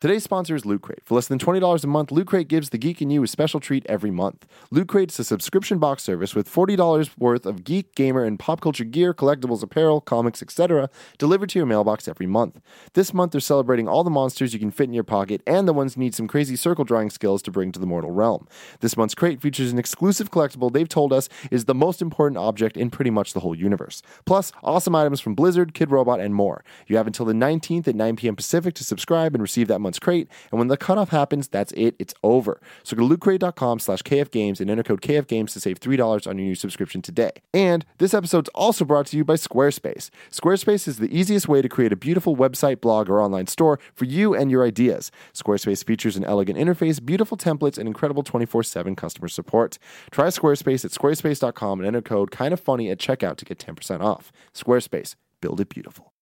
Today's sponsor is Loot Crate. For less than $20 a month, Loot Crate gives the geek in you a special treat every month. Loot Crate is a subscription box service with $40 worth of geek, gamer, and pop culture gear, collectibles, apparel, comics, etc. delivered to your mailbox every month. This month, they're celebrating all the monsters you can fit in your pocket and the ones who need some crazy circle drawing skills to bring to the mortal realm. This month's crate features an exclusive collectible they've told us is the most important object in pretty much the whole universe. Plus, awesome items from Blizzard, Kidrobot, and more. You have until the 19th at 9 p.m. Pacific to subscribe and receive that month's crate. And when the cutoff happens, that's it. It's over. So go to lootcrate.com slash kfgames and enter code kfgames to save $3 on your new subscription today. And this episode's also brought to you by Squarespace. Squarespace is the easiest way to create a beautiful website, blog, or online store for you and your ideas. Squarespace features an elegant interface, beautiful templates, and incredible 24-7 customer support. Try Squarespace at squarespace.com and enter code kind of funny at checkout to get 10% off. Squarespace. Build it beautiful.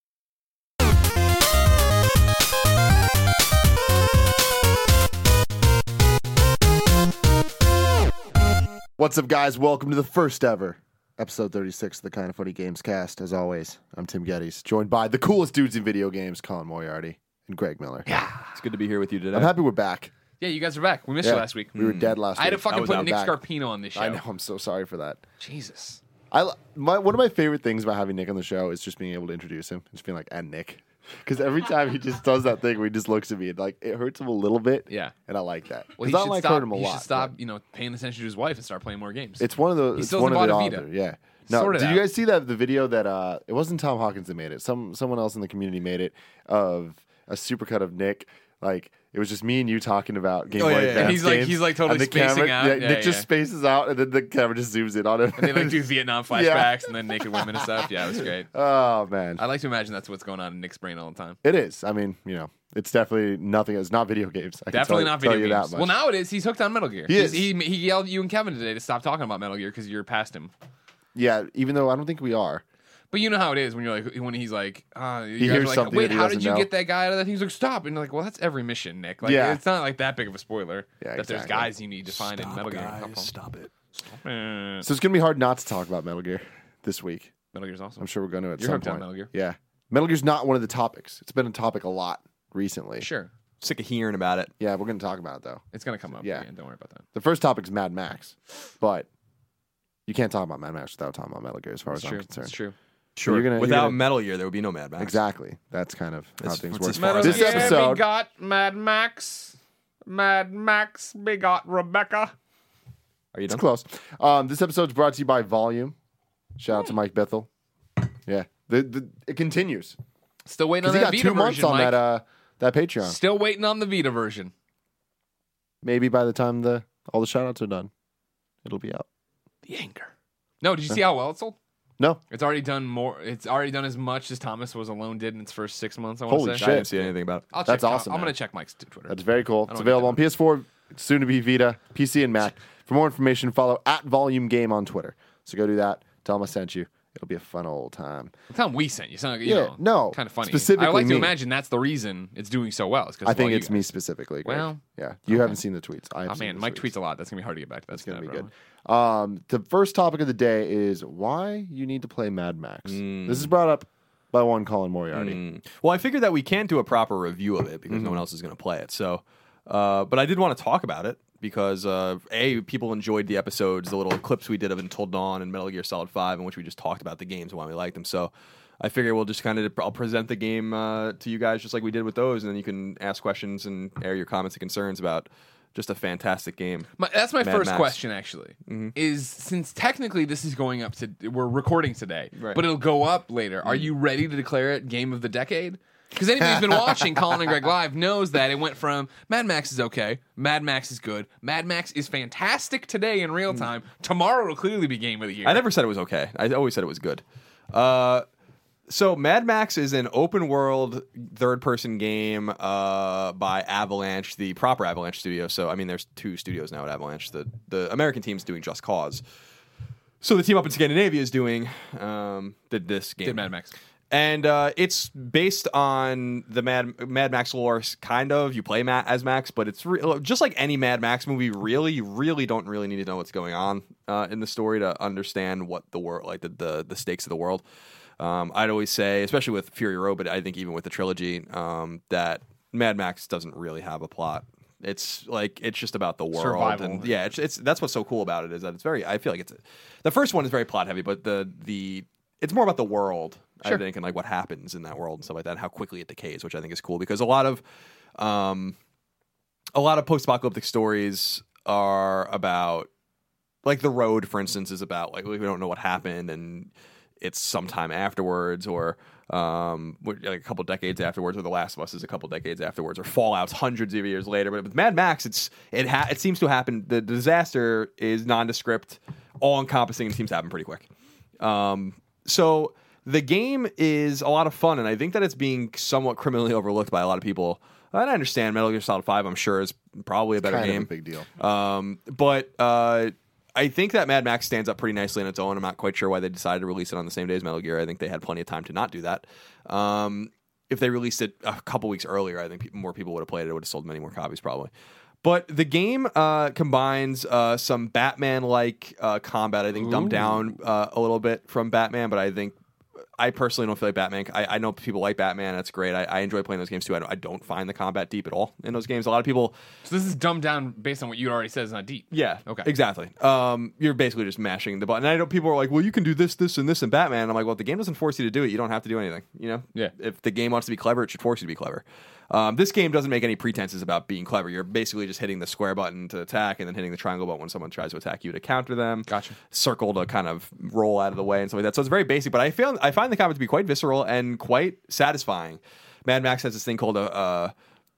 What's up, guys? Welcome to the first ever episode 36 of the Kind of Funny Games cast. As always, I'm Tim Gettys, joined by the coolest dudes in video games, Colin Moriarty and Greg Miller. Yeah. It's good to be here with you today. I'm happy we're back. Yeah, you guys are back. We missed Yeah. you last week. We were mm. dead last week. I had to week. fucking was put out Nick back. Scarpino on this show. I know. I'm so sorry for that. Jesus. I li- my one of my favorite things about having Nick on the show is just being able to introduce him, just being like, "And Nick," because every time he just does that thing where he just looks at me and like it hurts him a little bit. Yeah. and I like that. Well, Because he I should don't like stop. hurt him a he lot. should stop, but you know, paying attention to his wife and start playing more games. It's one of the. He It's still one of hasn't the bought a author. Vita. Yeah. No, Sort it did you guys see that the video that uh it wasn't Tom Hawkins that made it. Some someone else in the community made it of a supercut of Nick. Like it was just me and you talking about Game Oh, Boy yeah, yeah. Advance And he's like- he's like totally and the spacing camera, out. Yeah, Yeah, Nick just spaces out, and then the camera just zooms in on him. and they like do Vietnam flashbacks and then naked women and stuff. Yeah, it was great. oh man, I like to imagine that's what's going on in Nick's brain all the time. it is. I mean, you know, it's definitely nothing. It's not video games. I can Definitely tell- not video games. Well, now it is. He's hooked on Metal Gear. He is. He, he yelled at you and Kevin today to stop talking about Metal Gear because you're past him. yeah. Even though I don't think we are. But you know how it is when you're like when he's like, uh, you guys hears like, something wait, he how did you know." get that guy out of that? He's like, stop, and you're like, well, that's every mission, Nick. Like, Yeah. it's not like that big of a spoiler Yeah, that there's guys you need to find in Stop, Metal Gear. guys, stop it. Eh, So it's gonna be hard not to talk about Metal Gear this week. Metal Gear's awesome. I'm sure we're going to at You're some hooked on point. Metal Gear. Yeah, Metal Gear's not one of the topics. It's been a topic a lot recently. Sure, Sick of hearing about it. Yeah, we're going to talk about it though. it's gonna come up. Yeah. Yeah, don't worry about that. The first topic's Mad Max, but you can't talk about Mad Max without talking about Metal Gear, as far That's as true. I'm concerned. That's true. Sure. you're gonna- you're Without gonna- Metal Gear, there would be no Mad Max. Exactly. That's kind of how That's- things that's work. as far as This I can- episode, we got Mad Max. Mad Max begot Rebecca. Are you it's done? close. Um, this episode's brought to you by Volume. Shout out to Mike Bithell. Yeah, the, the it continues Still waiting on because he that got Vita two months version, on Mike. that uh that Patreon. Still waiting on the Vita version. Maybe by the time the all the shout outs are done, it'll be out. The anger. No, did you see how well it sold? No, It's already done more. It's already done as much as Thomas Was Alone did in its first six months. I want Holy to say. shit. I didn't see anything about it. I'll check That's Tom- awesome, I'm man. gonna check Mike's t- Twitter. That's very cool. It's don't get available on PS4, soon to be Vita, PC, and Mac. For more information, follow at Volume Game on Twitter. So go do that. Tell them I sent you. It'll be a fun old time. Tell him we sent you. Sound like, you Yeah, know, no, kind of funny. specifically I like me. to imagine that's the reason it's doing so well. It's I think it's me specifically. Greg. Well, yeah, you haven't seen the tweets. I Oh man, Mike tweets. tweets a lot. That's gonna be hard to get back to. That's gonna be good. Um, the first topic of the day is why you need to play Mad Max. Mm. This is brought up by one Colin Moriarty. Mm. Well, I figured that we can't do a proper review of it because Mm-hmm. no one else is going to play it. So, uh, but I did want to talk about it because uh, a people enjoyed the episodes, the little clips we did of Until Dawn and Metal Gear Solid Five, in which we just talked about the games and why we liked them. So. I figure we'll just kind of I'll present the game uh, to you guys just like we did with those, and then you can ask questions and air your comments and concerns about just a fantastic game. My, that's my Mad first Max. question, actually. Is since technically this is going up to we're recording today, Right. but it'll go up later. Are you ready to declare it game of the decade? Because anybody who's been watching Colin and Greg live knows that it went from Mad Max is okay, Mad Max is good, Mad Max is fantastic today in real time. Tomorrow will clearly be game of the year. I never said it was okay. I always said it was good. Uh, so Mad Max is an open world third person game uh, by Avalanche, the proper Avalanche studio. So I mean, there's two studios now at Avalanche. The the American team's doing Just Cause. So the team up in Scandinavia is doing um, did this game. Did Mad Max. And uh, it's based on the Mad Mad Max lore, kind of. You play Matt as Max, but it's re- just like any Mad Max movie. Really, you really don't really need to know what's going on uh, in the story to understand what the world, like the the, the stakes of the world. Um, I'd always say, especially with Fury Road, but I think even with the trilogy, um, that Mad Max doesn't really have a plot. It's like it's just about the world, Survival. and yeah, it's, it's that's what's so cool about it is that it's very. I feel like it's the first one is very plot heavy, but the the it's more about the world, I Sure. think, and like what happens in that world and stuff like that, and how quickly it decays, which I think is cool because a lot of, um, a lot of post-apocalyptic stories are about like the road for instance is about like we don't know what happened and it's sometime afterwards or um like a couple decades afterwards or the last of us is a couple decades afterwards or fallout's hundreds of years later. But with mad max it's it ha- it seems to happen the disaster is nondescript all encompassing and seems to happen pretty quick. Um so the game is a lot of fun and i think that it's being somewhat criminally overlooked by a lot of people and i understand metal gear solid 5 i'm sure is probably a better Kind of game a big deal. um, but uh, I think that Mad Max stands up pretty nicely on its own. I'm not quite sure why they decided to release it on the same day as Metal Gear. I think they had plenty of time to not do that. Um, if they released it a couple weeks earlier, I think more people would have played it. It would have sold many more copies, probably. But the game uh, combines uh, some Batman-like uh, combat. I think dumbed down uh, a little bit from Batman, but I think I personally don't feel like Batman. I, I know people like Batman. That's great. I, I enjoy playing those games too. I don't, I don't find the combat deep at all in those games. A lot of people So this is dumbed down based on what you already said is not deep. yeah. Okay. Exactly. Um, you're basically just mashing the button. And I know people are like, "Well, you can do this, this, and this in Batman." I'm like, "Well, if the game doesn't force you to do it, you don't have to do anything." You know? Yeah. If the game wants to be clever, it should force you to be clever. Um, this game doesn't make any pretenses about being clever. You're basically just hitting the square button to attack, and then hitting the triangle button when someone tries to attack you to counter them. Gotcha. Circle to kind of roll out of the way and stuff like that. So it's very basic, but I feel I find the combat to be quite visceral and quite satisfying. Mad Max has this thing called a. a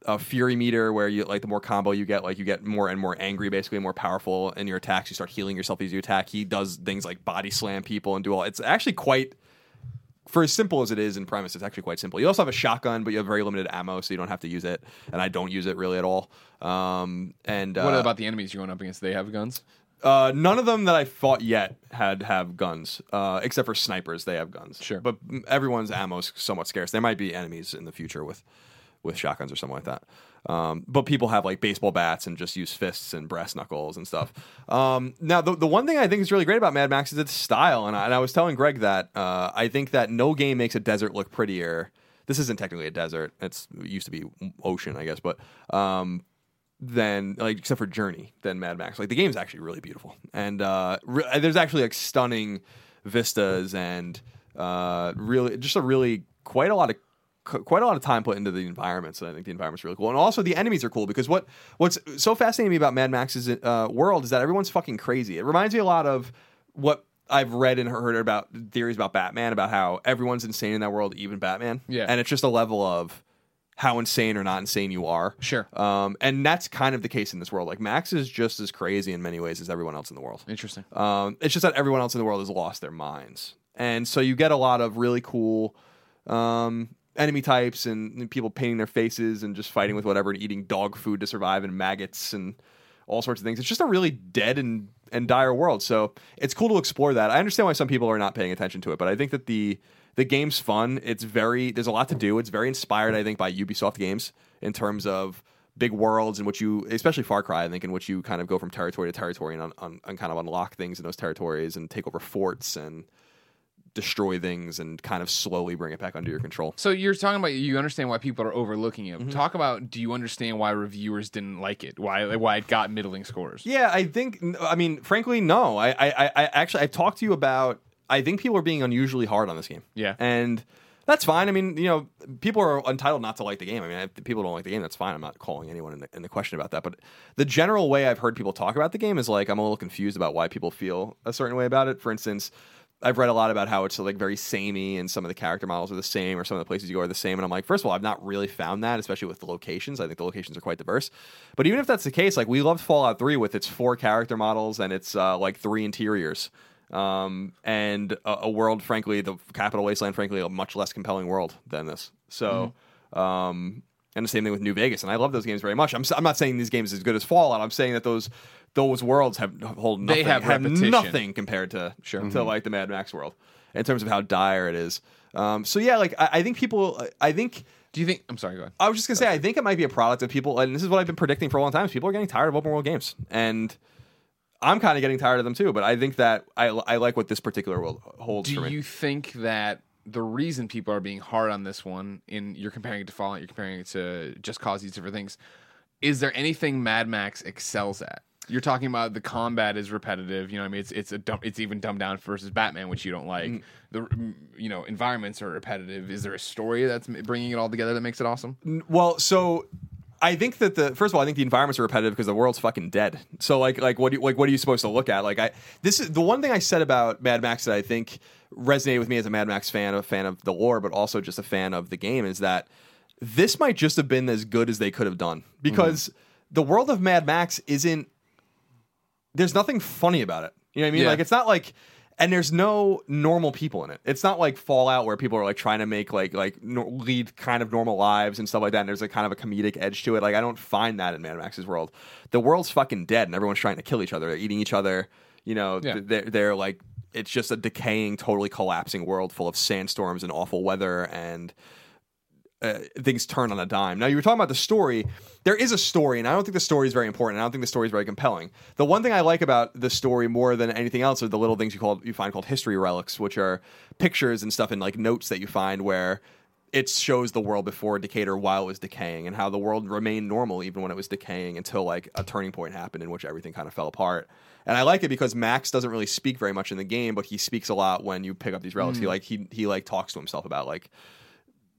a fury meter where you like the more combo you get like you get more and more angry basically more powerful in your attacks you start healing yourself as you attack he does things like body slam people and do all it's actually quite for as simple as it is in premise it's actually quite simple you also have a shotgun but you have very limited ammo so you don't have to use it and i don't use it really at all um and uh, What about the enemies you're going up against? Do they have guns? Uh, none of them that I fought yet had have guns, uh, except for snipers. They have guns. Sure. but everyone's ammo's somewhat scarce. There might be enemies in the future with with shotguns or something like that. Um, but people have like baseball bats and just use fists and brass knuckles and stuff. Um, now, the, the one thing I think is really great about Mad Max is its style, and I, and I was telling Greg that uh, I think that no game makes a desert look prettier. This isn't technically a desert; it's it used to be ocean, I guess, but um, than like except for Journey than Mad Max. Like the game's actually really beautiful, and uh, re- there's actually like stunning vistas and uh, really just a really quite a lot of quite a lot of time put into the environments. And I think the environment's really cool, and also the enemies are cool because what what's so fascinating to me about Mad Max's uh, world is that everyone's fucking crazy. It reminds me a lot of what. I've read and heard about theories about Batman about how everyone's insane in that world, even Batman. Yeah. and it's just a level of how insane or not insane you are. Sure. Um, and that's kind of the case in this world. Like Max is just as crazy in many ways as everyone else in the world. Interesting. Um, it's just that everyone else in the world has lost their minds, and so you get a lot of really cool um, enemy types and, and people painting their faces and just fighting with whatever and eating dog food to survive and maggots and all sorts of things. It's just a really dead and and dire world. So it's cool to explore that. I understand why some people are not paying attention to it, but I think that the the game's fun. It's very there's a lot to do. It's very inspired, I think, by Ubisoft games in terms of big worlds in which you, especially Far Cry, I think, in which you kind of go from territory to territory and, un, un, and kind of unlock things in those territories and take over forts and destroy things and kind of slowly bring it back under your control. So you're talking about you understand why people are overlooking it. Mm-hmm. Talk about do you understand why reviewers didn't like it? Why why it got middling scores? Yeah, I think. I mean, frankly, no. I, I, I I actually, I've talked to you about. I think people are being unusually hard on this game. Yeah. and that's fine. I mean, you know, people are entitled not to like the game. I mean, if people don't like the game, that's fine. I'm not calling anyone in the, in the question about that. But the general way I've heard people talk about the game is like I'm a little confused about why people feel a certain way about it. For instance. I've read a lot about how it's like very samey and some of the character models are the same or some of the places you go are the same. And I'm like, first of all, I've not really found that, especially with the locations. I think the locations are quite diverse. But even if that's the case, like we loved Fallout 3 with its four character models and its uh, like three interiors. Um, and a, a world, frankly, the Capital Wasteland, frankly, a much less compelling world than this. So, um, and the same thing with New Vegas. And I love those games very much. I'm, I'm not saying these games are as good as Fallout. I'm saying that those those worlds have hold nothing, They have repetition. nothing compared to sure to like the Mad Max world in terms of how dire it is. Um, so yeah, like I, I think people, I think Do you think I'm sorry, go ahead. I was just gonna say I think it might be a product of people, and this is what I've been predicting for a long time. Is people are getting tired of open world games, and I'm kind of getting tired of them too. But I think that I, I like what this particular world holds for Do you think that the reason people are being hard on this one, in you're comparing it to Fallout, you're comparing it to Just Cause, these different things. Is there anything Mad Max excels at? You're talking about the combat is repetitive. You know, what I mean, it's it's a dumb, it's even dumbed down versus Batman, which you don't like. Mm. The you know environments are repetitive. Is there a story that's bringing it all together that makes it awesome? Well, so I think that the first of all, I think the environments are repetitive because the world's fucking dead. So like like what do you, like what are you supposed to look at? Like I this is the one thing I said about Mad Max that I think resonated with me as a Mad Max fan, a fan of the lore, but also just a fan of the game is that this might just have been as good as they could have done because mm-hmm. the world of Mad Max isn't there's nothing funny about it. You know what I mean? Yeah. Like it's not like and there's no normal people in it. It's not like Fallout where people are like trying to make like like no, lead kind of normal lives and stuff like that. And there's a kind of a comedic edge to it. Like I don't find that in Mad Max's world. The world's fucking dead and everyone's trying to kill each other. They're eating each other. You know, Yeah. they're they're like it's just a decaying, totally collapsing world full of sandstorms and awful weather and uh, things turn on a dime. Now you were talking about the story. There is a story, and I don't think the story is very important. I don't think the story is very compelling. The one thing I like about the story more than anything else are the little things you call you find called history relics, which are pictures and stuff and like notes that you find where it shows the world before Decatur while it was decaying and how the world remained normal even when it was decaying until like a turning point happened in which everything kind of fell apart. And I like it because Max doesn't really speak very much in the game, but he speaks a lot when you pick up these relics. He like he he like talks to himself about like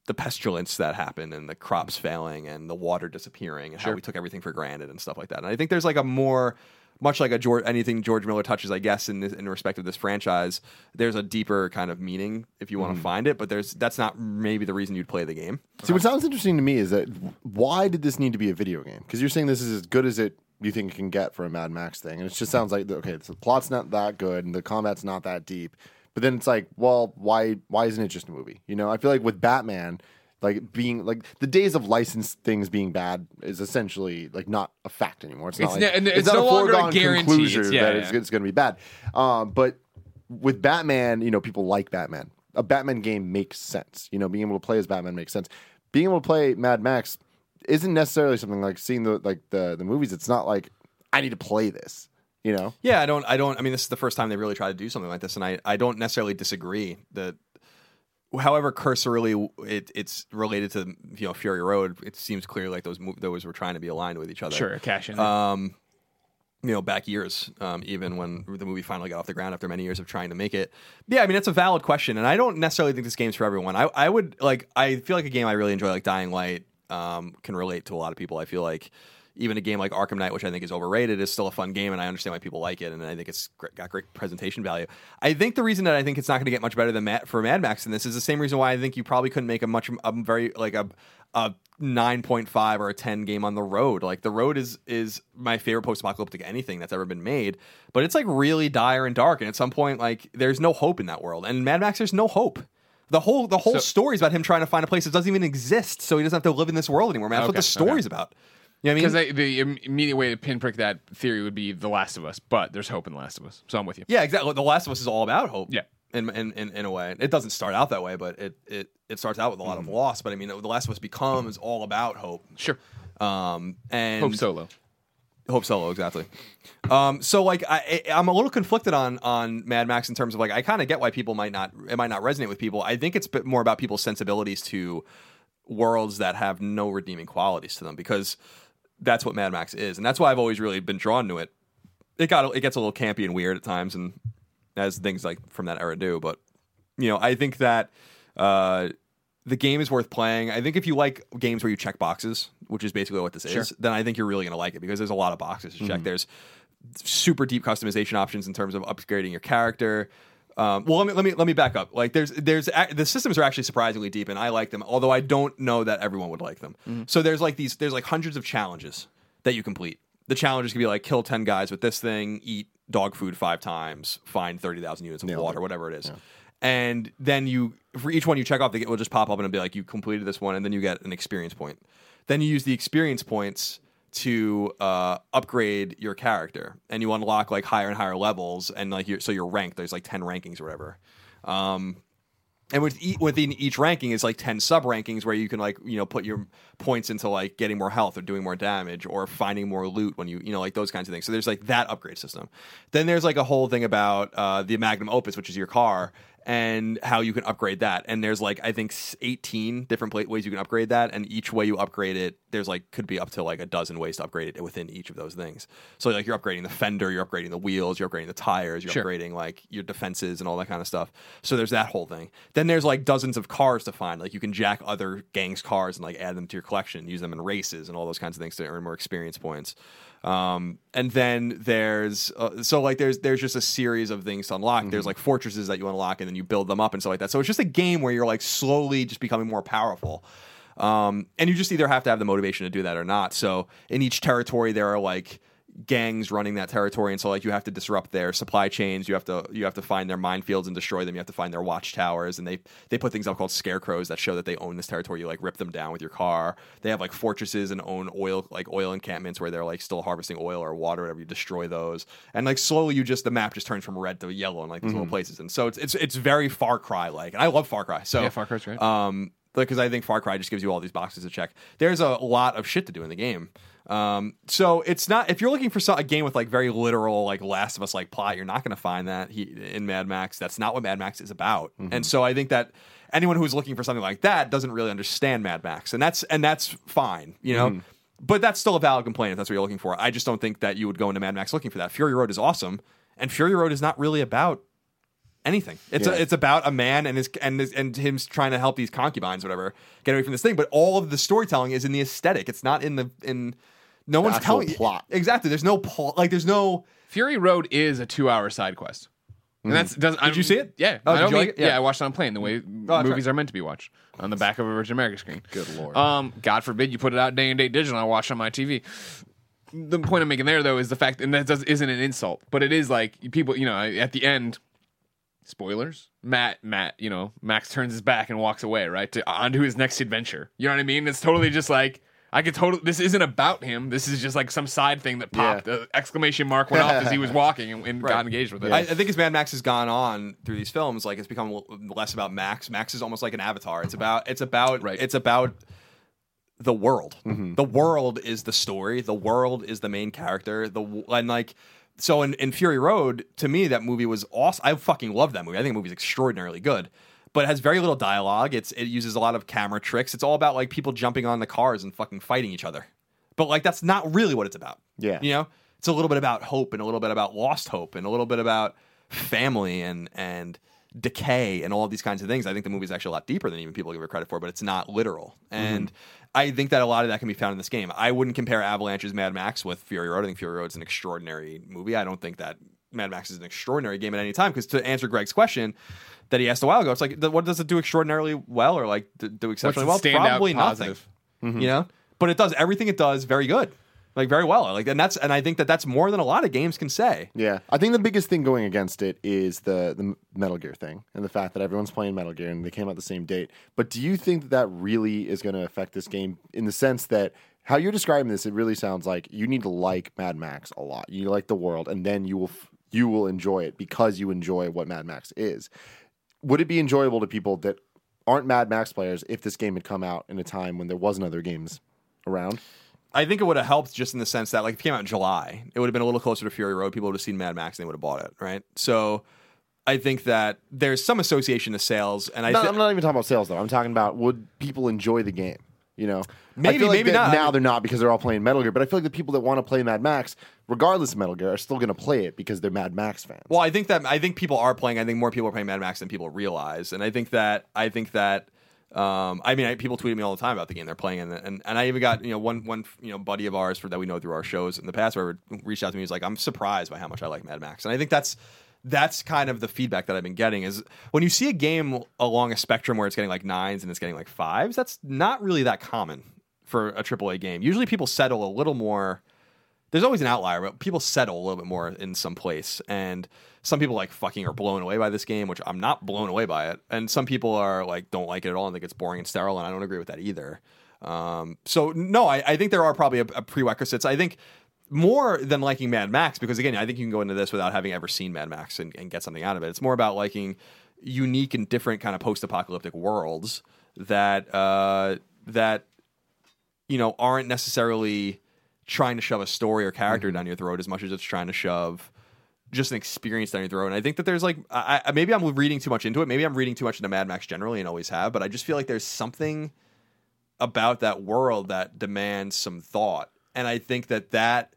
the pestilence that happened and the crops mm-hmm. failing and the water disappearing and how we took everything for granted and stuff like that. And I think there's like a more much like a George, anything George Miller touches, I guess, in this, in respect of this franchise, there's a deeper kind of meaning if you want to mm-hmm. find it. But there's that's not maybe the reason you'd play the game. See, what sounds interesting to me is that why did this need to be a video game? Because you're saying this is as good as it you think it can get for a Mad Max thing, and it just sounds like okay, the plot's not that good and the combat's not that deep. But then it's like, well, why why isn't it just a movie? You know, I feel like with Batman, like being like the days of licensed things being bad is essentially like not a fact anymore. It's not It's like no- it's not no longer a foregone guarantee. conclusion It's- yeah, that yeah. it's, it's going to be bad. Um, but with Batman, you know, people like Batman. A Batman game makes sense. You know, being able to play as Batman makes sense. Being able to play Mad Max isn't necessarily something like seeing the like the the movies. It's not like I need to play this. You know, Yeah, I don't. I don't. I mean, this is the first time they really tried to do something like this, and I, I don't necessarily disagree that. However, cursorily it, it's related to you know Fury Road. It seems clear like those those were trying to be aligned with each other. Sure, cash in. um, you know, back years, um, even when the movie finally got off the ground after many years of trying to make it. Yeah, I mean, it's a valid question, and I don't necessarily think this game's for everyone. I, I would like, I feel like a game I really enjoy, like Dying Light, um, can relate to a lot of people. I feel like even a game like Arkham Knight, which I think is overrated, is still a fun game, and I understand why people like it, and I think it's got great presentation value. I think the reason that I think it's not going to get much better than Mad, for Mad Max in this is the same reason why I think you probably couldn't make a much, a very like a a nine point five or a ten game on the road. Like the road is is my favorite post apocalyptic anything that's ever been made, but it's like really dire and dark, and at some point, like there's no hope in that world. And Mad Max, there's no hope. The whole the whole So- story is about him trying to find a place that doesn't even exist, so he doesn't have to live in this world anymore. Man, that's what the story's about. You know what I mean? Because the immediate way to pinprick that theory would be The Last of Us, but there's hope in The Last of Us, so I'm with you. Yeah, exactly. The Last of Us is all about hope. Yeah. In, in, in, in a way. It doesn't start out that way, but it, it, it starts out with a lot Mm-hmm. of loss. But I mean, The Last of Us becomes all about hope. Sure. Um, and Hope Solo. Hope Solo, exactly. Um, so like I, I'm a little conflicted on on Mad Max in terms of like I kind of get why people might not it might not resonate with people. I think it's a bit more about people's sensibilities to worlds that have no redeeming qualities to them because that's what Mad Max is, and that's why I've always really been drawn to it. It got it gets a little campy and weird at times, and as things like from that era do. But you know, I think that uh, the game is worth playing. I think if you like games where you check boxes, which is basically what this is, then I think you're really going to like it because there's a lot of boxes to check. There's super deep customization options in terms of upgrading your character. Um, well, let me let me let me back up. Like, there's there's the systems are actually surprisingly deep, and I like them. Although I don't know that everyone would like them. So there's like these there's like hundreds of challenges that you complete. The challenges can be like kill ten guys with this thing, eat dog food five times, find thirty thousand units of water, whatever it is. And then you for each one you check off, it will just pop up and it'll be like you completed this one, and then you get an experience point. Then you use the experience points to uh, upgrade your character, and you unlock like higher and higher levels, and like you're, so you're ranked. There's like ten rankings or whatever. Um, and with e- within each ranking is like 10 sub rankings where you can like you know put your points into like getting more health or doing more damage or finding more loot when you you know like those kinds of things so there's like that upgrade system then there's like a whole thing about uh, the magnum opus which is your car and how you can upgrade that. And there's like I think 18 different pla- ways you can upgrade that, and each way you upgrade it, there's like could be up to like a dozen ways to upgrade it within each of those things. So like you're upgrading the fender, you're upgrading the wheels, you're upgrading the tires, you're Sure. upgrading like your defenses and all that kind of stuff. So there's that whole thing. Then there's like dozens of cars to find. Like you can jack other gangs' cars and like add them to your collection, use them in races and all those kinds of things to earn more experience points. Um, and then there's uh, so like there's there's just a series of things to unlock. There's like fortresses that you unlock and then you build them up and stuff like that. So it's just a game where you're like slowly just becoming more powerful. Um, and you just either have to have the motivation to do that or not. So in each territory, there are like gangs running that territory, and so like you have to disrupt their supply chains. You have to you have to find their minefields and destroy them. You have to find their watchtowers, and they they put things up called scarecrows that show that they own this territory. You like rip them down with your car. They have like fortresses and own oil like oil encampments where they're like still harvesting oil or water, whatever. You destroy those, and like slowly you just the map just turns from red to yellow in like these little places, and so it's it's it's very Far Cry like, and I love Far Cry. So Yeah, Far Cry's great. um, because I think Far Cry just gives you all these boxes to check. There's a lot of shit to do in the game. Um, so it's not if you're looking for a game with like very literal like Last of Us like plot, you're not going to find that he, in Mad Max. That's not what Mad Max is about. And so I think that anyone who's looking for something like that doesn't really understand Mad Max, and that's and that's fine, you know. But that's still a valid complaint if that's what you're looking for. I just don't think that you would go into Mad Max looking for that. Fury Road is awesome, and Fury Road is not really about anything. It's Yeah. a, it's about a man and his and his, and him trying to help these concubines, whatever, get away from this thing. But all of the storytelling is in the aesthetic. It's not in the in. No one's actual telling plot. exactly. There's no plot. Like there's no. Fury Road is a two-hour side quest. And that's does Did you see it? Yeah, Oh, I did don't you like it? Yeah. yeah. I watched it on plane the way that's movies right. are meant to be watched on the back of a Virgin America screen. Good lord. Um, God forbid you put it out day and date digital. and I watch it on my TV. The point I'm making there though is the fact, and that does, isn't an insult, but it is like people, you know, at the end. Spoilers. Matt, Matt, you know, Max turns his back and walks away, right, to onto his next adventure. You know what I mean? It's totally just like I could totally. This isn't about him. This is just like some side thing that popped. Yeah. The exclamation mark went off as he was walking and, and Right. got engaged with it. I, I think as Mad Max has gone on through these films, like it's become less about Max. Max is almost like an avatar. It's about it's about Right. it's about the world. Mm-hmm. The world is the story. The world is the main character. The and like so in, in Fury Road, to me that movie was awesome. I fucking love that movie. I think the movie's extraordinarily good. But it has very little dialogue. It's it uses a lot of camera tricks. It's all about like people jumping on the cars and fucking fighting each other. But like that's not really what it's about. Yeah. You know? It's a little bit about hope and a little bit about lost hope and a little bit about family and and decay and all of these kinds of things. I think the movie's actually a lot deeper than even people give it credit for, but it's not literal. And mm-hmm. I think that a lot of that can be found in this game. I wouldn't compare Avalanche's Mad Max with Fury Road. I think Fury Road's an extraordinary movie. I don't think that Mad Max is an extraordinary game at any time because to answer Greg's question that he asked a while ago, it's like, th- what does it do extraordinarily well or like d- do exceptionally well? What's the standout Probably nothing. positive? Mm-hmm. You know, but it does everything it does very good, like very well. Like and that's and I think that that's more than a lot of games can say. Yeah, I think the biggest thing going against it is the the Metal Gear thing and the fact that everyone's playing Metal Gear and they came out the same date. But do you think that that really is going to affect this game in the sense that how you're describing this, it really sounds like you need to like Mad Max a lot. You like the world, and then you will f- you will enjoy it because you enjoy what Mad Max is. Would it be enjoyable to people that aren't Mad Max players if this game had come out in a time when there wasn't other games around? I think it would have helped just in the sense that like if it came out in July, it would have been a little closer to Fury Road. People would have seen Mad Max and they would have bought it, right? So I think that there's some association to sales, and I No, thi- I'm not even talking about sales though. I'm talking about would people enjoy the game? You know, Maybe, I feel like maybe not. Now they're not because they're all playing Metal Gear. But I feel like the people that want to play Mad Max, regardless of Metal Gear, are still going to play it because they're Mad Max fans. Well, I think that I think people are playing. I think more people are playing Mad Max than people realize, and I think that I think that. Um, I mean, I, people tweet me all the time about the game they're playing, and, and and I even got you know one one you know buddy of ours for that we know through our shows in the past, where reached out to me. He's like, I'm surprised by how much I like Mad Max, and I think that's that's kind of the feedback that I've been getting is when you see a game along a spectrum where it's getting like nines and it's getting like fives, that's not really that common for a AAA game. Usually, people settle a little more there's always an outlier, but people settle a little bit more in some place. And some people like fucking are blown away by this game, which I'm not blown away by it. And some people are like don't like it at all and think it's boring and sterile, and I don't agree with that either. Um, so no, I, I think there are probably a, a prerequisites. I think more than liking Mad Max, because again, I think you can go into this without having ever seen Mad Max and, and get something out of it. It's more about liking unique and different kind of post-apocalyptic worlds that uh, that you know aren't necessarily trying to shove a story or character mm-hmm. down your throat as much as it's trying to shove just an experience down your throat. And I think that there's like, I, I, maybe I'm reading too much into it. Maybe I'm reading too much into Mad Max generally and always have, but I just feel like there's something about that world that demands some thought. And I think that that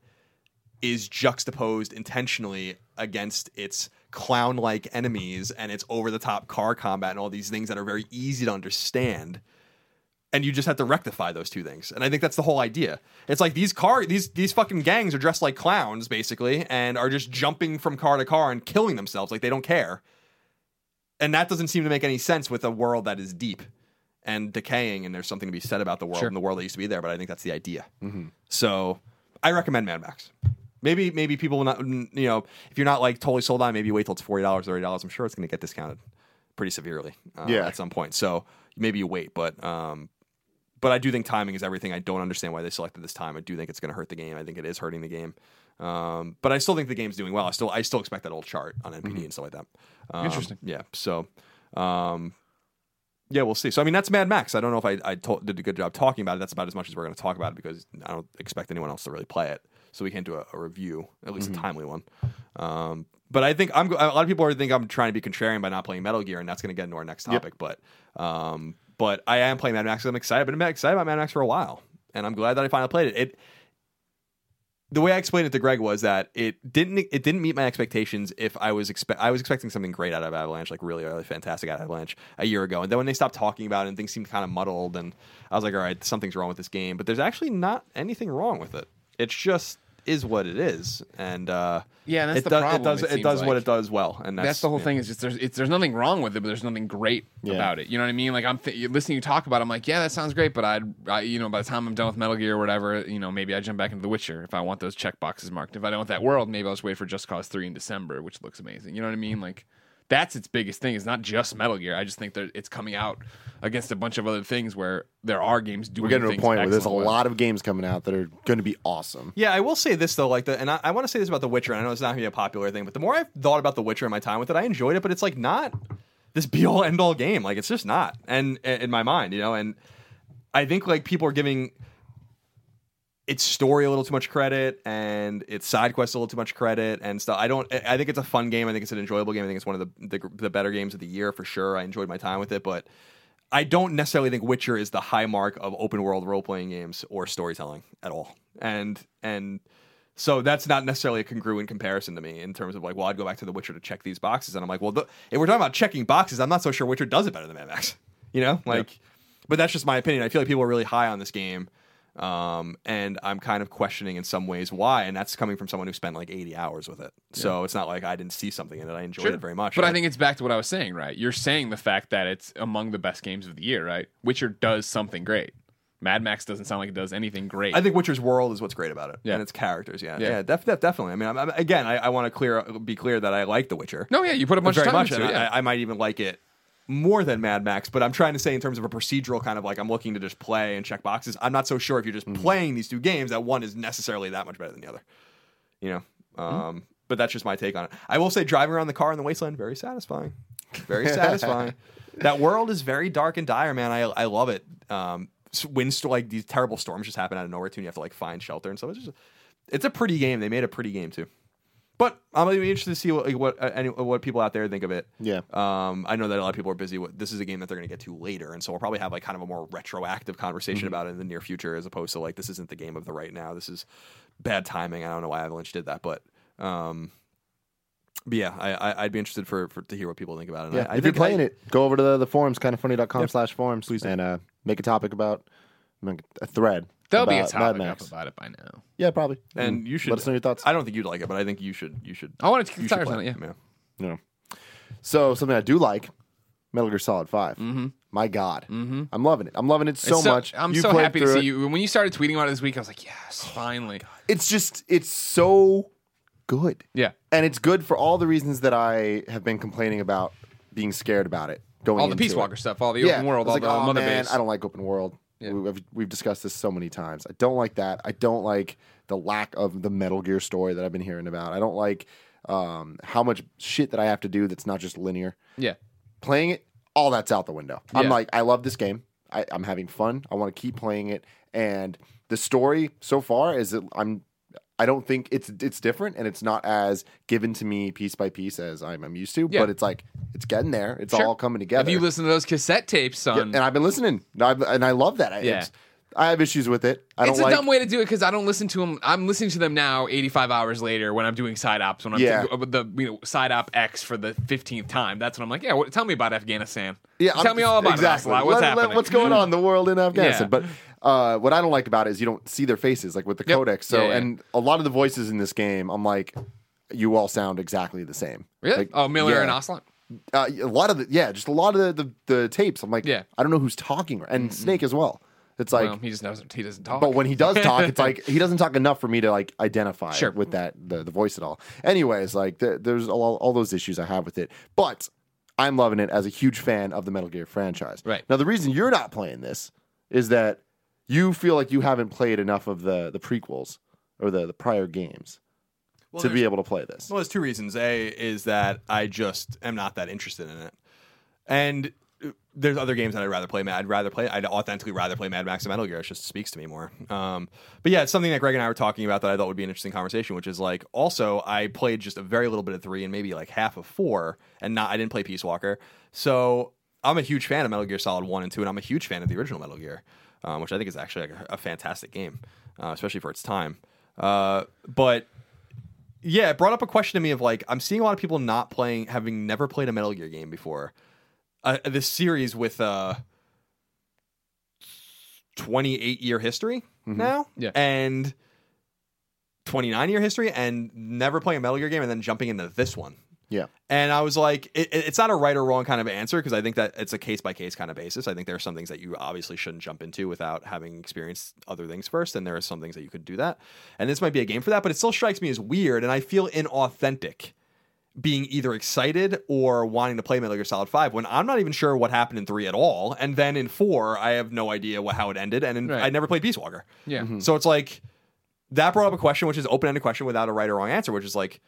is juxtaposed intentionally against its clown like enemies and its over the top car combat and all these things that are very easy to understand and you just have to rectify those two things. And I think that's the whole idea. It's like these car these these fucking gangs are dressed like clowns basically and are just jumping from car to car and killing themselves like they don't care. And that doesn't seem to make any sense with a world that is deep and decaying and there's something to be said about the world Sure. and the world that used to be there, but I think that's the idea. So, I recommend Mad Max. Maybe maybe people will not you know, if you're not like totally sold on, maybe wait till it's $40 or $30. I'm sure it's going to get discounted pretty severely uh, Yeah. at some point. So, maybe you wait, but um but I do think timing is everything. I don't understand why they selected this time. I do think it's going to hurt the game. I think it is hurting the game. Um, but I still think the game's doing well. I still I still expect that old chart on NPD and stuff like that. Um, Interesting. Yeah. So, um, yeah, we'll see. So I mean, that's Mad Max. I don't know if I, I to- did a good job talking about it. That's about as much as we're going to talk about it because I don't expect anyone else to really play it. So we can't do a, a review, at least a timely one. Um, but I think I'm. A lot of people are think I'm trying to be contrarian by not playing Metal Gear, and that's going to get into our next topic. But, um, but I am playing Mad Max. I'm excited. But I've been excited about Mad Max for a while, and I'm glad that I finally played it. It the way I explained it to Greg was that it didn't it didn't meet my expectations. If I was expect I was expecting something great out of Avalanche, like really really fantastic out of Avalanche a year ago, and then when they stopped talking about it and things seemed kind of muddled, and I was like, all right, something's wrong with this game. But there's actually not anything wrong with it. It's just is what it is, and uh, Yeah, that's it the does problem, it does it it, does what it does well, and that's, That's, the whole yeah. thing. Is just there's it's, there's nothing wrong with it, but there's nothing great Yeah. about it. You know what I mean? Like I'm th- listening to you talk about. it, I'm like, yeah, that sounds great, but I'd I, you know by the time I'm done with Metal Gear or whatever, you know maybe I jump back into The Witcher if I want those check boxes marked. If I don't want that world, maybe I'll just wait for Just Cause Three in December, which looks amazing. You know what I mean? Like that's its biggest thing. It's not just Metal Gear. I just think that it's coming out against a bunch of other things where there are games doing. It. We're getting to a point where there's a excellent well. lot of games coming out that are going to be awesome. Yeah, I will say this though, like the, and I, I want to say this about The Witcher. And I know it's not gonna be a popular thing, but the more I've thought about The Witcher in my time with it, I enjoyed it. But it's like not this be all end all game. Like it's just not. And in my mind, you know, and I think like people are giving its story a little too much credit and its side quests a little too much credit and stuff. I don't. I think it's a fun game. I think it's an enjoyable game. I think it's one of the the, the better games of the year for sure. I enjoyed my time with it, but. I don't necessarily think Witcher is the high mark of open world role playing games or storytelling at all. And and so that's not necessarily a congruent comparison to me in terms of like, well, I'd go back to The Witcher to check these boxes, and I'm like, well, the, if we're talking about checking boxes, I'm not so sure Witcher does it better than Mad Max. You know, like, but that's just my opinion. I feel like people are really high on this game, um, and I'm kind of questioning in some ways why, and that's coming from someone who spent like 80 hours with it. So it's not like I didn't see something in it. I enjoyed Sure. it very much. But I think it's back to what I was saying, right? You're saying the fact that it's among the best games of the year, right? Witcher does something great. Mad Max doesn't sound like it does anything great. I think Witcher's world is what's great about it, Yeah. and its characters. Yeah, Yeah. yeah, def- def- definitely. I mean, I'm, I'm- again, I, I want to clear be clear that I like The Witcher. no, yeah, you put a bunch very of time much, into it. Yeah. I, I might even like it more than Mad Max. But I'm trying to say in terms of a procedural kind of like I'm looking to just play and check boxes. I'm not so sure if you're just playing these two games that one is necessarily that much better than the other. You know, um, but that's just my take on it. I will say driving around the car in the wasteland very satisfying, very satisfying. that world is very dark and dire, man. I I love it. Um, windstorm like these terrible storms just happen out of nowhere too, and you have to like find shelter and stuff. It's just it's a pretty game. They made a pretty game too. But I'm gonna be interested to see what like, what uh, any, what people out there think of it. Yeah. Um, I know that a lot of people are busy. With, this is a game that they're going to get to later, and so we'll probably have like kind of a more retroactive conversation about it in the near future, as opposed to like this isn't the game of the right now. This is bad timing. I don't know why Avalanche did that, but um, but yeah, I, I I'd be interested for, for to hear what people think about it. Yeah, I, I if you're playing I- it, go over to the, the forums, kindoffunny.com Yeah. slash forums, Please and uh, make a topic about make a thread. There'll be a about Mad topic up Max. about it by now. Yeah, probably. and Mm. you should let us know your thoughts. I don't think you'd like it, but I think you should. You should. I want to you kick should tires play on it. Yeah. Yeah. You know. So something I do like, Metal Gear Solid 5 Mm-hmm. My God, mm-hmm. I'm loving it. I'm loving it so, It's much. I'm You so played happy to through see it. you. When you started tweeting about it this week, I was like, yes, finally. It's just it's so good. Yeah. and it's good for all the reasons that I have been complaining about being scared about it. Going All the into Peace it. Walker stuff, all the yeah, open world, I all was the like, oh, mother man, base. I don't like open world. Yeah. We've, we've discussed this so many times. I don't like that. I don't like the lack of the Metal Gear story that I've been hearing about. I don't like um, how much shit that I have to do that's not just linear. Yeah. Playing it, all that's out the window. I'm like, I love this game. I, I'm having fun. I want to keep playing it. And the story so far is that I'm I don't think it's it's different and it's not as given to me piece by piece as I'm, I'm used to. Yeah. But it's like it's getting there. It's Sure. all coming together. If you listen to those cassette tapes, son, and I've been listening, I, and I love that. Yeah. it's- I have issues with it. I it's don't a like. dumb way to do it because I don't listen to them. I'm listening to them now, 85 hours later, when I'm doing side ops. When I'm Yeah. with the you know side op X for the 15th time. That's when I'm like, yeah, what, tell me about Afghanistan. Yeah, tell I'm- me all about exactly. it. Ocelot. What's Let- let- happening? what's going on in the world in Afghanistan? But uh, what I don't like about it is you don't see their faces, like with the Yep. codecs. So, Yeah, yeah. and a lot of the voices in this game, I'm like, you all sound exactly the same. Really? Like, oh, Miller yeah. and Ocelot. Uh, a lot of the, yeah, just a lot of the, the, the tapes. I'm like, Yeah. I don't know who's talking, and Snake as well. It's like, well, he just doesn't. He doesn't talk. but when he does talk, it's like he doesn't talk enough for me to like identify Sure. with that the, the voice at all. Anyways, like th- there's all, all those issues I have with it, but I'm loving it as a huge fan of the Metal Gear franchise. Right. now, the reason you're not playing this is that you feel like you haven't played enough of the the prequels or the the prior games Well, to be able to play this. Well, there's two reasons. A is that I just am not that interested in it, and there's other games that I'd rather play. I'd rather play. I'd authentically rather play Mad Max and Metal Gear. It just speaks to me more. Um, but yeah, it's something that Greg and I were talking about that I thought would be an interesting conversation. Which is like, also I played just a very little bit of three and maybe like half of four, and not I didn't play Peace Walker. So I'm a huge fan of Metal Gear Solid One and Two, and I'm a huge fan of the original Metal Gear, um, which I think is actually like a, a fantastic game, uh, especially for its time. Uh, but yeah, it brought up a question to me of like I'm seeing a lot of people not playing, having never played a Metal Gear game before. Uh, this series with uh, 28 year history now, Yeah. and 29 year history, and never playing a Metal Gear game, and then jumping into this one. Yeah, And I was like, it- it's not a right or wrong kind of answer because I think that it's a case by case kind of basis. I think there are some things that you obviously shouldn't jump into without having experienced other things first, and there are some things that you could do that. And this might be a game for that, but it still strikes me as weird, and I feel inauthentic being either excited or wanting to play Metal Gear Solid Five when I'm not even sure what happened in three at all, and then in four I have no idea what, how it ended, and in, Right. I never played Peace Walker. yeah. Mm-hmm. So it's like that brought up a question, which is open ended question without a right or wrong answer, which is like,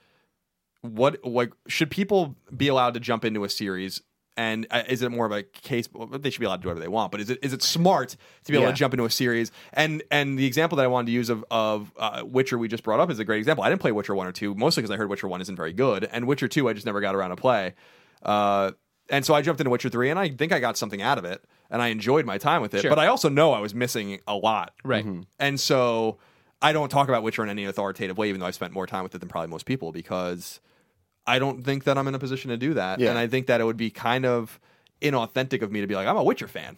what like should people be allowed to jump into a series? And uh, is it more of a case? Well, they should be allowed to do whatever they want, but is it is it smart to be able Yeah. to jump into a series? And and the example that I wanted to use of of uh, Witcher we just brought up is a great example. I didn't play Witcher one or two mostly because I heard Witcher one isn't very good, and Witcher two I just never got around to play. Uh, and so I jumped into Witcher three, and I think I got something out of it, and I enjoyed my time with it. Sure. But I also know I was missing a lot, Right. and so I don't talk about Witcher in any authoritative way, even though I've spent more time with it than probably most people, because I don't think that I'm in a position to do that. Yeah. And I think that it would be kind of inauthentic of me to be like, I'm a Witcher fan.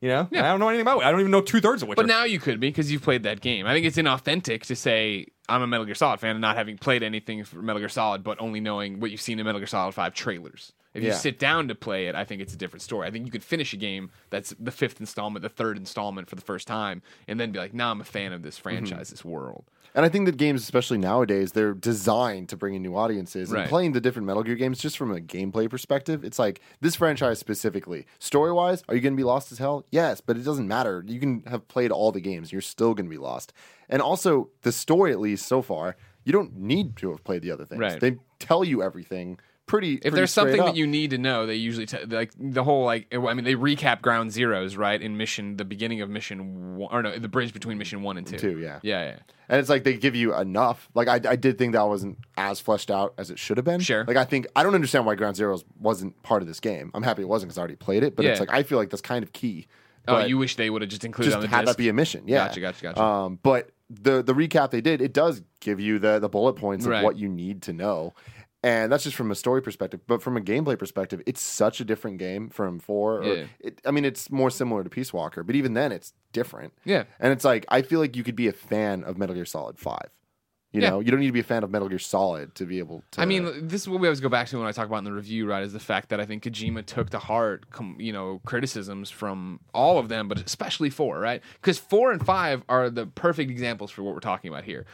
You know? Yeah. I don't know anything about it. I don't even know two thirds of Witcher. But now you could be because you've played that game. I think it's inauthentic to say I'm a Metal Gear Solid fan and not having played anything for Metal Gear Solid, but only knowing what you've seen in Metal Gear Solid 5 trailers. If you Yeah. sit down to play it, I think it's a different story. I think you could finish a game that's the fifth installment, the third installment for the first time, and then be like, nah, I'm a fan of this mm-hmm. franchise, this world. And I think that games, especially nowadays, they're designed to bring in new audiences. Right. And playing the different Metal Gear games, just from a gameplay perspective, it's like this franchise specifically, story wise, are you going to be lost as hell? Yes, but it doesn't matter. You can have played all the games, you're still going to be lost. And also, the story, at least so far, you don't need to have played the other things. Right. They tell you everything pretty. If there's something that you need to know, they usually t- like the whole like I mean they recap Ground Zeroes right in mission the beginning of mission one or no the bridge between mission one and two. Two, yeah. yeah, yeah. And it's like they give you enough. Like I, I did think that wasn't as fleshed out as it should have been. Sure. Like I think I don't understand why Ground Zeroes wasn't part of this game. I'm happy it wasn't because I already played it. But it's like I feel like that's kind of key. Oh, you wish they would have just included just on the have disc. that be a mission. Yeah. Gotcha, gotcha, gotcha. Um, but the the recap they did, it does give you the the bullet points of Right. what you need to know. And that's just from a story perspective, but from a gameplay perspective, it's such a different game from four. Or, Yeah. it, I mean, it's more similar to Peace Walker, but even then, it's different. Yeah. And it's like I feel like you could be a fan of Metal Gear Solid Five. You Yeah. know, you don't need to be a fan of Metal Gear Solid to be able to. I mean, this is what we always go back to when I talk about in the review, right? Is the fact that I think Kojima took to heart, you know, criticisms from all of them, but especially four, right? Because four and five are the perfect examples for what we're talking about here.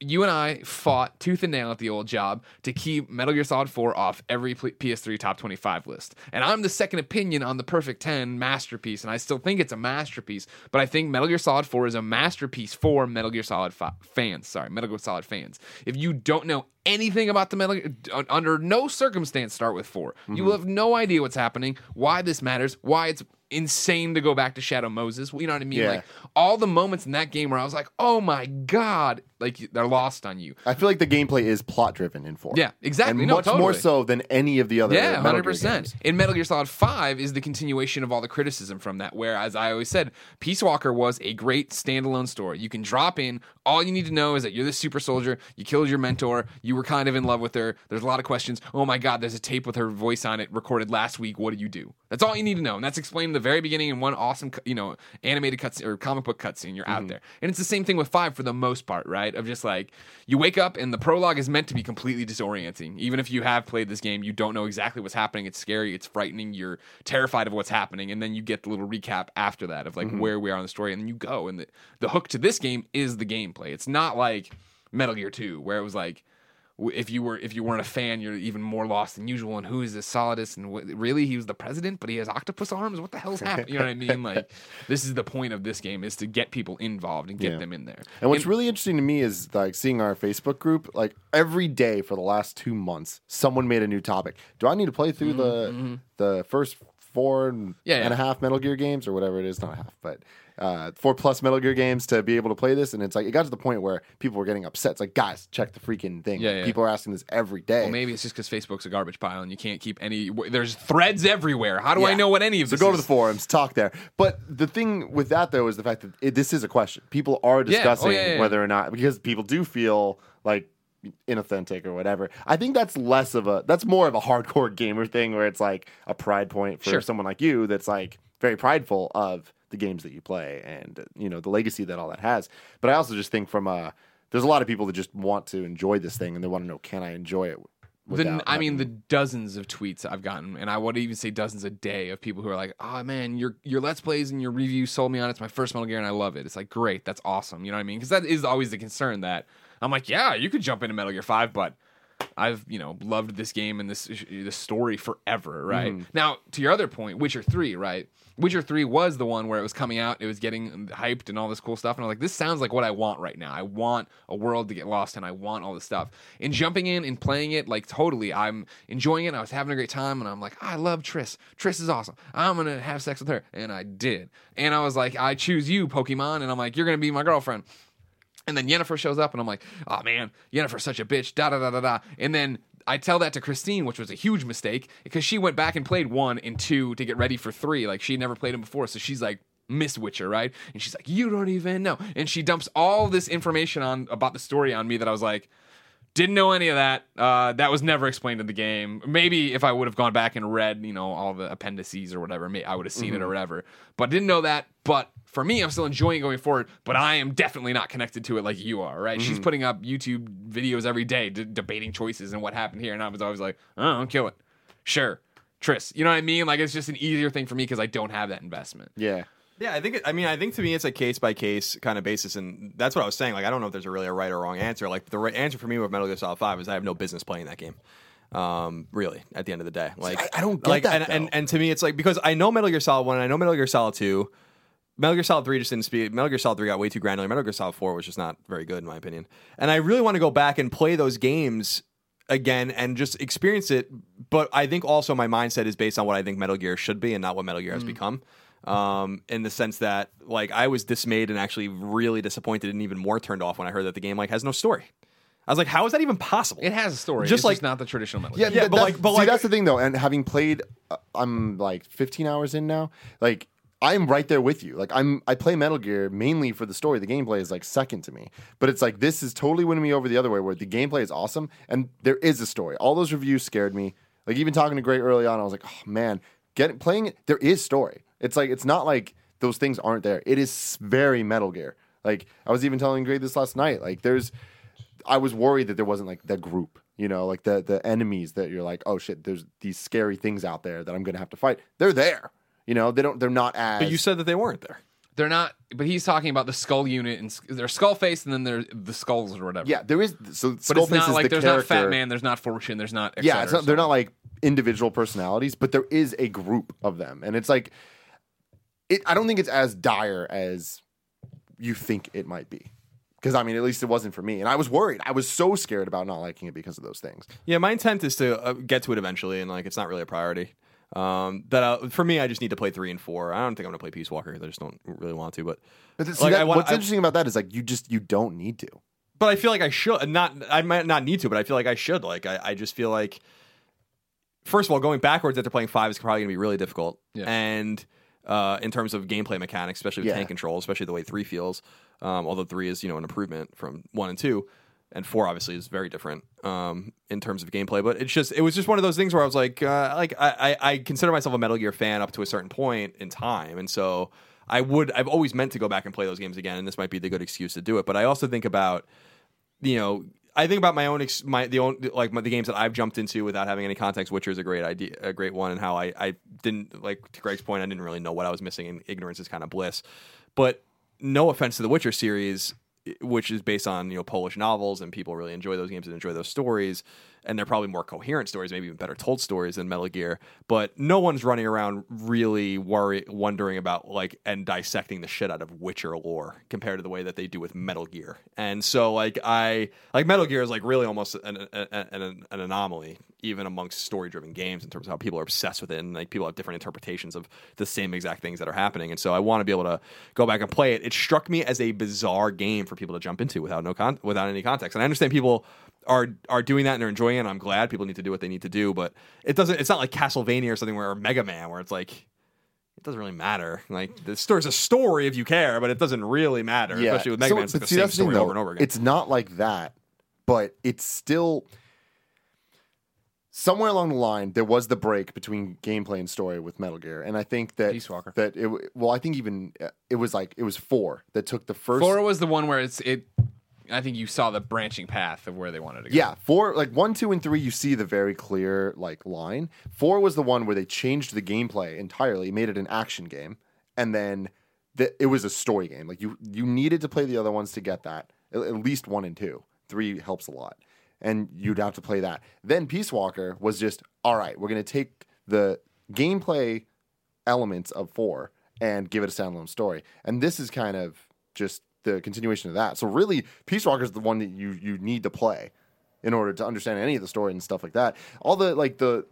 You and I fought tooth and nail at the old job to keep Metal Gear Solid 4 off every PS3 top 25 list. And I'm the second opinion on the Perfect 10 masterpiece, and I still think it's a masterpiece, but I think Metal Gear Solid 4 is a masterpiece for Metal Gear Solid fi- fans. Sorry, Metal Gear Solid fans. If you don't know anything about the Metal Gear, under no circumstance start with 4. You will have no idea what's happening, why this matters, why it's insane to go back to Shadow Moses. You know what I mean? Yeah. Like all the moments in that game where I was like, "Oh my god, like they're lost on you. I feel like the gameplay is plot driven in four. Yeah, exactly. and No, much more so than any of the other. Yeah, hundred percent. In Metal Gear Solid Five is the continuation of all the criticism from that. Where, as I always said, Peace Walker was a great standalone story. You can drop in. All you need to know is that you're the super soldier. You killed your mentor. You were kind of in love with her. There's a lot of questions. Oh my God, there's a tape with her voice on it recorded last week. What do you do? That's all you need to know, and that's explained in the very beginning in one awesome, you know, animated cutscene or comic book cutscene. You're Mm-hmm. out there, and it's the same thing with Five for the most part, right? Of just like you wake up and the prologue is meant to be completely disorienting. Even if you have played this game, you don't know exactly what's happening. It's scary, it's frightening, you're terrified of what's happening, and then you get the little recap after that of like Mm-hmm. where we are in the story, and then you go. And the, the hook to this game is the gameplay. It's not like Metal Gear 2, where it was like if you were if you weren't a fan, you're even more lost than usual. And who is this Solidus? And what, really, he was the president, but he has octopus arms. What the hell's happening? You know what I mean? Like this is the point of this game is to get people involved and get Yeah. them in there. And what's really interesting to me is like seeing our Facebook group. Like every day for the last two months, someone made a new topic. Do I need to play through the the first four and, Mm-hmm, Yeah, and a half Metal Gear games or whatever it is? Not a half, but uh, four plus Metal Gear games to be able to play this. And it's like it got to the point where people were getting upset. It's like guys, check the freaking thing. Yeah, yeah. People are asking this every day. Well, maybe it's just because Facebook's a garbage pile and you can't keep any. There's threads everywhere. How do I know what any of So this go to the forums, talk there. But the thing with that though is the fact that it, this is a question. People are Yeah. Oh, discussing yeah, yeah, yeah. whether or not because people do feel like inauthentic or whatever. I think that's less of a that's more of a hardcore gamer thing where it's like a pride point for Sure. someone like you that's like very prideful of the games that you play and you know the legacy that all that has. But I also just think from uh there's a lot of people that just want to enjoy this thing and they want to know can I enjoy it The, I mean, the dozens of tweets I've gotten, and I would even say dozens a day of people who are like, "Oh man, your your Let's Plays and your reviews sold me on. it. It's my first Metal Gear, and I love it. It's like great, that's awesome. You know what I mean? Because that is always the concern that I'm like, yeah, you could jump into Metal Gear Five, but I've you know loved this game and this this story forever, right? Mm-hmm. Now to your other point, Witcher Three, right? Witcher Three was the one where it was coming out, it was getting hyped and all this cool stuff, and I was like, this sounds like what I want right now. I want a world to get lost, and I want all this stuff. And jumping in and playing it, like totally, I'm enjoying it. I was having a great time, and I'm like, I love Triss. Triss is awesome. I'm gonna have sex with her, and I did. And I was like, I choose you, Pokemon, and I'm like, you're gonna be my girlfriend. And then Yennefer shows up, and I'm like, oh man, Yennefer's such a bitch, da da da da da. And then I tell that to Christine, which was a huge mistake because she went back and played one and two to get ready for three. Like she had never played them before, so she's like, Miss Witcher, right? And she's like, you don't even know. And she dumps all this information on about the story on me that I was like, didn't know any of that. Uh, that was never explained in the game. Maybe if I would have gone back and read, you know, all the appendices or whatever, I would have seen it or whatever. But didn't know that. But for me, I'm still enjoying it going forward. But I am definitely not connected to it like you are, right? She's putting up YouTube videos every day, d- debating choices and what happened here, and I was always like, oh, kill it, sure, Triss. You know what I mean? Like it's just an easier thing for me because I don't have that investment. yeah. Yeah, I think. I mean, I think to me it's a case by case kind of basis, and that's what I was saying. Like, I don't know if there's a really a right or wrong answer. Like, the right answer for me with Metal Gear Solid Five is I have no business playing that game. Um, really, at the end of the day, like I- I don't get like, that, and, and and to me, it's like because I know Metal Gear Solid One, and I know Metal Gear Solid Two. Metal Gear Solid 3 just didn't speak. Metal Gear Solid 3 got way too granular. Metal Gear Solid 4 was just not very good, in my opinion. And I really want to go back and play those games again and just experience it. But I think also my mindset is based on what I think Metal Gear should be and not what Metal Gear has become. Um, in the sense that, like, I was dismayed and actually really disappointed and even more turned off when I heard that the game like has no story. I was like, how is that even possible? It has a story, Just it's like- just not the traditional Metal Yeah, Gear. Yeah, th- but that's, like- but see, like- that's the thing though. And having played, uh, I'm like 15 hours in now. Like I'm right there with you. Like I'm, I play Metal Gear mainly for the story. The gameplay is like second to me. But it's like this is totally winning me over the other way, where the gameplay is awesome and there is a story. All those reviews scared me. Like even talking to Greg early on, I was like, oh man, get playing it. There is story. It's like it's not like those things aren't there. It is very Metal Gear. Like I was even telling Greg this last night. Like there's I was worried that there wasn't like the group, you know, like the the enemies that you're like, oh shit, there's these scary things out there that I'm gonna have to fight. They're there, you know. They don't. They're not as. but you said that they weren't there. They're not, but he's talking about the skull unit and their skull face, and then there's the skulls or whatever. yeah, there is. So but Skullface it's not is like the there's character. not Fat Man, there's not Fortune, there's not. yeah, it's not, so- they're not like individual personalities, but there is a group of them, and it's like, it. I don't think it's as dire as you think it might be. Because I mean, at least it wasn't for me, and I was worried. I was so scared about not liking it because of those things. Yeah, my intent is to uh, get to it eventually, and like it's not really a priority. Um, that uh, for me, I just need to play three and four. I don't think I'm gonna play Peace Walker. 'cause I just don't really want to. But But see, Like, that- I wanna- what's I- interesting about that is like you just you don't need to. but I feel like I should not. I might not need to, but I feel like I should. Like I, I just feel like, first of all, going backwards after playing five is probably going to be really difficult. Yeah. And uh, in terms of gameplay mechanics, especially with Yeah. tank control, especially the way three feels. Um, although three is you know an improvement from one and two, and four obviously is very different um, in terms of gameplay. But it's just it was just one of those things where I was like, uh, like I, I I consider myself a Metal Gear fan up to a certain point in time, and so. I would. I've always meant to go back and play those games again, and this might be the good excuse to do it. But I also think about you know, I think about my own ex- my the own like my, the games that I've jumped into without having any context. Witcher is a great idea, a great one, and how I I didn't like to Greg's point. I didn't really know what I was missing, and ignorance is kind of bliss. But no offense to the Witcher series, which is based on you know Polish novels, and people really enjoy those games and enjoy those stories, and they're probably more coherent stories, maybe even better told stories than Metal Gear. But no one's running around really worry wondering about like and dissecting the shit out of Witcher lore compared to the way that they do with Metal Gear. And so like I like Metal Gear is like really almost an an, an, an anomaly even amongst story driven games in terms of how people are obsessed with it and like people have different interpretations of the same exact things that are happening. And so I want to be able to go back and play it. It struck me as a bizarre game for people to jump into without no con- without any context. And I understand people are are doing that and they're enjoying it. And I'm glad people need to do what they need to do, but it doesn't. It's not like Castlevania or something where or Mega Man where it's like it doesn't really matter. Like the story's a story if you care, but it doesn't really matter. Especially with Mega So- Man, it's like the see, same that's thing, story though. over and over again. It's not like that, but it's still somewhere along the line. There was the break between gameplay and story with Metal Gear, and I think that Peace Walker. that it. Well, I think even uh, it was like it was four that took the first. Four was the one where it's it. I think you saw the branching path of where they wanted to go. Yeah, four like one, two, and three. You see the very clear like line. Four was the one where they changed the gameplay entirely, made it an action game, and then the, it was a story game. Like you, you needed to play the other ones to get that. At, at least one and two. Three helps a lot, and you'd have to play that. Then Peace Walker was just all right. We're gonna take the gameplay elements of four and give it a standalone story. And this is kind of just the continuation of that. So really, Peace Walker is the one that you you need to play in order to understand any of the story and stuff like that. All the like the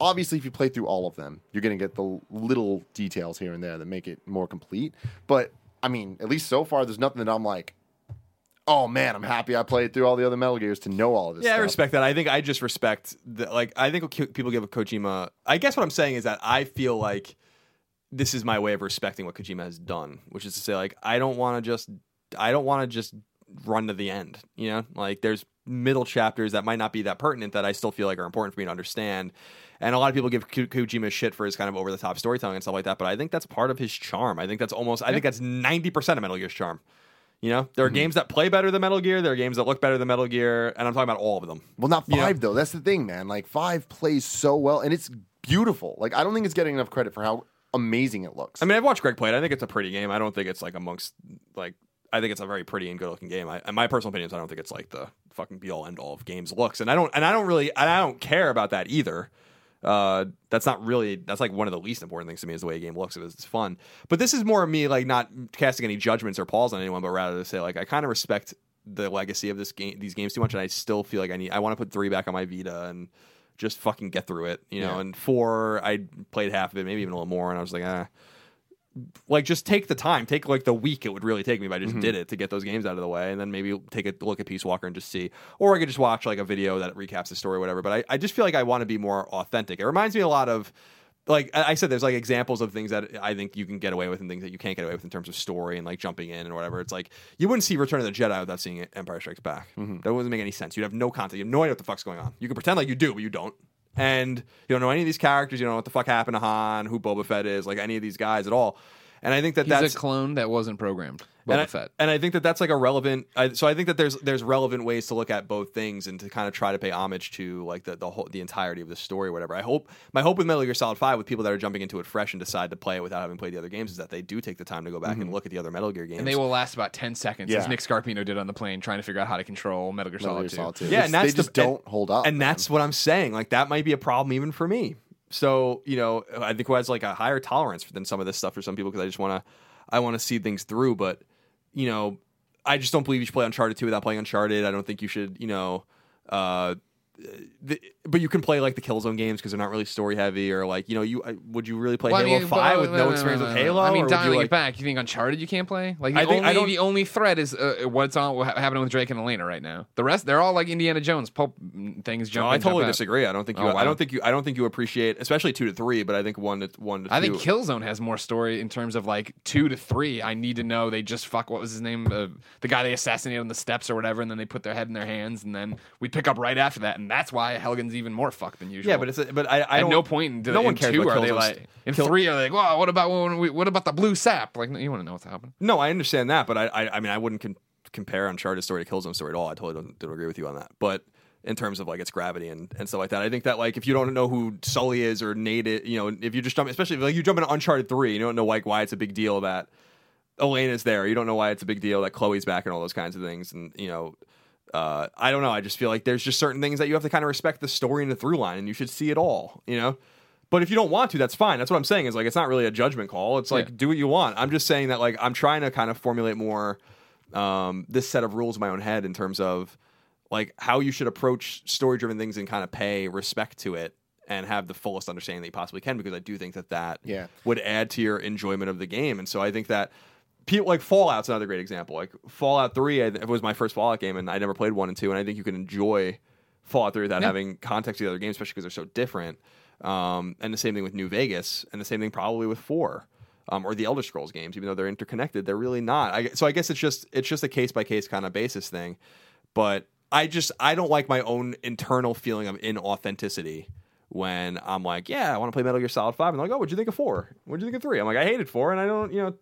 obviously if you play through all of them, you're gonna get the little details here and there that make it more complete. But I mean, at least so far, there's nothing that I'm like. Oh man, I'm happy I played through all the other Metal Gears to know all of this. Yeah, I respect that. I think I just respect that. like. I think people give a Kojima. I guess what I'm saying is that I feel like this is my way of respecting what Kojima has done, which is to say, like, I don't want to just, I don't want to just run to the end. You know, like there's middle chapters that might not be that pertinent that I still feel like are important for me to understand. And a lot of people give Ko- Kojima shit for his kind of over the top storytelling and stuff like that, but I think that's part of his charm. I think that's almost, I think that's ninety percent of Metal Gear's charm. You know, there are mm-hmm. games that play better than Metal Gear. There are games that look better than Metal Gear, and I'm talking about all of them. Well, not You know? five though. That's the thing, man. Like five plays so well, and it's beautiful. Like I don't think it's getting enough credit for how amazing it looks. I mean, I've watched Greg play it. I think it's a pretty game. I don't think it's like amongst like. I think it's a very pretty and good looking game. I, and my personal opinion is I don't think it's like the fucking be all end all of games looks, and I don't and I don't really and I don't care about that either. Uh, that's not really that's like one of the least important things to me is the way a game looks. If it's fun, but this is more of me like not casting any judgments or palls on anyone, but rather to say like I kind of respect the legacy of this game, these games too much, and I still feel like I need I want to put three back on my Vita and just fucking get through it, you know. Yeah. And four, I played half of it, maybe even a little more, and I was like, ah like just take the time take like the week it would really take me if i just mm-hmm. did it to get those games out of the way and then maybe take a look at peace walker and just see or i could just watch like a video that recaps the story or whatever but i, I just feel like i want to be more authentic it reminds me a lot of like I said, there's like examples of things that I think you can get away with and things that you can't get away with in terms of story and like jumping in and whatever. It's like you wouldn't see Return of the Jedi without seeing Empire Strikes Back. Mm-hmm. That wouldn't make any sense. You'd have no context. You have no idea what the fuck's going on. You can pretend like you do, but you don't. And you don't know any of these characters. You don't know what the fuck happened to Han, who Boba Fett is, like any of these guys at all. And I think that He's that's a clone that wasn't programmed. and Boba I, Fett. and I think that that's like a relevant. I, so I think that there's there's relevant ways to look at both things and to kind of try to pay homage to like the the whole the entirety of the story, or whatever. I hope my hope with Metal Gear Solid Five with people that are jumping into it fresh and decide to play it without having played the other games is that they do take the time to go back and mm-hmm. look at the other Metal Gear games. And they will last about 10 seconds, as Nick Scarpino did on the plane, trying to figure out how to control Metal Gear Metal Solid Gear 2. Solid 2. Yeah, It's- and that's they the- just don't hold up. and man. that's what I'm saying. Like that might be a problem even for me. So you know, I think who has like a higher tolerance than some of this stuff for some people because I just want to, I want to see things through. But you know, I just don't believe you should play Uncharted two without playing Uncharted. I don't think you should, you know, uh, but you can play like the Killzone games because they're not really story heavy, or like you know, you uh, would you really play Well, I Halo mean, Five well, with no wait, experience wait, with wait, Halo? I mean, or would you, dialing like- it back, you think Uncharted you can't play? Like the I think- only don't- the only threat is uh, what's on what happening with Drake and Elena right now. The rest they're all like Indiana Jones pulp mm, things. Jump No, I totally disagree. I don't think you. Oh, I don't think you. I don't think you appreciate, especially two to three. But I think one to one to I two. think Killzone has more story in terms of like two to three. I need to know they just fuck. What was his name? Uh, the guy they assassinated on the steps or whatever, and then they put their head in their hands, and then we pick up right after that, and that's why Helghan's even more fucked than usual. yeah, but it's. A, but I. I At no point in, no in one cares two are they like in Kill- three are they like, well, what about when we, what about the blue sap? Like you want to know what's happening. No, I understand that, but I. I, I mean, I wouldn't con- compare Uncharted story to Killzone story at all. I totally don't, don't agree with you on that. But in terms of like its gravity and, and stuff like that, I think that like if you don't know who Sully is or Nate, is, you know, if you just jump, especially if, like you jump into Uncharted three, you don't know like why it's a big deal that Elena's there. You don't know why it's a big deal that Chloe's back and all those kinds of things. And you know, uh, I don't know. I just feel like there's just certain things that you have to kind of respect the story and the through line, and you should see it all. You know. But if you don't want to, that's fine. That's what I'm saying. Is like it's not really a judgment call. It's like Yeah. do what you want. I'm just saying that like I'm trying to kind of formulate more um, this set of rules in my own head in terms of like how you should approach story driven things and kind of pay respect to it and have the fullest understanding that you possibly can because I do think that that Yeah. would add to your enjoyment of the game. And so I think that people like Fallout's another great example. Like Fallout 3 I, it was my first Fallout game and I never played 1 and 2 and I think you can enjoy Fallout 3 without Yeah. having context to the other games especially because they're so different. Um, and the same thing with New Vegas and the same thing probably with 4. Um, or the Elder Scrolls games, even though they're interconnected, they're really not. I, so I guess it's just it's just a case by case kind of basis thing. But I just I don't like my own internal feeling of inauthenticity when I'm like, yeah, I want to play Metal Gear Solid Five, and they're like, oh, what'd you think of four? What'd you think of three? I'm like, I hated four, and I don't, you know,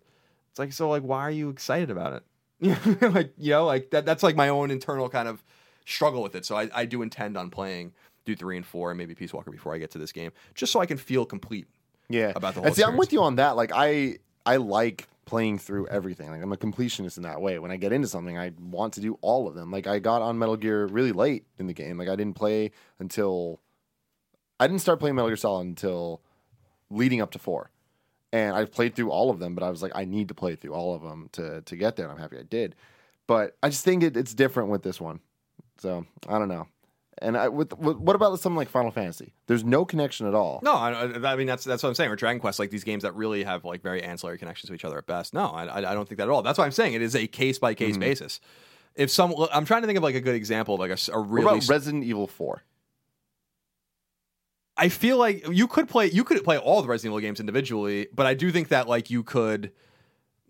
it's like, so like, why are you excited about it? like, you know, like that. That's like my own internal kind of struggle with it. So I, I do intend on playing do three and four and maybe Peace Walker before I get to this game, just so I can feel complete. Yeah, about the whole And see, I'm with you on that. Like, I I like playing through everything. Like, I'm a completionist in that way. When I get into something, I want to do all of them. Like, I got on Metal Gear really late in the game. Like, I didn't play until I didn't start playing Metal Gear Solid until leading up to four, and I played through all of them. But I was like, I need to play through all of them to to get there. And I'm happy I did. But I just think it, it's different with this one. So I don't know. And I, with, with what about something like Final Fantasy? There's no connection at all. No, I, I mean that's that's what I'm saying. Or Dragon Quest, like these games that really have like very ancillary connections to each other at best. No, I, I don't think that at all. That's why I'm saying it is a case by case basis. If some, I'm trying to think of like a good example of like a, What really. about Resident Evil Four? I feel like you could play you could play all the Resident Evil games individually, but I do think that like you could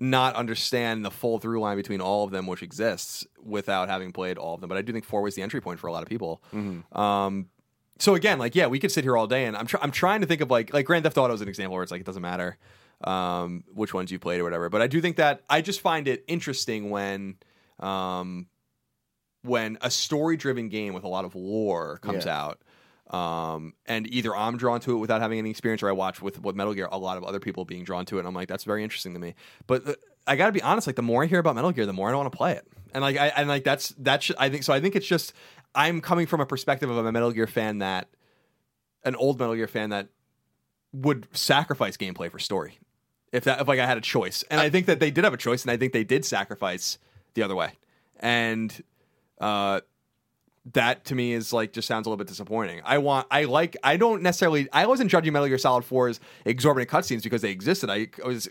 not understand the full through line between all of them, which exists without having played all of them. But I do think four was the entry point for a lot of people. Um, so again, like yeah, we could sit here all day, and I'm tr- I'm trying to think of like like Grand Theft Auto is an example where it's like it doesn't matter um, which ones you played or whatever. But I do think that I just find it interesting when um, when a story driven game with a lot of lore comes Yeah. out. Um, and either I'm drawn to it without having any experience, or I watch with with Metal Gear a lot of other people being drawn to it, and I'm like, that's very interesting to me. But uh, I got to be honest, like the more I hear about Metal Gear, the more I don't want to play it. And like I and like that's that's I think so. I think it's just I'm coming from a perspective of a Metal Gear fan that an old Metal Gear fan that would sacrifice gameplay for story if that if like I had a choice. And I think that they did have a choice, and I think they did sacrifice the other way. And uh, that to me is like just sounds a little bit disappointing. I want I like I don't necessarily I wasn't judging Metal Gear Solid 4's exorbitant cutscenes because they existed. I, was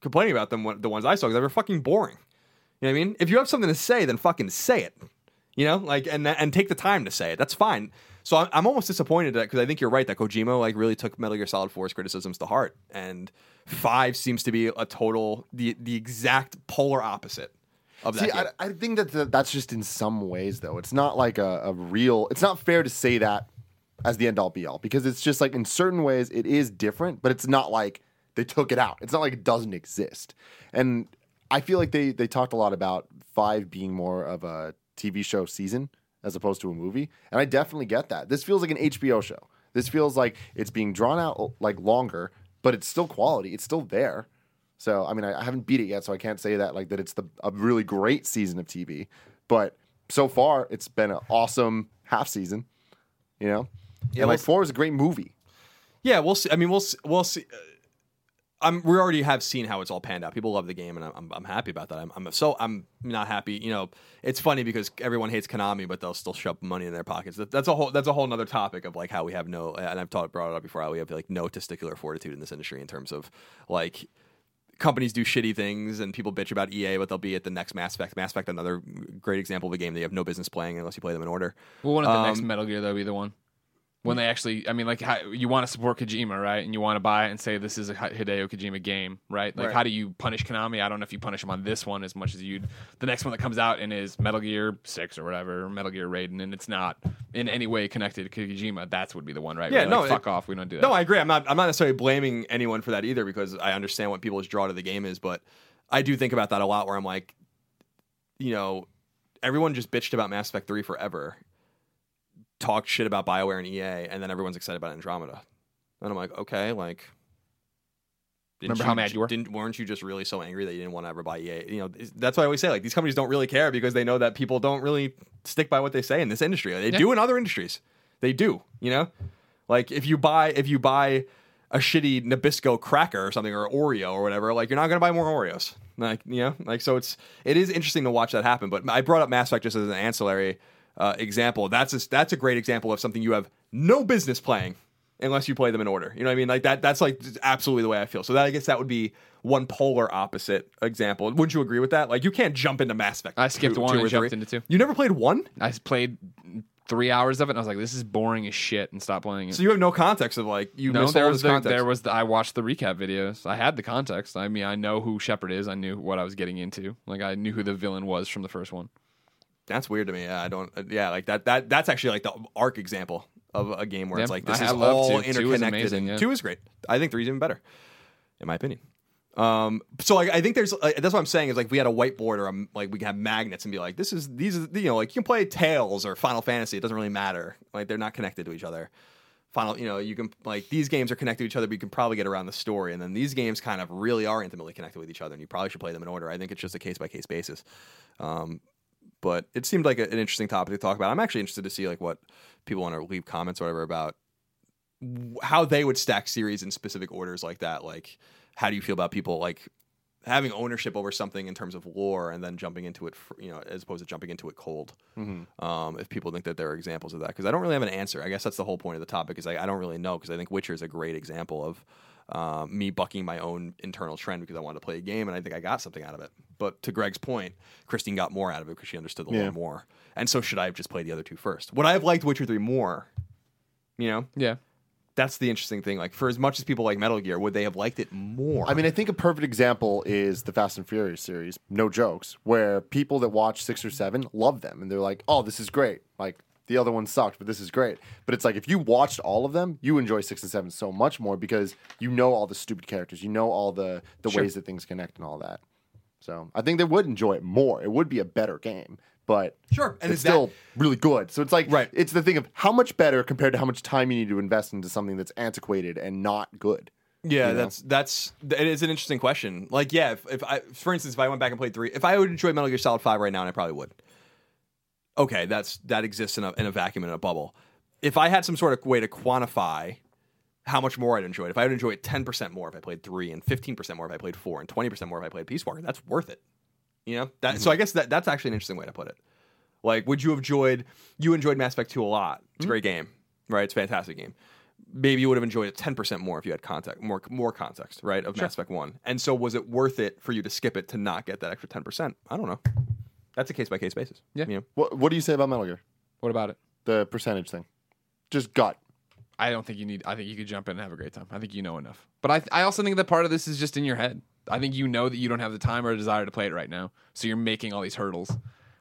complaining about them the ones I saw because they were fucking boring. You know what I mean? If you have something to say, then fucking say it. You know, like and and take the time to say it. That's fine. So I'm, I'm almost disappointed that because I think you're right that Kojima like really took Metal Gear Solid 4's criticisms to heart, and five seems to be a total the the exact polar opposite of that. See. I, I think that the, that's just in some ways though. It's not like a, a real. It's not fair to say that as the end all be all because it's just like in certain ways it is different, but it's not like they took it out. It's not like it doesn't exist. And I feel like they they talked a lot about five being more of a TV show season as opposed to a movie, and I definitely get that. This feels like an HBO show. This feels like it's being drawn out like longer, but it's still quality. It's still there. So I mean, I, I haven't beat it yet, so I can't say that like that it's the a really great season of TV. But so far, it's been an awesome half season. You know, Yeah, and like well, four is a great movie. Yeah, we'll see. I mean, we'll see, we'll see. Uh, I'm we already have seen how it's all panned out. People love the game, and I'm I'm, happy about that. I'm, I'm so I'm not happy. You know, it's funny because everyone hates Konami, but they'll still shove money in their pockets. That, that's a whole that's a whole other topic of like how we have no and I've talked brought it up before. How we have like no testicular fortitude in this industry in terms of like companies do shitty things and people bitch about EA, but they'll be at the next Mass Effect. Mass Effect, another great example of a game they have no business playing unless you play them in order. Well, one of the next Um, Metal Gear though be the one when they actually. I mean, like how, you want to support Kojima, right? And you want to buy it and say this is a Hideo Kojima game, right? Like, Right. how do you punish Konami? I don't know if you punish them on this one as much as you'd the next one that comes out and is Metal Gear Six or whatever, or Metal Gear Raiden, and it's not in any way connected to Kojima. That's would be the one, right? Yeah, no, like, it- fuck off. We don't do that. No, I agree. I'm not. I'm not necessarily blaming anyone for that either because I understand what people's draw to the game is, but I do think about that a lot. Where I'm like, you know, everyone just bitched about Mass Effect Three forever, talked shit about Bioware and EA, and then everyone's excited about Andromeda, and I'm like, okay, like. Remember how mad you were? Didn't weren't you just really so angry that you didn't want to ever buy EA? You know, that's why I always say like these companies don't really care because they know that people don't really stick by what they say in this industry. They Yeah. do in other industries. They do. You know, like if you buy if you buy a shitty Nabisco cracker or something or Oreo or whatever, like you're not gonna buy more Oreos. Like you know, like so it's it is interesting to watch that happen. But I brought up Mass Effect just as an ancillary uh, example. That's a, that's a great example of something you have no business playing unless you play them in order. You know what I mean? Like that that's like absolutely the way I feel. So that I guess that would be one polar opposite example. Wouldn't you agree with that? Like you can't jump into Mass Effect. I skipped two- one two and or jumped three. into two. You never played one? I played three hours of it and I was like, this is boring as shit, and stopped playing it. So you have no context of like you no, there was the, context. there was the, I watched the recap videos. I had the context. I mean, I know who Shepard is. I knew what I was getting into. Like I knew who the villain was from the first one. That's weird to me. Yeah, I don't. uh, Yeah, like that. That that's actually like the arc example of a game where it's like this I- is all two. Two is interconnected. amazing, and yeah. Two is great. I think three's even better, in my opinion. Um, so like I think there's uh, that's what I'm saying is like we had a whiteboard or a, like we can have magnets and be like this is these are you know like you can play Tales or Final Fantasy. It doesn't really matter. Like they're not connected to each other. Final, you know, you can like these games are connected to each other, but you can probably get around the story. And then these games kind of really are intimately connected with each other, and you probably should play them in order. I think it's just a case by case basis. Um, but it seemed like an interesting topic to talk about. I'm actually interested to see like what people want to leave comments or whatever about w- how they would stack series in specific orders like that. Like, how do you feel about people like having ownership over something in terms of lore and then jumping into it, fr- you know, as opposed to jumping into it cold? Um, if people think that there are examples of that, because I don't really have an answer. I guess that's the whole point of the topic. Is like I don't really know because I think Witcher is a great example of. Um, me bucking my own internal trend because I wanted to play a game and I think I got something out of it. But to Greg's point, Christine got more out of it because she understood the Yeah. lore more. And so should I have just played the other two first? Would I have liked Witcher 3 more? You know, Yeah. that's the interesting thing. Like, for as much as people like Metal Gear, would they have liked it more? I mean, I think a perfect example is the Fast and Furious series, no jokes, where people that watch six or seven love them and they're like, oh, this is great. Like, the other one sucked, but this is great. But it's like, if you watched all of them, you enjoy six and seven so much more because you know all the stupid characters, you know all the, the Sure. ways that things connect and all that. So I think they would enjoy it more. It would be a better game, but Sure, and it's is that- still really good. So it's like, Right. it's the thing of how much better compared to how much time you need to invest into something that's antiquated and not good. Yeah, you know? that's that's it is an interesting question. Like, yeah, if, if I, for instance, if I went back and played three, if I would enjoy Metal Gear Solid Five right now, and I probably would. Okay, that's that exists in a in a vacuum in a bubble. If I had some sort of way to quantify how much more I'd enjoy it, if I would enjoy it ten percent more if I played three, and fifteen percent more if I played four, and twenty percent more if I played Peace Walker, that's worth it. You know, that. Mm-hmm. So I guess that that's actually an interesting way to put it. Like, would you have enjoyed? You enjoyed Mass Effect two a lot. Mm-hmm. It's a great game, right? It's a fantastic game maybe you would have enjoyed it 10% more if you had context more more context right of mass effect 1 and so was it worth it for you to skip it to not get that extra 10% i don't know that's a case by case basis Yeah. you know? What, what do you say about Metal Gear? What about it? The percentage thing. Just gut. I don't think you need. I think you could jump in and have a great time. I think you know enough. But I, I also think that part of this is just in your head. I think you know that you don't have the time or desire to play it right now, so you're making all these hurdles.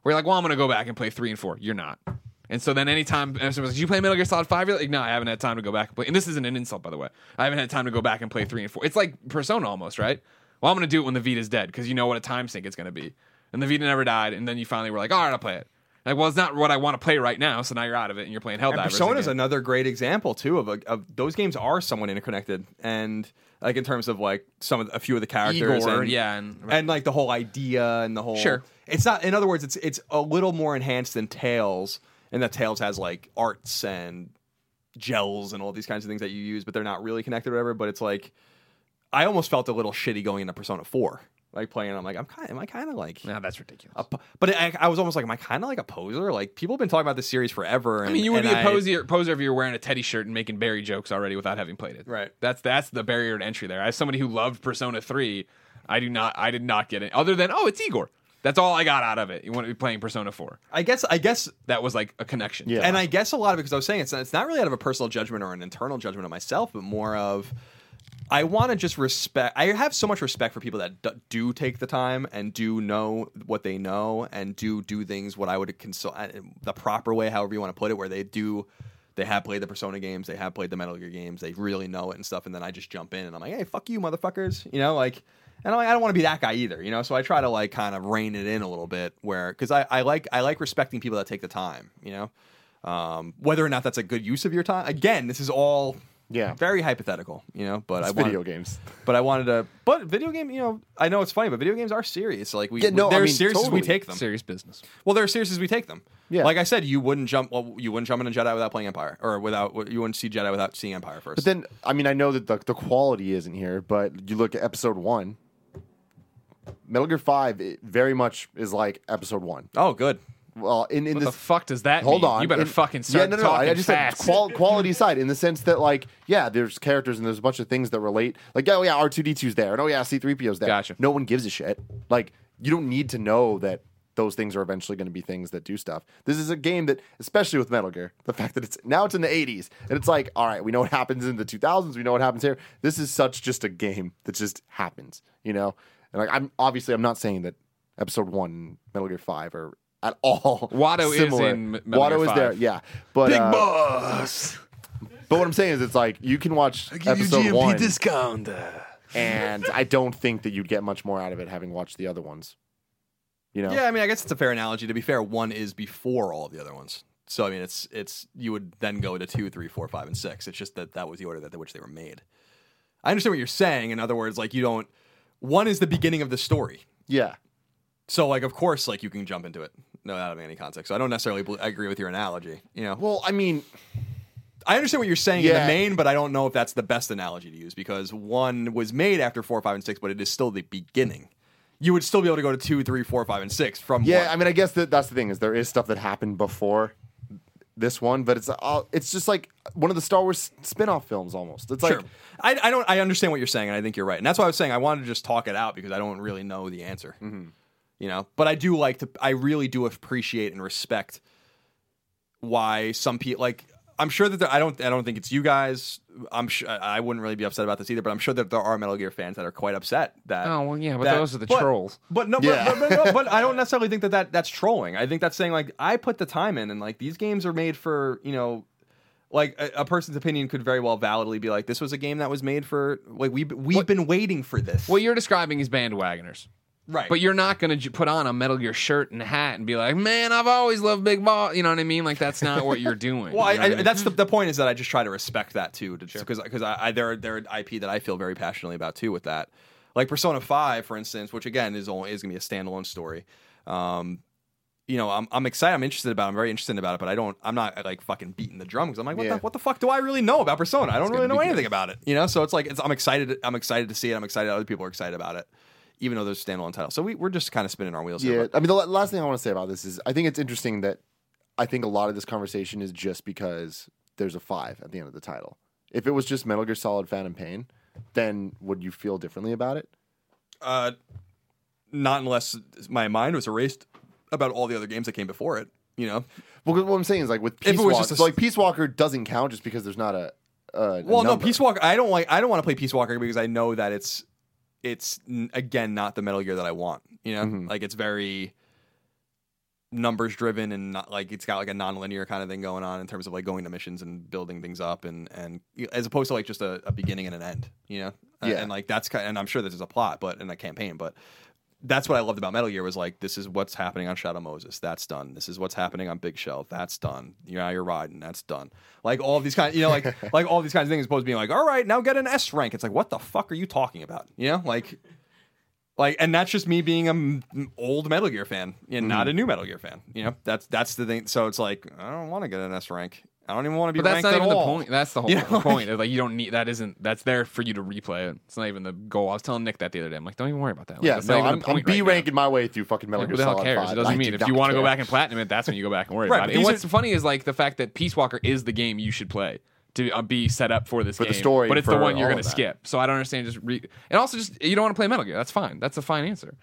Where you're like, well, I'm gonna go back and play three and four. You're not. And so then anytime and someone's like, Did you play Metal Gear Solid 5? You're like, no, I haven't had time to go back and play. And this isn't an insult, by the way. I haven't had time to go back and play three and four. It's like Persona almost, right? Well, I'm gonna do it when the Vita's dead, because you know what a time sink it's gonna be. And the Vita never died, and then you finally were like, all right, I'll play it. Like, well, it's not what I want to play right now, so now you're out of it and you're playing Helldivers. and persona is another great example too of, a, of those games are somewhat interconnected and like in terms of like some of a few of the characters Igor, and, yeah, and- and like the whole idea and the whole Sure. it's not in other words it's it's a little more enhanced than Tales and that Tales has like arts and gels and all these kinds of things that you use but they're not really connected or whatever but it's like I almost felt a little shitty going into Persona Four, like playing. I'm like, I'm kind, am I kind of like, No, that's ridiculous. a, but I, I was almost like, am I kind of like a poser? Like people have been talking about this series forever. And, I mean, you would be a I- poser, poser if you were wearing a teddy shirt and making Barry jokes already without having played it. Right. That's that's the barrier to entry there. As somebody who loved Persona Three, I do not. I did not get it. Other than oh, it's Igor. That's all I got out of it. You want to be playing Persona Four. I guess, I guess That was like a connection. Yeah. And I guess a lot of it, because I was saying it's it's not really out of a personal judgment or an internal judgment of myself, but more of I want to just respect. I have so much respect for people that d- do take the time and do know what they know and do do things what I would consult the proper way, however you want to put it, where they do. They have played the Persona games, they have played the Metal Gear games, they really know it and stuff, and then I just jump in and I'm like, "Hey, fuck you, motherfuckers!" You know, like, and I'm like, I don't want to be that guy either, you know. So I try to like kind of rein it in a little bit, where because I, I like I like respecting people that take the time, you know. Um, whether or not that's a good use of your time, again, this is all Yeah. very hypothetical, you know. But It's I wanted, video games. But I wanted to. But video game, you know, I know it's funny, but video games are serious. Like we, Yeah, no, I they're mean, serious as totally. we take them. Serious business. Well, they're serious as we take them. Yeah. Like I said, you wouldn't jump. Well, you wouldn't jump in a Jedi without playing Empire, or without you wouldn't see Jedi without seeing Empire first. But then, I mean, I know that the, the quality isn't here, but you look at episode one, Metal Gear 5 it very much is like episode one. oh, good. Well, in, in What this. the fuck does that Hold mean? on. You better In- fucking start yeah, no, no, talking I just fast. said qual- quality side in the sense that, like, yeah, there's characters and there's a bunch of things that relate. Like, oh, yeah, R2D2's there. And oh, yeah, C3PO's there. Gotcha. No one gives a shit. Like, you don't need to know that those things are eventually going to be things that do stuff. This is a game that, especially with Metal Gear, the fact that it's now it's in the 80s and it's like, all right, we know what happens in the 2000s, we know what happens here. This is such just a game that just happens, you know? And like, I'm obviously, I'm not saying that episode one, Metal Gear 5 are at all Watto is in M- Watto is 5. there, yeah. But uh, boss. but what I'm saying is, it's like you can watch episode one, discount. and I don't think that you'd get much more out of it having watched the other ones. You know, Yeah, I mean, I guess it's a fair analogy. To be fair, one is before all of the other ones. So I mean, it's it's you would then go to two, three, four, five, and six. It's just that that was the order that which they were made. I understand what you're saying. In other words, like you don't. One is the beginning of the story. yeah, So like, of course, like you can jump into it without having any context. So I don't necessarily agree with your analogy. You know, Well, I mean, I understand what you're saying in Yeah. the main, but I don't know if that's the best analogy to use because one was made after four, five, and six, but it is still the beginning. You would still be able to go to two, three, four, five, and six from yeah. one. I mean, I guess that that's the thing is there is stuff that happened before this one, but it's all it's just like one of the Star Wars spin-off films almost. It's like Sure. I, I don't. I understand what you're saying, and I think you're right. And that's why I was saying I wanted to just talk it out because I don't really know the answer. Mm-hmm. You know, but I do like to. I really do appreciate and respect why some people like. I'm sure that there, I don't. I don't think it's you guys. I'm sure I wouldn't really be upset about this either. But I'm sure that there are Metal Gear fans that are quite upset that. Oh well, yeah, but that- those are the but- trolls. But no, Yeah. but, but, but, no, but I don't necessarily think that, that that's trolling. I think that's saying like I put the time in, and like these games are made for you know, like a, a person's opinion could very well validly be like this was a game that was made for like we we've, we've been waiting for this. What you're describing is bandwagoners. Right, But you're not going to put on a Metal Gear shirt and hat and be like, "Man, I've always loved Big Boss." You know what I mean? Like that's not what you're doing. Well, You know what I, mean? that's the, the point is that I just try to respect that too, because because I, I there there are IP that I feel very passionately about too with that, like Persona Five, for instance, which again is only is gonna be a standalone story. Um, you know, I'm I'm excited, I'm interested about, it. I'm very interested about it, but I don't, I'm not like fucking beating the drum because I'm like, what Yeah. the what the fuck do I really know about Persona? I don't really know anything good. about it, you know. So it's like it's, I'm excited, I'm excited to see it. I'm excited other people are excited about it, even though there's a standalone title. So we we're just kind of spinning our wheels yeah. here. I mean, the last thing I want to say about this is I think it's interesting that I think a lot of this conversation is just because there's a five at the end of the title. If it was just Metal Gear Solid Phantom Pain, then would you feel differently about it? Uh, not unless my mind was erased about all the other games that came before it. You know, Well, 'cause what I'm saying is like with If it Peace was Walker, just a so like Peace Walker doesn't count just because there's not a. a Well, no. Peace Walker. I don't like. I don't want to play Peace Walker because I know that it's it's again not the Metal Gear that I want. You know, Mm-hmm. like it's very numbers driven and not like it's got like a non-linear kind of thing going on in terms of like going to missions and building things up and and as opposed to like just a, a beginning and an end. You know, and, Yeah. and like that's kind. of, And I'm sure this is a plot, but in a campaign, but. That's what I loved about Metal Gear was like this is what's happening on Shadow Moses. That's done. This is what's happening on Big Shell. That's done. You're now you're riding. That's done. Like all of these kind, you know, like like all these kinds of things. Supposed to be like, all right, now get an S rank. It's like, what the fuck are you talking about? You know, like, like, and that's just me being an old Metal Gear fan and not mm-hmm. a new Metal Gear fan. You know, that's that's the thing. So it's like, I don't want to get an S rank. I don't even want to be But that's ranked not even all. the point. That's the whole You know, point. Like you don't need that. Isn't that's there for you to replay it? It's not even the goal. I was telling Nick that the other day. I'm like, don't even worry about that. Like, Yeah, that's no, I'm, the I'm B right now. ranking my way through fucking Metal Like, Gear who the hell cares? 5. It doesn't I mean do if you want to go back and platinum it, that's when you go back and worry Right, about it. And what's are- funny is like the fact that Peace Walker is the game you should play to uh, be set up for this For the game, story, but it's the one you're going to skip. So I don't understand. Just re- and also just you don't want to play Metal Gear. That's fine. That's a fine answer.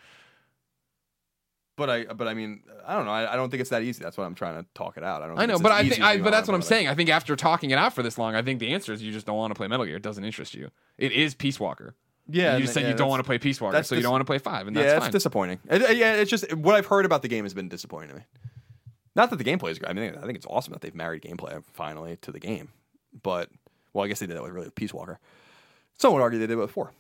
But I, but I mean, I don't know. I, I don't think it's that easy. That's what I'm trying to talk it out. I don't. I know, it's but I think, I, but that's what I'm saying. I think after talking it out for this long, I think the answer is you just don't want to play Metal Gear. It doesn't interest you. It is Peace Walker. Yeah, you and- just said yeah, you don't want to play Peace Walker, so you don't want to play five, and yeah, that's it's fine. disappointing. It- yeah, it's just what I've heard about the game has been disappointing to me. Not that the gameplay is great. I mean, I think it's awesome that they've married gameplay finally to the game. But well, I guess they did that with really Peace Walker. Some would argue they did it with four.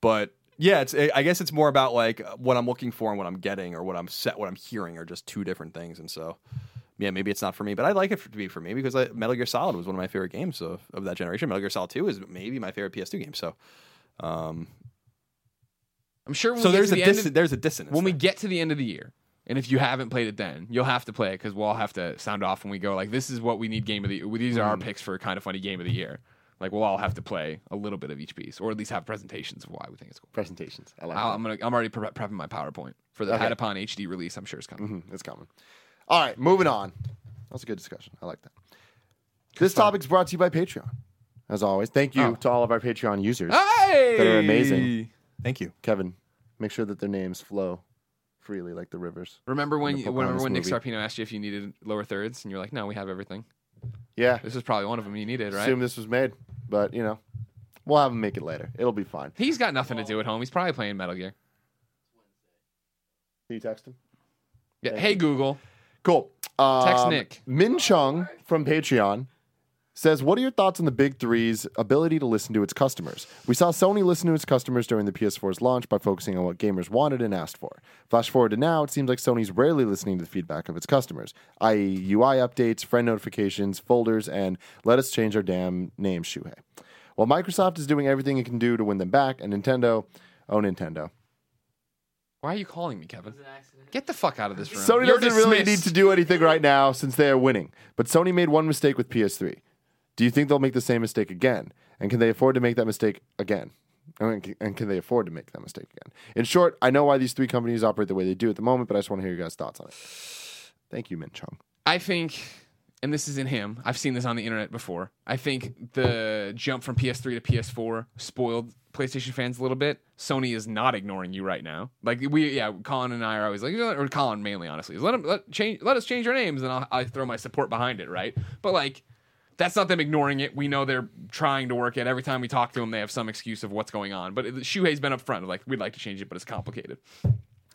But yeah, it's I guess it's more about like what I'm looking for and what I'm getting or what I'm set, what I'm hearing are just two different things. And so, yeah, maybe it's not for me, but I'd like it to be for me because I, Metal Gear Solid was one of my favorite games of, of that generation. Metal Gear Solid Two is maybe my favorite PS2 game. So, um, I'm sure. When so we get there's to a the dis- of- there's a dissonance. when we get to the end of the year, and if you haven't played it then, you'll have to play it because we'll all have to sound off when we go like, "This is what we need game of the. These are our Mm. picks for a kind of funny game of the year." Like we'll all have to play a little bit of each piece, or at least have presentations of why we think it's cool. presentations. I like I'll, that. I'm gonna. I'm already pre- prepping my PowerPoint for the Okay. Had Upon HD release. I'm sure it's coming. Mhm, it's coming. All right, moving on. That was a good discussion. I like that. This topic's brought to you by Patreon. As always, thank you Oh. to all of our Patreon users. Hey, That are amazing. Thank you. Kevin, make sure that their names flow freely like the rivers. Remember when? You, remember when Nick. Scarpino asked you if you needed lower thirds, and you're like, "No, we have everything." Yeah, This is probably one of them you needed, right? assume this was made, but you know, we'll have him make it later. It'll be fine. He's got nothing to do at home. He's probably playing Metal Gear. Can you text him? Yeah. Thank Hey you. Google. Cool. Text Um, Nick. Min Chung from Patreon says, What are your thoughts on the Big Three's ability to listen to its customers? We saw Sony listen to its customers during the PS4's launch by focusing on what gamers wanted and asked for. Flash forward to now, it seems like Sony's rarely listening to the feedback of its customers, i.e., UI updates, friend notifications, folders, and let us change our damn name, Shuhei. While Microsoft is doing everything it can do to win them back, and Nintendo, oh, Nintendo. Why are you calling me, Kevin? Get the fuck out of this room. Sony You're doesn't really need to do anything right now since they are winning. But Sony made one mistake with PS3. Do you think they'll make the same mistake again? And can they afford to make that mistake again? And can they afford to make that mistake again? In short, I know why these three companies operate the way they do at the moment, but I just want to hear your guys' thoughts on it. Thank you, Min Chung. I think, and this isn't him. I've seen this on the internet before. I think the jump from PS3 to PS4 spoiled PlayStation fans a little bit. Sony is not ignoring you right now. Like we, yeah, Colin and I are always like, or Colin mainly, honestly, let him let change, let us change our names, and I'll I throw my support behind it, right? But like. That's not them ignoring it. We know they're trying to work it. Every time we talk to them, they have some excuse of what's going on. But Shuhei's been upfront, like we'd like to change it, but it's complicated.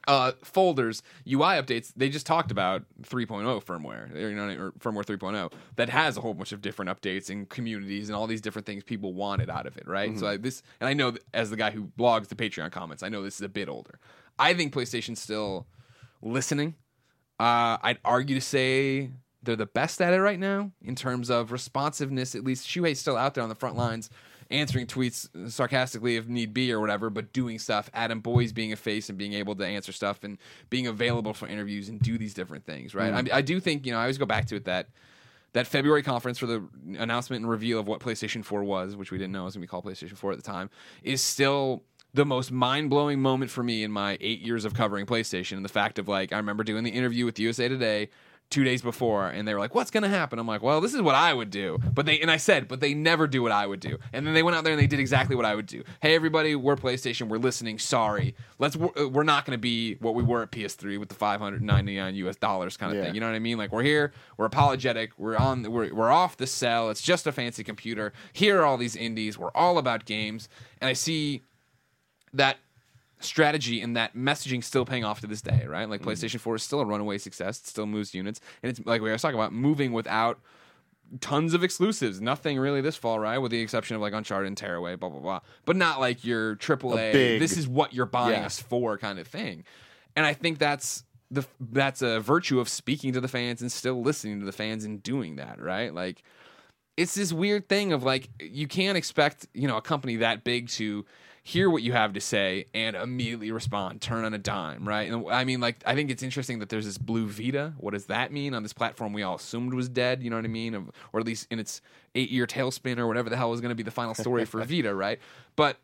uh, folders, UI updates, they just talked about 3.0 firmware, you know, or firmware 3.0 that has a whole bunch of different updates and communities and all these different things people wanted out of it, right? So I, this, and I know as the guy who blogs the Patreon comments, I know this is a bit older. I think PlayStation's still listening. Uh, I'd argue to say they're the best at it right now in terms of responsiveness. At least Shuhei's still out there on the front lines, answering tweets sarcastically if need be or whatever, but doing stuff. Adam Boyes being a face and being able to answer stuff and being available for interviews and do these different things. Right? Mm-hmm. I, I do think you know I always go back to it that that February conference for the announcement and reveal of what PlayStation 4 was, which we didn't know was going to be called PlayStation 4 at the time, is still the most mind blowing moment for me in my eight years of covering PlayStation. And the fact of like, I remember doing the interview with USA Today two days before, and they were like, "What's going to happen?" I'm like, "Well, this is what I would do." But they and I said, "But they never do what I would do." And then they went out there and they did exactly what I would do. Hey, everybody, we're PlayStation. We're listening. Sorry, let's. Uh, we're not going to be what we were at PS3 with the 599 US dollars kind of Yeah. thing. You know what I mean? Like we're here. We're apologetic. We're on. We're we're off the cell. It's just a fancy computer. Here are all these indies. We're all about games. And I see that strategy and that messaging still paying off to this day, right? Like mm-hmm. PlayStation 4 is still a runaway success. It still moves units. And it's like we were talking about moving without tons of exclusives. Nothing really this fall, right? With the exception of like Uncharted and Tearaway, blah, blah, blah. But not like your AAA, A big- this is what you're buying Yeah. us for kind of thing. And I think that's the that's a virtue of speaking to the fans and still listening to the fans and doing that, right? Like it's this weird thing of like you can't expect you know a company that big to hear what you have to say and immediately respond, turn on a dime, right? And I mean, like, I think it's interesting that there's this blue Vita. What does that mean on this platform we all assumed was dead? You know what I mean? Or at least in its eight year tailspin or whatever the hell was going to be the final story for Vita, right? But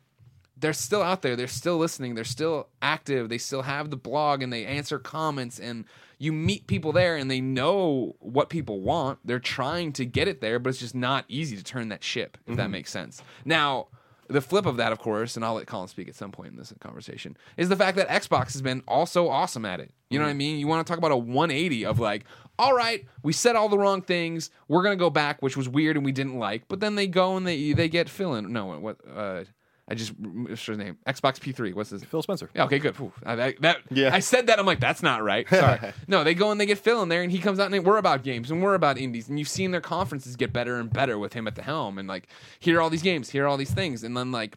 they're still out there. They're still listening. They're still active. They still have the blog and they answer comments and you meet people there and they know what people want. They're trying to get it there, but it's just not easy to turn that ship, if that mm-hmm. makes sense. Now, the flip of that, of course, and I'll let Colin speak at some point in this conversation, is the fact that Xbox has been also awesome at it. You know what I mean? You want to talk about a 180 of like, all right, we said all the wrong things. We're gonna go back, which was weird and we didn't like. But then they go and they they get Phil in. No, what? Uh, I just what's his name? Xbox P3. What's his? Phil Spencer. Yeah, okay, good. I, I- that, Yeah. I said that. I'm like, that's not right. Sorry. no, they go and they get Phil in there, and he comes out and they, we're about games and we're about indies, and you've seen their conferences get better and better with him at the helm, and like, here are all these games, here are all these things, and then like,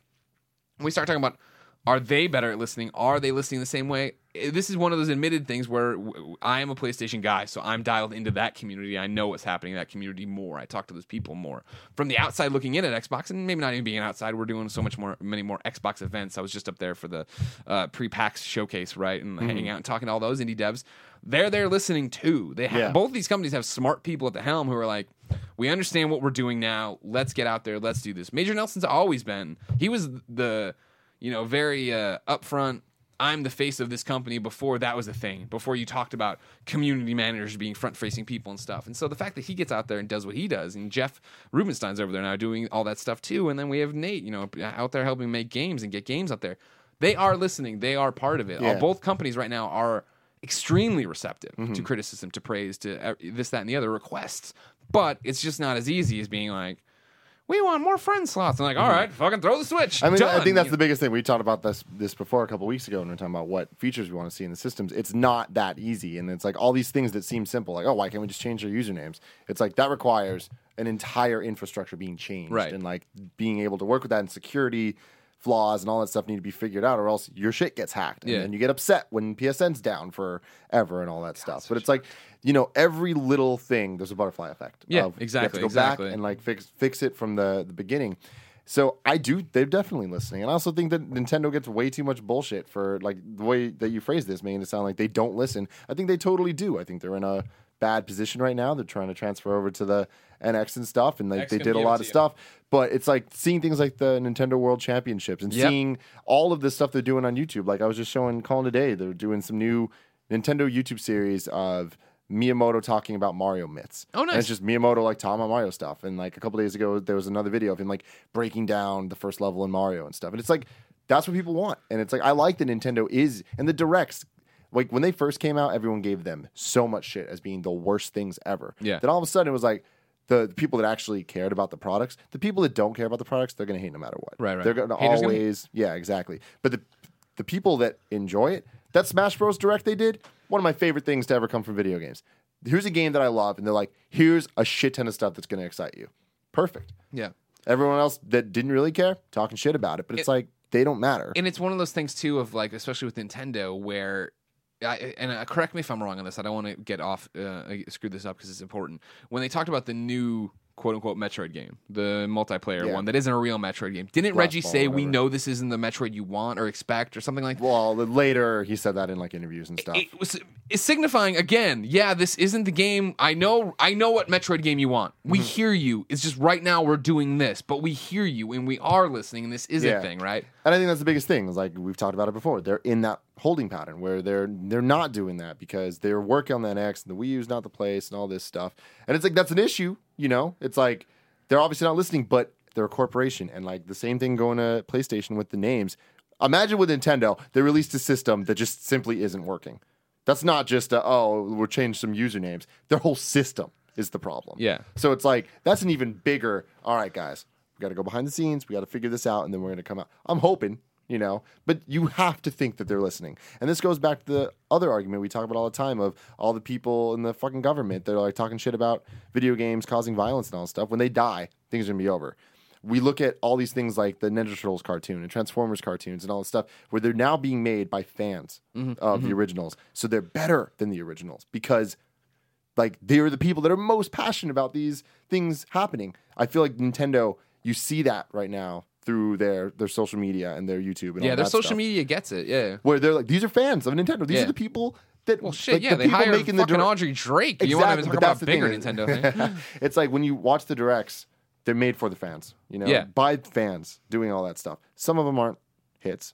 we start talking about are they better at listening? Are they listening the same way? Eh, This is one of those admitted things where I am a PlayStation guy, so I'm dialed into that community. I know what's happening in that community more. I talk to those people more. From the outside looking in at Xbox, and maybe not even being outside, we're doing so much more, many more Xbox events. I was just up there for the uh, pre-PAX showcase, right, and hanging out and talking to all those indie devs. They're there listening too. They have Yeah. both these companies have smart people at the helm who are like, we understand what we're doing now. Let's get out there. Let's do this. Major Nelson's always been. He was the, you know, very uh, upfront. I'm the face of this company before that was a thing. Before you talked about community managers being front facing people and stuff. And so the fact that he gets out there and does what he does, and Jeff Rubenstein's over there now doing all that stuff too. And then we have Nate, you know, out there helping make games and get games out there. They are listening. They are part of it. Yeah. Both companies right now are extremely receptive to mm-hmm. criticism, to praise, to this, that, and the other requests. But it's just not as easy as being like, we want more friend slots. I'm like, all mm-hmm. right, fucking throw the switch. I mean, I think that's the biggest thing. We talked about this this before a couple weeks ago when we are talking about what features we want to see in the systems. It's not that easy, and it's like all these things that seem simple, like oh, why can't we just change our usernames? It's like that requires an entire infrastructure being changed, Right. And like being able to work with that and security flaws and all that stuff need to be figured out, or else your shit gets hacked, and Yeah. then you get upset when PSN's down forever and all that stuff. But it's like you know, every little thing there's a butterfly effect. Yeah, of you have to exactly, go exactly. back and like fix fix it from the, the beginning. So I do. They're definitely listening, and I also think that Nintendo gets way too much bullshit for like the way that you phrase this, making it sound like they don't listen. I think they totally do. I think they're in a bad position right now. They're trying to transfer over to the NX and stuff, and like X they did a lot of stuff. But it's like seeing things like the Nintendo World Championships and Yep. seeing all of this stuff they're doing on YouTube. Like I was just showing Colin today, they're doing some new Nintendo YouTube series of Miyamoto talking about Mario myths. Oh, nice! And it's just Miyamoto like talking about Mario stuff. And like a couple days ago, there was another video of him like breaking down the first level in Mario and stuff. And it's like that's what people want. And it's like I like that Nintendo is and the directs. Like when they first came out, everyone gave them so much shit as being the worst things ever. Yeah. Then all of a sudden it was like the, the people that actually cared about the products, the people that don't care about the products, they're gonna hate no matter what. Right, right. They're gonna Haters gonna always yeah, exactly. But the the people that enjoy it, that Smash Bros. Direct they did, one of my favorite things to ever come from video games. Here's a game that I love, and they're like, here's a shit ton of stuff that's going to excite you. Perfect. Yeah. Everyone else that didn't really care, talking shit about it, but it's It- like they don't matter. and it's one of those things too of like especially with nintendo where I, and uh, correct me if i'm wrong on this i don't want to get off uh, screw this up because it's important when they talked about the new quote unquote metroid game the multiplayer Yeah. one that isn't a real metroid game didn't reggie say we know this isn't the metroid you want or expect or something like that well, later he said that in like interviews and stuff. it was it's signifying again yeah this isn't the game i know i know what metroid game you want we Mm-hmm. hear you it's just right now we're doing this but we hear you and we are listening and this is a thing right And I think that's the biggest thing. Is like we've talked about it before. They're in that holding pattern where they're they're not doing that because they're working on the NX and the Wii U's not the place and all this stuff. And it's like that's an issue. You know, it's like they're obviously not listening, but they're a corporation, and like the same thing going to PlayStation with the names. Imagine with Nintendo, they released a system that just simply isn't working. That's not just a, oh we'll change some usernames. Their whole system is the problem. Yeah. So it's like that's an even bigger. All right, guys, we got to go behind the scenes. We got to figure this out, and then we're going to come out. I'm hoping, you know, but you have to think that they're listening. And this goes back to the other argument we talk about all the time of all the people in the fucking government that are like talking shit about video games causing violence and all this stuff. When they die, things are gonna be over. We look at all these things like the Ninja Turtles cartoon and Transformers cartoons and all this stuff, where they're now being made by fans mm-hmm. of the mm-hmm. originals, so they're better than the originals because like they're the people that are most passionate about these things happening. I feel like Nintendo, you see that right now through their their social media and their YouTube and Yeah, their social stuff, media gets it. Yeah. where they're like, these are fans of Nintendo. These Yeah. are the people that Well, shit. like, yeah, the they hired making fucking the direct- Audrey Drake. You want to Exactly, talk about the thing bigger Nintendo? thing? it's like when you watch the directs, they're made for the fans. You know, Yeah. by fans doing all that stuff. Some of them aren't hits.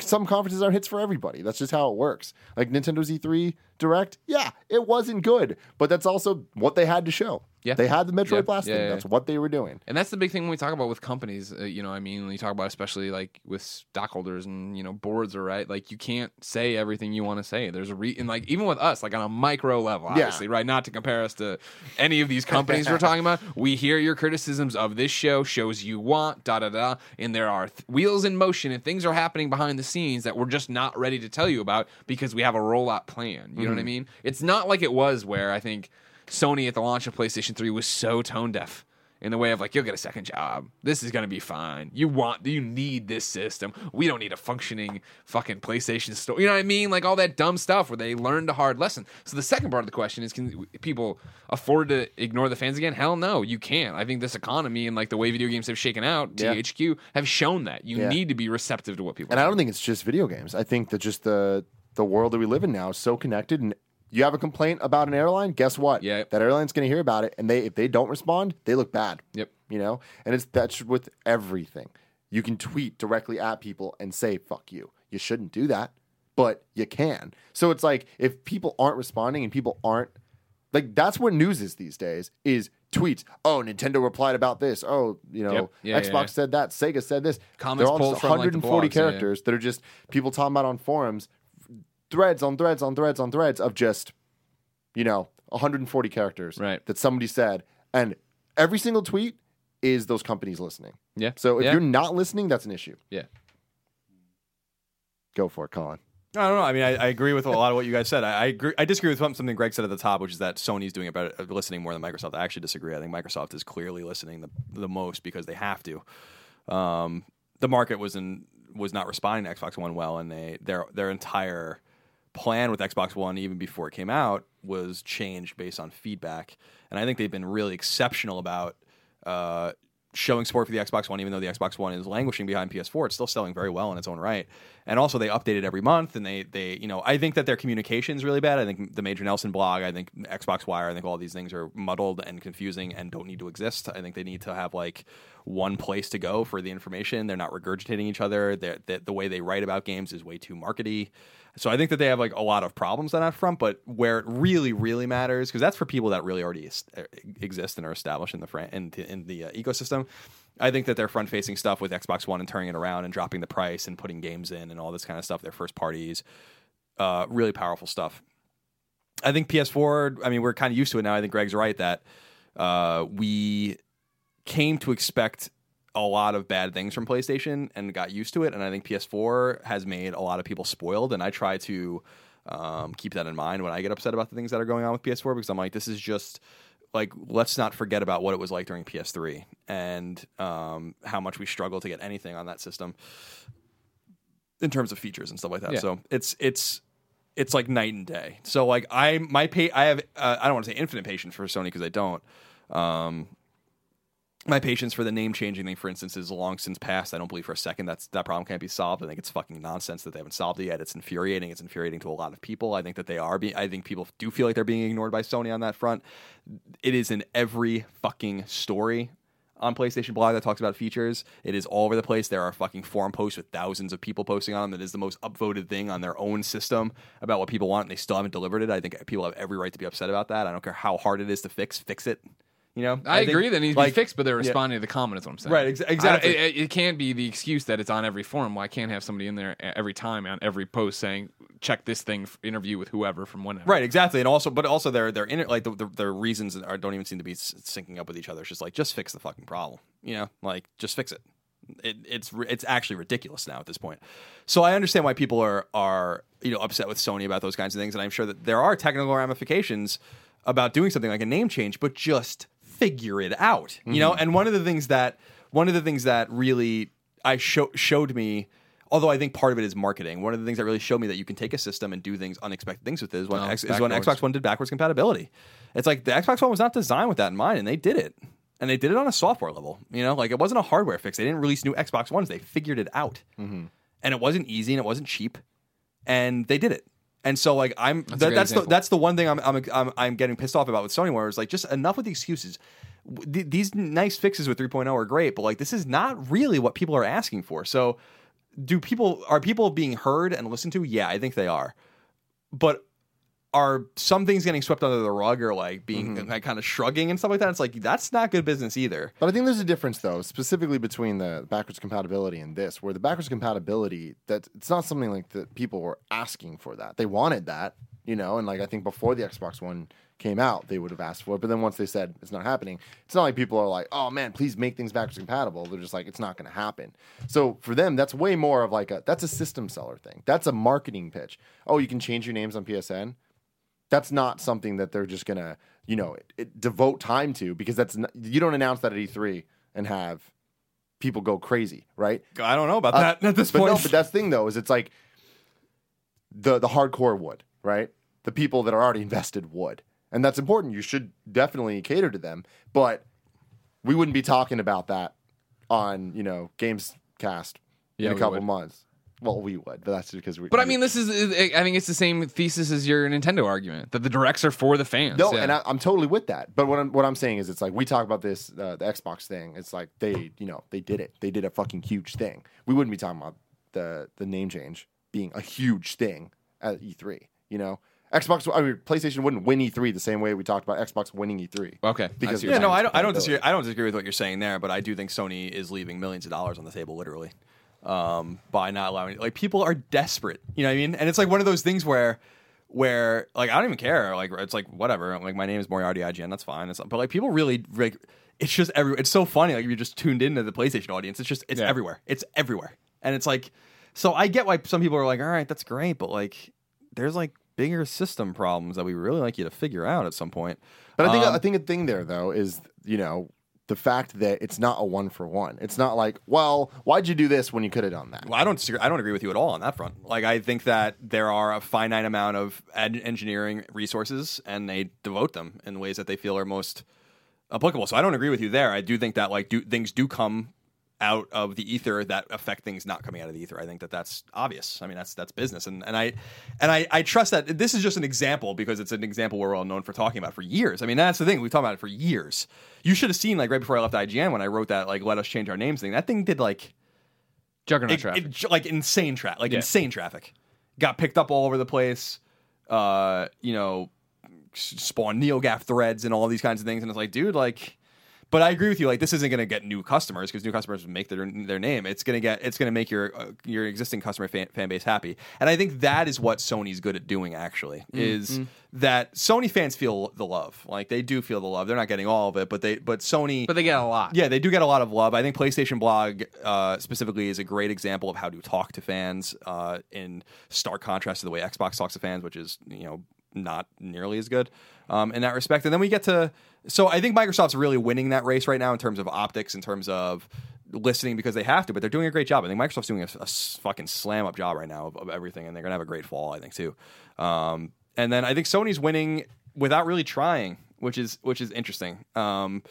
Some conferences aren't hits for everybody. That's just how it works. Like Nintendo's E3 Direct, yeah, it wasn't good, but that's also what they had to show. Yeah. they had the Metroid Yeah, Blast yeah, yeah. That's what they were doing. And that's the big thing when we talk about with companies. Uh, you know, I mean, when you talk about especially like with stockholders and you know boards, are right. Like you can't say everything you want to say. There's a re and like even with us, like on a micro level, Yeah. obviously, right? Not to compare us to any of these companies we're talking about. We hear your criticisms of this show, shows you want, da da da, and there are th- wheels in motion and things are happening behind the scenes that we're just not ready to tell you about because we have a rollout plan. You know what I mm. mean? It's not like it was where I think Sony at the launch of PlayStation 3 was so tone deaf in the way of like you'll get a second job. This is going to be fine. You want you need this system. We don't need a functioning fucking PlayStation store. You know what I mean? Like all that dumb stuff where they learned a hard lesson. So the second part of the question is can people afford to ignore the fans again? Hell no, you can't. I think this economy and like the way video games have shaken out, Yeah. THQ have shown that. You Yeah. need to be receptive to what people And I don't think it's just video games. I think that just the the world that we live in now is so connected and you have a complaint about an airline, guess what? Yeah. That airline's going to hear about it and they if they don't respond, they look bad. Yep. You know? And it's that's with everything. You can tweet directly at people and say fuck you. You shouldn't do that, but you can. So it's like if people aren't responding and people aren't like that's what news is these days is tweets. Oh, Nintendo replied about this. Oh, you know, Yep. Yeah, Xbox yeah, yeah. said that. Sega said this. Comments They're all just from, like, 140 blogs, characters that are just people talking about on forums, threads on threads on threads on threads of just, you know, 140 characters Right. that somebody said, and every single tweet is those companies listening. Yeah. So if Yeah. you're not listening, that's an issue. Yeah. Go for it, Colin. I don't know. I mean, I, I agree with a lot of what you guys said. I, I agree. I disagree with something Greg said at the top, which is that Sony's doing it better, uh, listening more than Microsoft. I actually disagree. I think Microsoft is clearly listening the, the most because they have to. Um, the market was in was not responding to Xbox One well, and they their their entire plan with Xbox One, even before it came out, was changed based on feedback. And I think they've been really exceptional about uh, showing support for the Xbox One, even though the Xbox One is languishing behind PS4. It's still selling very well in its own right. And also, they update it every month, and they they you know I think that their communication is really bad. I think the Major Nelson blog, I think Xbox Wire, I think all these things are muddled and confusing and don't need to exist. I think they need to have like one place to go for the information. They're not regurgitating each other. They're, the the way they write about games is way too markety. So I think that they have like a lot of problems on that front. But where it really, really matters, because that's for people that really already uh, exist and are established in the fran- in, in the uh, ecosystem. I think that their front facing stuff with Xbox One and turning it around and dropping the price and putting games in and all this kind of stuff, their first parties, uh, really powerful stuff. I think PS4. I mean, we're kind of used to it now. I think Greg's right that uh, we came to expect a lot of bad things from PlayStation and got used to it. And I think PS4 has made a lot of people spoiled. And I try to um, keep that in mind when I get upset about the things that are going on with PS4 because I'm like, this is just like let's not forget about what it was like during PS3 and um, how much we struggle to get anything on that system in terms of features and stuff like that. Yeah. So it's it's it's like night and day. So like I my pay I have uh, I don't want to say infinite patience for Sony because I don't. Um, my patience for the name changing thing, for instance, is long since past. I don't believe for a second that's that problem can't be solved. I think it's fucking nonsense that they haven't solved it yet. It's infuriating. It's infuriating to a lot of people. I think that they are being. I think people do feel like they're being ignored by Sony on that front. It is in every fucking story on PlayStation Blog that talks about features. It is all over the place. There are fucking forum posts with thousands of people posting on them. That is the most upvoted thing on their own system about what people want, and they still haven't delivered it. I think people have every right to be upset about that. I don't care how hard it is to fix. Fix it. You know, I, think, agree that it needs to be fixed, but they're yeah. responding to the comment. Is what I'm saying. Right, ex- I exactly. It, it can't be the excuse that it's on every forum. Well, I can't have somebody in there every time on every post saying, "Check this thing, interview with whoever from whenever." Right, exactly, and also, but also their their inner like the, the, their reasons are, don't even seem to be syncing up with each other. It's just like just fix the fucking problem, you know, like just fix it. It it's it's actually ridiculous now at this point. So I understand why people are are you know upset with Sony about those kinds of things, and I'm sure that there are technical ramifications about doing something like a name change, but just figure it out, you know. Mm-hmm. And one of the things that one of the things that really I show, showed me although I think part of it is marketing. One of the things that really showed me that you can take a system and do things unexpected things with it is when, Oh, X, is when. Xbox One did backwards compatibility. It's like the Xbox One was not designed with that in mind, and they did it. and they did it on a software level. You know, like it wasn't a hardware fix. They didn't release new Xbox Ones. They figured it out, mm-hmm. and it wasn't easy and it wasn't cheap, and they did it. And so, like, I'm a that, great that's the that's the one thing I'm I'm I'm, I'm getting pissed off about with Sony, where it's like just enough with the excuses. Th- These nice fixes with 3.0 are great, but like this is not really what people are asking for. So, do people are people being heard and listened to? Yeah, I think they are. But are some things getting swept under the rug or like being mm-hmm. like kind of shrugging and stuff like that? It's like that's not good business either. But I think there's a difference, though, specifically between the backwards compatibility and this, where the backwards compatibility that it's not something like that people were asking for that. They wanted that, you know, and like I think before the Xbox One came out, they would have asked for it. But then once they said it's not happening, it's not like people are like, oh man, please make things backwards compatible. They're just like, it's not going to happen. So for them, that's way more of like a that's a system seller thing. That's a marketing pitch. Oh, you can change your names on PSN that's not something that they're just gonna you know it, it, devote time to because that's not, you don't announce that at E3 and have people go crazy, right? I don't know about Uh, that at this But point. no, but that's the thing though is it's like the the hardcore would, right? The people that are already invested would, and that's important. You should definitely cater to them, but we wouldn't be talking about that on you know Gamescast Yeah, in a couple would. months. Well, we would, but that's because we. But I mean, this is I think it's the same thesis as your Nintendo argument that the directs are for the fans. No, Yeah. and I, I'm totally with that. But what I'm what I'm saying is, it's like we talk about this uh, the Xbox thing. It's like they, you know, they did it. They did a fucking huge thing. We wouldn't be talking about the the name change being a huge thing at E3. You know, Xbox. I mean, PlayStation wouldn't win E3 the same way we talked about Xbox winning E E3. okay, Because you're Yeah, no. I don't. I don't disagree. I don't disagree with what you're saying there, but I do think Sony is leaving millions of dollars on the table, literally, um, by not allowing. Like people are desperate. You know what I mean? And it's like one of those things where, where like I don't even care. Like it's like whatever. Like my name is Moriarty IGN. That's fine. It's, but like people really like. It's just every. It's so funny. Like if you're just tuned into the PlayStation audience, it's just it's Yeah. everywhere. It's everywhere, and it's like. So I get why some people are like, all right, that's great, but like, there's like bigger system problems that we really like you to figure out at some point. But I think Um, I think a thing there though is you know the fact that it's not a one for one. It's not like, well, why'd you do this when you could have done that? Well, I don't. I don't agree with you at all on that front. Like, I think that there are a finite amount of ed- engineering resources, and they devote them in ways that they feel are most applicable. So I don't agree with you there. I do think that like do, things do come out of the ether that affect things not coming out of the ether. I think that that's obvious. I mean, that's that's business, and and I and I, I trust that this is just an example because it's an example we're all known for talking about for years. I mean, that's the thing we've talked about it for years. You should have seen like right before I left IGN when I wrote that like let us change our names thing. That thing did like Juggernaut it- traffic. it like insane traffic, like Yeah. insane traffic. Got picked up all over the place. Uh, you know, s- spawn NeoGaf threads and all these kinds of things, and it's like, dude, like. But I agree with you. Like, this isn't going to get new customers because new customers make their their name. It's going to get it's going to make your uh, your existing customer fan, fan base happy. And I think that is what Sony's good at doing. Actually, is that Sony fans feel the love. Like they do feel the love. They're not getting all of it, but they but Sony but they get a lot. yeah, they do get a lot of love. I think PlayStation Blog uh, specifically is a great example of how to talk to fans uh, in stark contrast to the way Xbox talks to fans, which is you know not nearly as good um, in that respect. And then we get to so I think Microsoft's really winning that race right now in terms of optics, in terms of listening because they have to, but they're doing a great job. I think Microsoft's doing a fucking slam up job right now of, of everything, and they're gonna have a great fall, I think too. Um, and then I think Sony's winning without really trying, which is which is interesting. Um,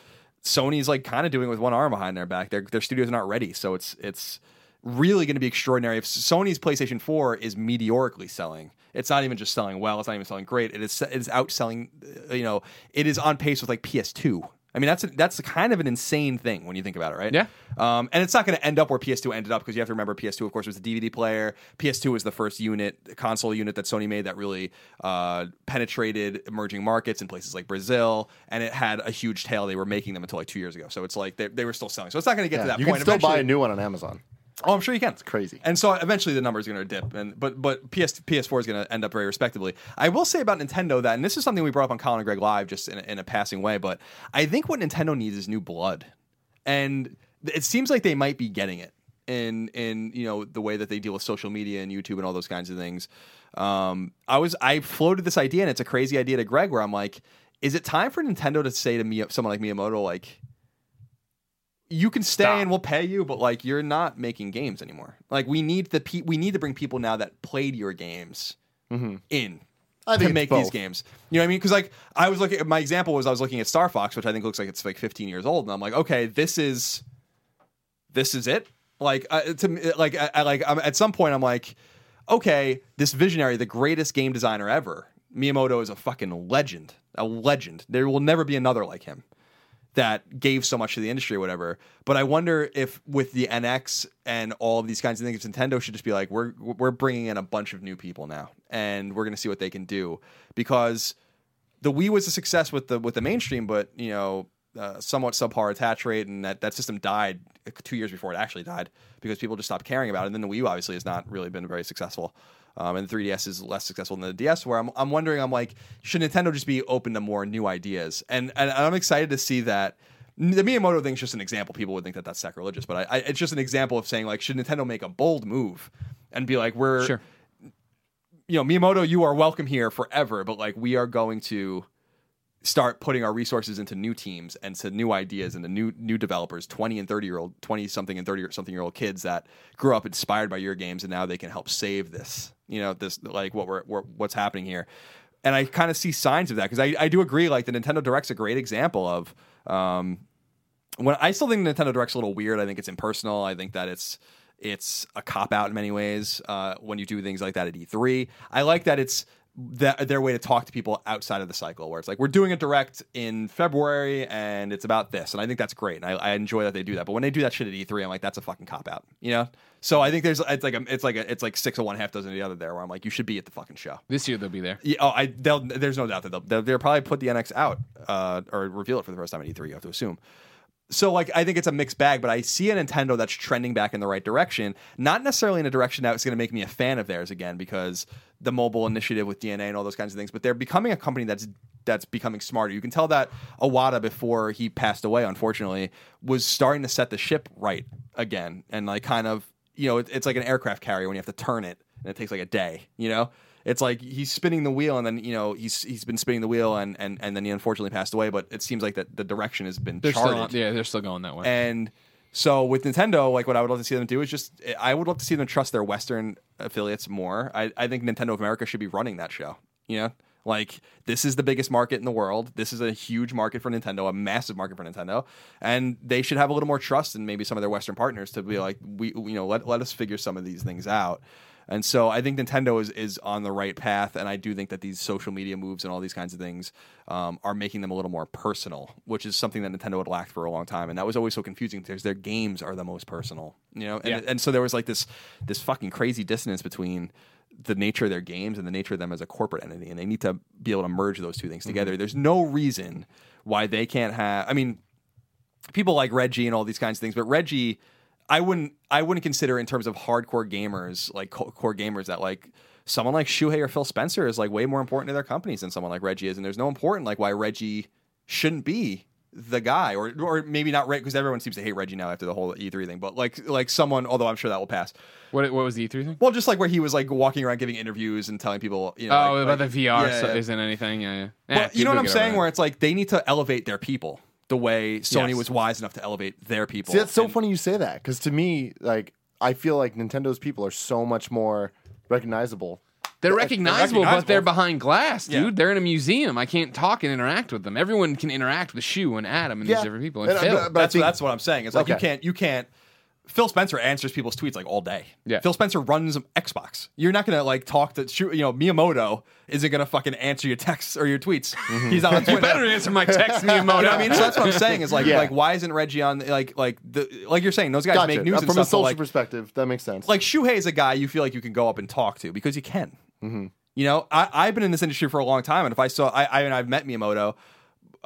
Sony's like kind of doing it with one arm behind their back. Their their studios are not ready, so it's it's really going to be extraordinary. If Sony's PlayStation 4 is meteorically selling, it's not even just selling well. It's not even selling great. It is it is outselling. uh, You know, it is on pace with like PS2. I mean, that's that's kind of an insane thing when you think about it, right? Yeah. Um, and it's not going to end up where PS2 ended up because you have to remember PS2, of course, was the DVD player. PS2 was the first unit, console unit that Sony made that really uh, penetrated emerging markets in places like Brazil, and it had a huge tail. They were making them until like two years ago, so it's like they, they were still selling. So it's not going to get to that you point. can still buy a new one on Amazon. Oh, I'm sure you can. It's crazy. And so eventually the number is going to dip, and but but PS PS4 is going to end up very respectably. I will say about Nintendo that, and this is something we brought up on Colin and Greg Live just in a, in a passing way, but I think what Nintendo needs is new blood, and it seems like they might be getting it in in you know the way that they deal with social media and YouTube and all those kinds of things. Um, I was I floated this idea, and it's a crazy idea to Greg, where I'm like, is it time for Nintendo to say to me someone like Miyamoto like? You can stay Stop. and we'll pay you, but like you're not making games anymore. Like we need the pe- we need to bring people now that played your games in. I think to it's make these games. You know what I mean? Because like I was looking. My example was I was looking at Star Fox, which I think looks like it's like 15 years old, and I'm like, okay, this is this is it. Like uh, to like I, I like I'm, at some point I'm like, okay, this visionary, the greatest game designer ever, Miyamoto is a fucking legend, a legend. There will never be another like him that gave so much to the industry or whatever. But I wonder if with the NX and all of these kinds of things, Nintendo should just be like, we're we're bringing in a bunch of new people now, and we're going to see what they can do because the Wii was a success with the with the mainstream, but you know, uh, somewhat subpar attach rate, and that that system died two years before it actually died because people just stopped caring about it. And then the Wii U obviously has not really been very successul. Um, and the 3DS is less successful than the DS. Where I'm, I'm wondering, I'm like, should Nintendo just be open to more new ideas? And and I'm excited to see that. The Miyamoto thing is just an example. People would think that that's sacrilegious, but I, I, it's just an example of saying like, should Nintendo make a bold move and be like, we're Sure. you know, Miyamoto, you are welcome here forever, but like we are going to start putting our resources into new teams and to new ideas and to new new developers, 20 and 30 year old, 20 something and 30 something year old kids that grew up inspired by your games and now they can help save this, you know, this like what we're, we're what's happening here. And I kind of see signs of that because I, I do agree like the Nintendo Direct's a great example of um when I still think Nintendo Direct's a little weird. I think it's impersonal. I think that it's it's a cop out in many ways uh, when you do things like that at E3. I like that it's that their way to talk to people outside of the cycle, where it's like we're doing a direct in February and it's about this, and I think that's great, and I, I enjoy that they do that. But when they do that shit at E3, I'm like, that's a fucking cop out, you know. So I think there's it's like a, it's like a, it's like six of one, half dozen of the other there, where I'm like, you should be at the fucking show. This year they'll be there. Yeah, oh, I they'll, there's no doubt that they'll, they'll they'll probably put the NX out uh, or reveal it for the first time at E3. You have to assume. So like I think it's a mixed bag, but I see a Nintendo that's trending back in the right direction. Not necessarily in a direction that's going to make me a fan of theirs again, because the mobile initiative with DeNA and all those kinds of things. But they're becoming a company that's that's becoming smarter. You can tell that Iwata before he passed away, unfortunately, was starting to set the ship right again, and like kind of you know it, it's like an aircraft carrier when you have to turn it and it takes like a day, you know it's like he's spinning the wheel and then you know he's he's been spinning the wheel and and, and then he unfortunately passed away but it seems like that the direction has been They're charted on, yeah, they're still going that way. and so with Nintendo like what I would love to see them do is just I would love to see them trust their western affiliates more. I, I think Nintendo of America should be running that show you know? Like this is the biggest market in the world. This is a huge market for Nintendo a massive market for Nintendo. And they should have a little more trust in maybe some of their western partners to be mm-hmm. like we you know let, let us figure some of these things out and so I think Nintendo is, is on the right path, and I do think that these social media moves and all these kinds of things um, are making them a little more personal, which is something that Nintendo had lacked for a long time, and that was always so confusing because their games are the most personal, you know. And, Yeah. and so there was like this this fucking crazy dissonance between the nature of their games and the nature of them as a corporate entity, and they need to be able to merge those two things together. There's no reason why they can't have. I mean, people like Reggie and all these kinds of things, but Reggie, I wouldn't I wouldn't consider in terms of hardcore gamers, like core gamers, that like someone like Shuhei or Phil Spencer is like way more important to their companies than someone like Reggie is, and there's no important like why Reggie shouldn't be the guy, or or maybe not Reggie because everyone seems to hate Reggie now after the whole E3 thing, but like like someone, although I'm sure that will pass. what what was the E3 thing? Well, just like where he was like walking around giving interviews and telling people, you know, Oh, like- about like- the VR yeah, so yeah. isn't anything. Yeah, yeah. But you know what I'm saying? Where it's like they need to elevate their people the way Sony Yes. was wise enough to elevate their people. See, that's so And- funny you say that because to me, like, I feel like Nintendo's people are so much more recognizable. They're They're recognizable, but they're behind glass, dude. Yeah. They're in a museum. I can't talk and interact with them. Everyone can interact with Shu and Adam and Yeah. these different people. And And, Phil. but- but that's think- that's what I'm saying. It's like you can't you can't. Phil Spencer answers people's tweets like all day. Yeah. Phil Spencer runs Xbox. You're not gonna like talk to. You know, Miyamoto isn't gonna fucking answer your texts or your tweets. He's not on you better answer my text, Miyamoto. You know I mean? So that's what I'm saying. Is like Yeah. like why isn't Reggie on like like the like you're saying those guys Gotcha. make news Uh, from a stuff. but, social like, perspective. That makes sense. like Shuhei is a guy you feel like you can go up and talk to because you can. You know, I, I've been in this industry for a long time, and if I saw, I, I mean, I've met Miyamoto,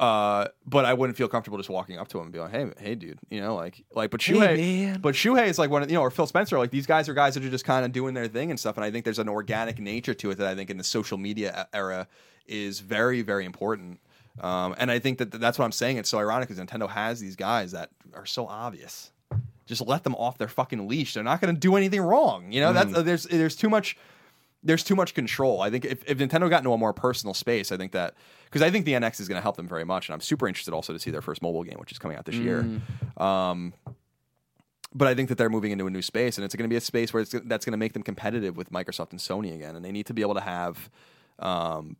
uh, but I wouldn't feel comfortable just walking up to him and be like, "Hey, hey, dude," you know, like, like, but Shuhei, man. but Shuhei is like one, of, you know, or Phil Spencer, like these guys are guys that are just kind of doing their thing and stuff, and I think there's an organic nature to it that I think in the social media era is very, very important. Um, and I think that that's what I'm saying. It's so ironic because Nintendo has these guys that are so obvious just let them off their fucking leash. They're not going to do anything wrong. You know, that's uh, there's there's too much there's too much control. I think if, if Nintendo got into a more personal space, I think that because I think the NX is going to help them very much, and I'm super interested also to see their first mobile game, which is coming out this year. Um, but I think that they're moving into a new space, and it's going to be a space where it's, that's going to make them competitive with Microsoft and Sony again, and they need to be able to have um,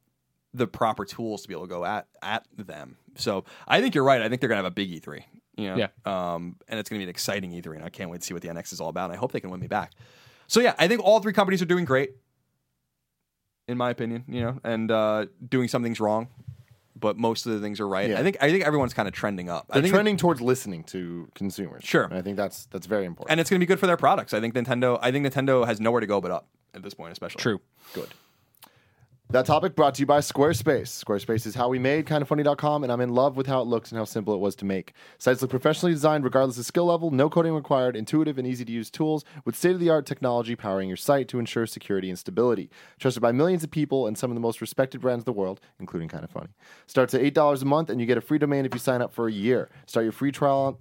the proper tools to be able to go at at them. So I think you're right. I think they're gonna have a big E3. You know? Yeah. Um, and it's gonna be an exciting E3, and I can't wait to see what the NX is all about. And I hope they can win me back. So yeah, I think all three companies are doing great, in my opinion. You know, and uh, doing some things wrong, but most of the things are right. Yeah. I think I think everyone's kind of trending up. I They're think trending towards listening to consumers. Sure. And I think that's that's very important. and it's going to be good for their products. I think Nintendo. I think Nintendo has nowhere to go but up at this point, especially. True. Good. That topic brought to you by Squarespace. Squarespace is how we made kindafunny.com, and I'm in love with how it looks and how simple it was to make. Sites look professionally designed regardless of skill level, no coding required, intuitive and easy to use tools with state of the art technology powering your site to ensure security and stability. Trusted by millions of people and some of the most respected brands in the world, including Kinda Funny. Starts at $8 a month, and you get a free domain if you sign up for a year. Start your free trial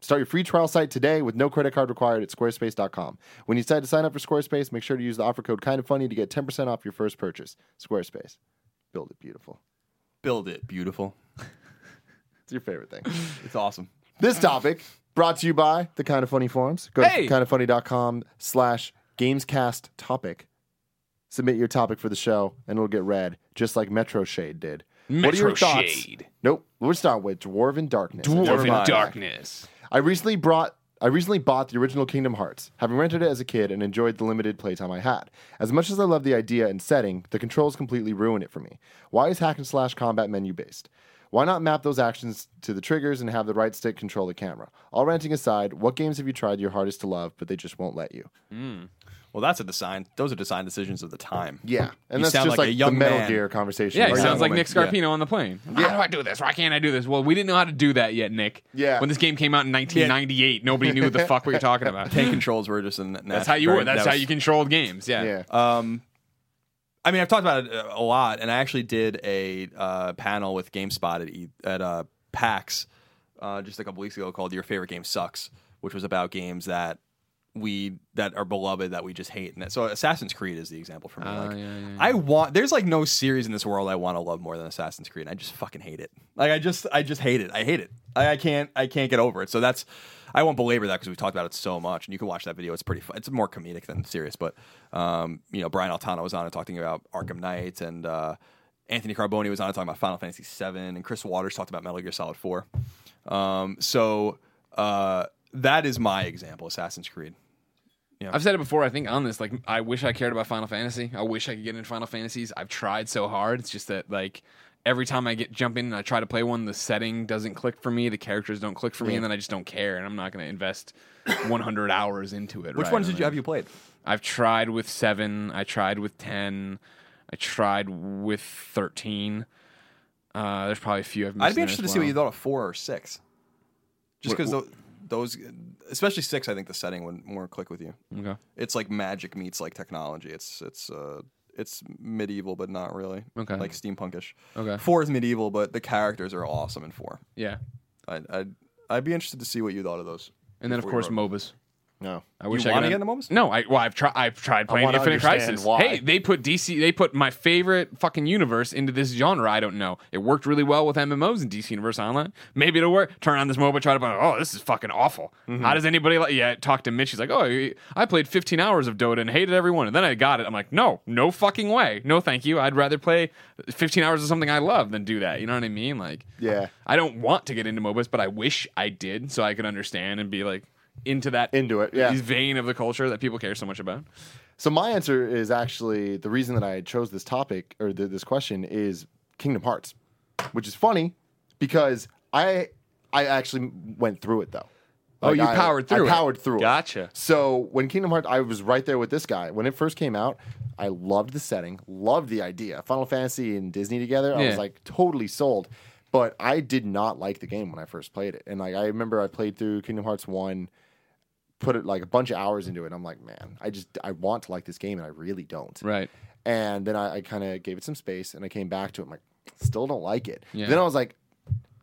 Start your free trial site today with no credit card required at squarespace.com. When you decide to sign up for Squarespace, make sure to use the offer code kind of funny to get 10% off your first purchase. Squarespace. Build it beautiful. Build it beautiful. It's your favorite thing. It's awesome. this topic brought to you by the Kinda Funny forums. Go Hey! to kindafunny.com slash gamescast topic. Submit your topic for the show and it'll get read, just like Metro Shade did. what are your thoughts? Shade. Nope. We're starting with Dwarven Darkness. Dwarven. Darkness. I recently brought I recently bought the original Kingdom Hearts, having rented it as a kid and enjoyed the limited playtime I had. As much as I love the idea and setting, the controls completely ruin it for me. Why is hack and slash combat menu based? Why not map those actions to the triggers and have the right stick control the camera? All ranting aside, what games have you tried your hardest to love, but they just won't let you? Hmm. Well, that's a design. Those are design decisions of the time. Yeah, and You that's sound just like a young the Metal man. Gear conversation. Yeah, he sounds like. Nick Scarpino on the plane. How do I do this? Why can't I do this? Well, we didn't know how to do that yet, Nick. Yeah. When this game came out in 1998, nobody knew what the fuck we were talking about. Tank controls were just an. That's how you were. That's how you controlled games. Yeah. Yeah. Um, I mean, I've talked about it uh, a lot, and I actually did a uh, panel with GameSpot at E- at uh, PAX uh, just a couple weeks ago called "Your Favorite Game Sucks," which was about games that we that are beloved that we just hate. And that, so, Assassin's Creed is the example for me. Ah, like, yeah, yeah, yeah. I want. There's like no series in this world I want to love more than Assassin's Creed. I just fucking hate it. Like I just, I just hate it. I hate it. I, I can't, I can't get over it. So that's. I won't belabor that because we've talked about it so much, and you can watch that video. It's pretty. Fun. It's more comedic than serious, but um, you know, Brian Altano was on it talking about Arkham Knight, and uh, Anthony Carboni was on it talking about Final Fantasy VII, and Chris Waters talked about Metal Gear Solid Four. Um, so uh, that is my example, Assassin's Creed. Yeah. I've said it before. I think on this, like, I wish I cared about Final Fantasy. I wish I could get into Final Fantasies. I've tried so hard. It's just that, like, every time I get jump in and I try to play one, the setting doesn't click for me. The characters don't click for me, and then I just don't care. And I'm not going to invest 100 hours into it. Which right? ones did you have you played? I've tried with seven. I tried with ten. I tried with thirteen. Uh, there's probably a few I've missed. I'd be in interested to as see what you thought of four or six. Just because those, especially six, I think the setting would more click with you. Okay. It's like magic meets like technology. It's it's uh it's medieval, but not really. Okay. Like steampunkish. Okay. Four is medieval, but the characters are awesome in four. Yeah. I'd I'd, I'd be interested to see what you thought of those. And then of course MOBAs. No. I wish You I wanna could- get into MOBAs? No, I well I've tried I've tried playing wanna Infinite understand Crisis. why. Hey, they put DC they put my favorite fucking universe into this genre. I don't know. It worked really well with MMOs and DC Universe Online. Maybe it'll work. Turn on this MOBA, try to play. Oh, this is fucking awful. Mm-hmm. How does anybody like? Yeah, talk to Mitch. He's like, oh, I played 15 hours of Dota and hated everyone, and then I got it. I'm like, no, no fucking way. No, thank you. I'd rather play 15 hours of something I love than do that. You know what I mean? Like, Yeah. I don't want to get into MOBAs, but I wish I did so I could understand and be like into that Into it, yeah. vein of the culture that people care so much about. So my answer is actually the reason that I chose this topic or th- this question is Kingdom Hearts, which is funny because I I actually went through it though. Oh, you I- powered through I it. powered through it. Gotcha. So when Kingdom Hearts, I was right there with this guy when it first came out. I loved the setting, loved the idea. Final Fantasy and Disney together, I Yeah. was like totally sold. But I did not like the game when I first played it, and like I remember I played through Kingdom Hearts one, put it like a bunch of hours into it. And I'm like, man, I just I want to like this game, and I really don't. Right. And then I, I kind of gave it some space, and I came back to it. I'm like, still don't like it. Yeah. Then I was like,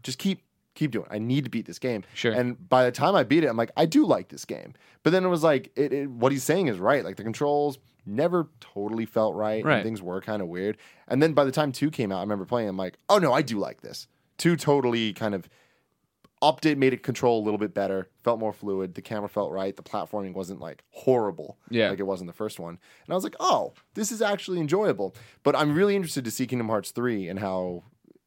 just keep keep doing. it. I need to beat this game. Sure. And by the time I beat it, I'm like, I do like this game. But then it was like, it, it, what he's saying is right. Like the controls never totally felt right. and Right. things were kind of weird. And then by the time two came out, I remember playing. I'm like, oh no, I do like this. Two totally kind of update made it control a little bit better, felt more fluid. The camera felt right. The platforming wasn't like horrible, Yeah. like it was in the first one. And I was like, oh, this is actually enjoyable. But I'm really interested to see Kingdom Hearts three and how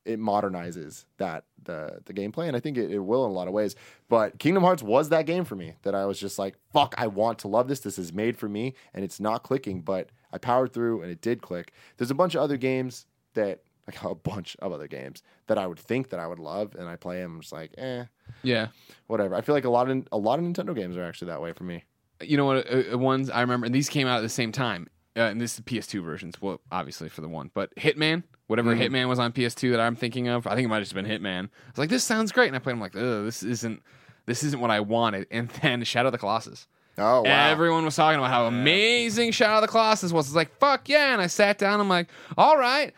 it modernizes that the the gameplay, and I think it, it will in a lot of ways. But Kingdom Hearts was that game for me that I was just like, fuck, I want to love this. This is made for me, and it's not clicking, but I powered through and it did click. There's a bunch of other games that like a bunch of other games that I would think that I would love, and I play them. I'm just like, eh, Yeah. whatever. I feel like a lot of a lot of Nintendo games are actually that way for me. you know what uh, uh, ones I remember, and these came out at the same time. Uh, and this is PS2 versions. Well, obviously for the one, but Hitman, whatever Mm-hmm. Hitman was on PS2 that I'm thinking of, I think it might have just been Hitman. I was like, this sounds great, and I played. I'm like, this isn't this isn't what I wanted. And then Shadow of the Colossus. Oh wow, Everyone was talking about how amazing Shadow of the Colossus was. It's like, fuck yeah. And I sat down. I'm like, all right.